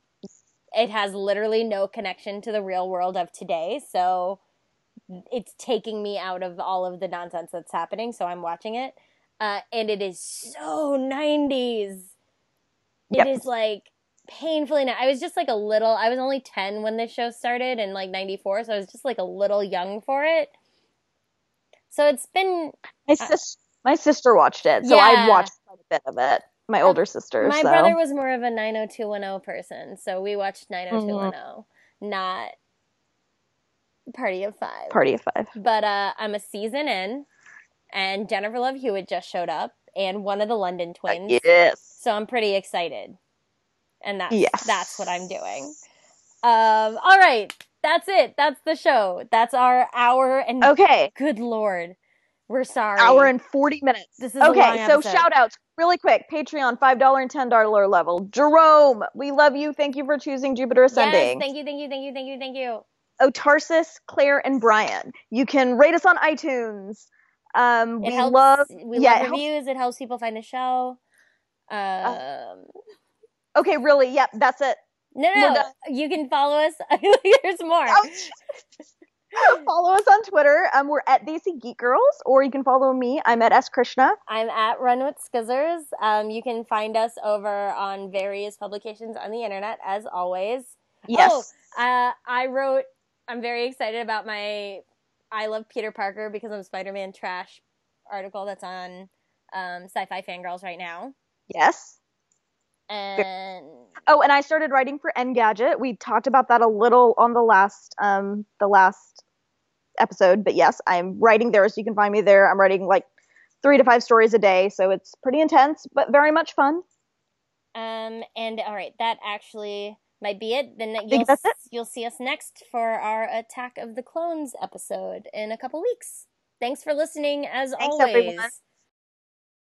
[SPEAKER 1] it has literally no connection to the real world of today, so it's taking me out of all of the nonsense that's happening. So I'm watching it, uh, and it is so 90s. It is
[SPEAKER 2] Yep.
[SPEAKER 1] like painfully. I was just like a little. I was only 10 when this show started in like 94, so I was just like a little young for it. So it's been
[SPEAKER 2] My sis, my sister watched it, so
[SPEAKER 1] Yeah.
[SPEAKER 2] I watched quite a bit of it. My older sister.
[SPEAKER 1] My
[SPEAKER 2] so.
[SPEAKER 1] brother was more of a 90210 person, so we watched 90210,
[SPEAKER 2] Mm-hmm.
[SPEAKER 1] not Party of Five.
[SPEAKER 2] Party of Five.
[SPEAKER 1] But uh, I'm a season in, and Jennifer Love Hewitt just showed up, and one of the London twins.
[SPEAKER 2] Yes.
[SPEAKER 1] So I'm pretty excited, and that's
[SPEAKER 2] Yes.
[SPEAKER 1] that's what I'm doing. Um, all right, that's it. That's the show. That's our hour, and
[SPEAKER 2] Okay.
[SPEAKER 1] good lord, We're sorry.
[SPEAKER 2] Hour and 40 minutes.
[SPEAKER 1] This is
[SPEAKER 2] okay, so shout outs really quick. Patreon, $5 and $10 level. Jerome, we love you. Thank you for choosing Jupiter Ascending.
[SPEAKER 1] Yes,
[SPEAKER 2] Ascending.
[SPEAKER 1] thank you, thank you, thank you, thank you, thank you.
[SPEAKER 2] Otarsis, Claire, and Brian. You can rate us on iTunes. Um, we
[SPEAKER 1] helps.
[SPEAKER 2] love.
[SPEAKER 1] we
[SPEAKER 2] yeah,
[SPEAKER 1] love
[SPEAKER 2] it helps-
[SPEAKER 1] reviews. It helps people find the show. Um,
[SPEAKER 2] Okay, really. Yep, that's it.
[SPEAKER 1] no, no, no. You can follow us. <laughs> There's more. <laughs>
[SPEAKER 2] follow us on Twitter. Um, we're at Desi Geek Girls, or you can follow me. I'm at S Krishna.
[SPEAKER 1] I'm at Run with Skizzers. Um, you can find us over on various publications on the internet, as always.
[SPEAKER 2] Yes.
[SPEAKER 1] Uh, I wrote. I'm very excited about my "I Love Peter Parker because I'm Spider-Man" trash article that's on um, SYFY FANGRRLS right now.
[SPEAKER 2] Yes.
[SPEAKER 1] And
[SPEAKER 2] Oh, and I started writing for Engadget. We talked about that a little on the last um the last episode, but yes, I'm writing there, so you can find me there. I'm writing like three to five stories a day, so it's pretty intense, but very much fun.
[SPEAKER 1] um, and all right, that actually might be it. Then you'll
[SPEAKER 2] it.
[SPEAKER 1] you'll see us next for our Attack of the Clones episode in a couple weeks. Thanks for listening, as
[SPEAKER 2] Thanks,
[SPEAKER 1] always.
[SPEAKER 2] everyone.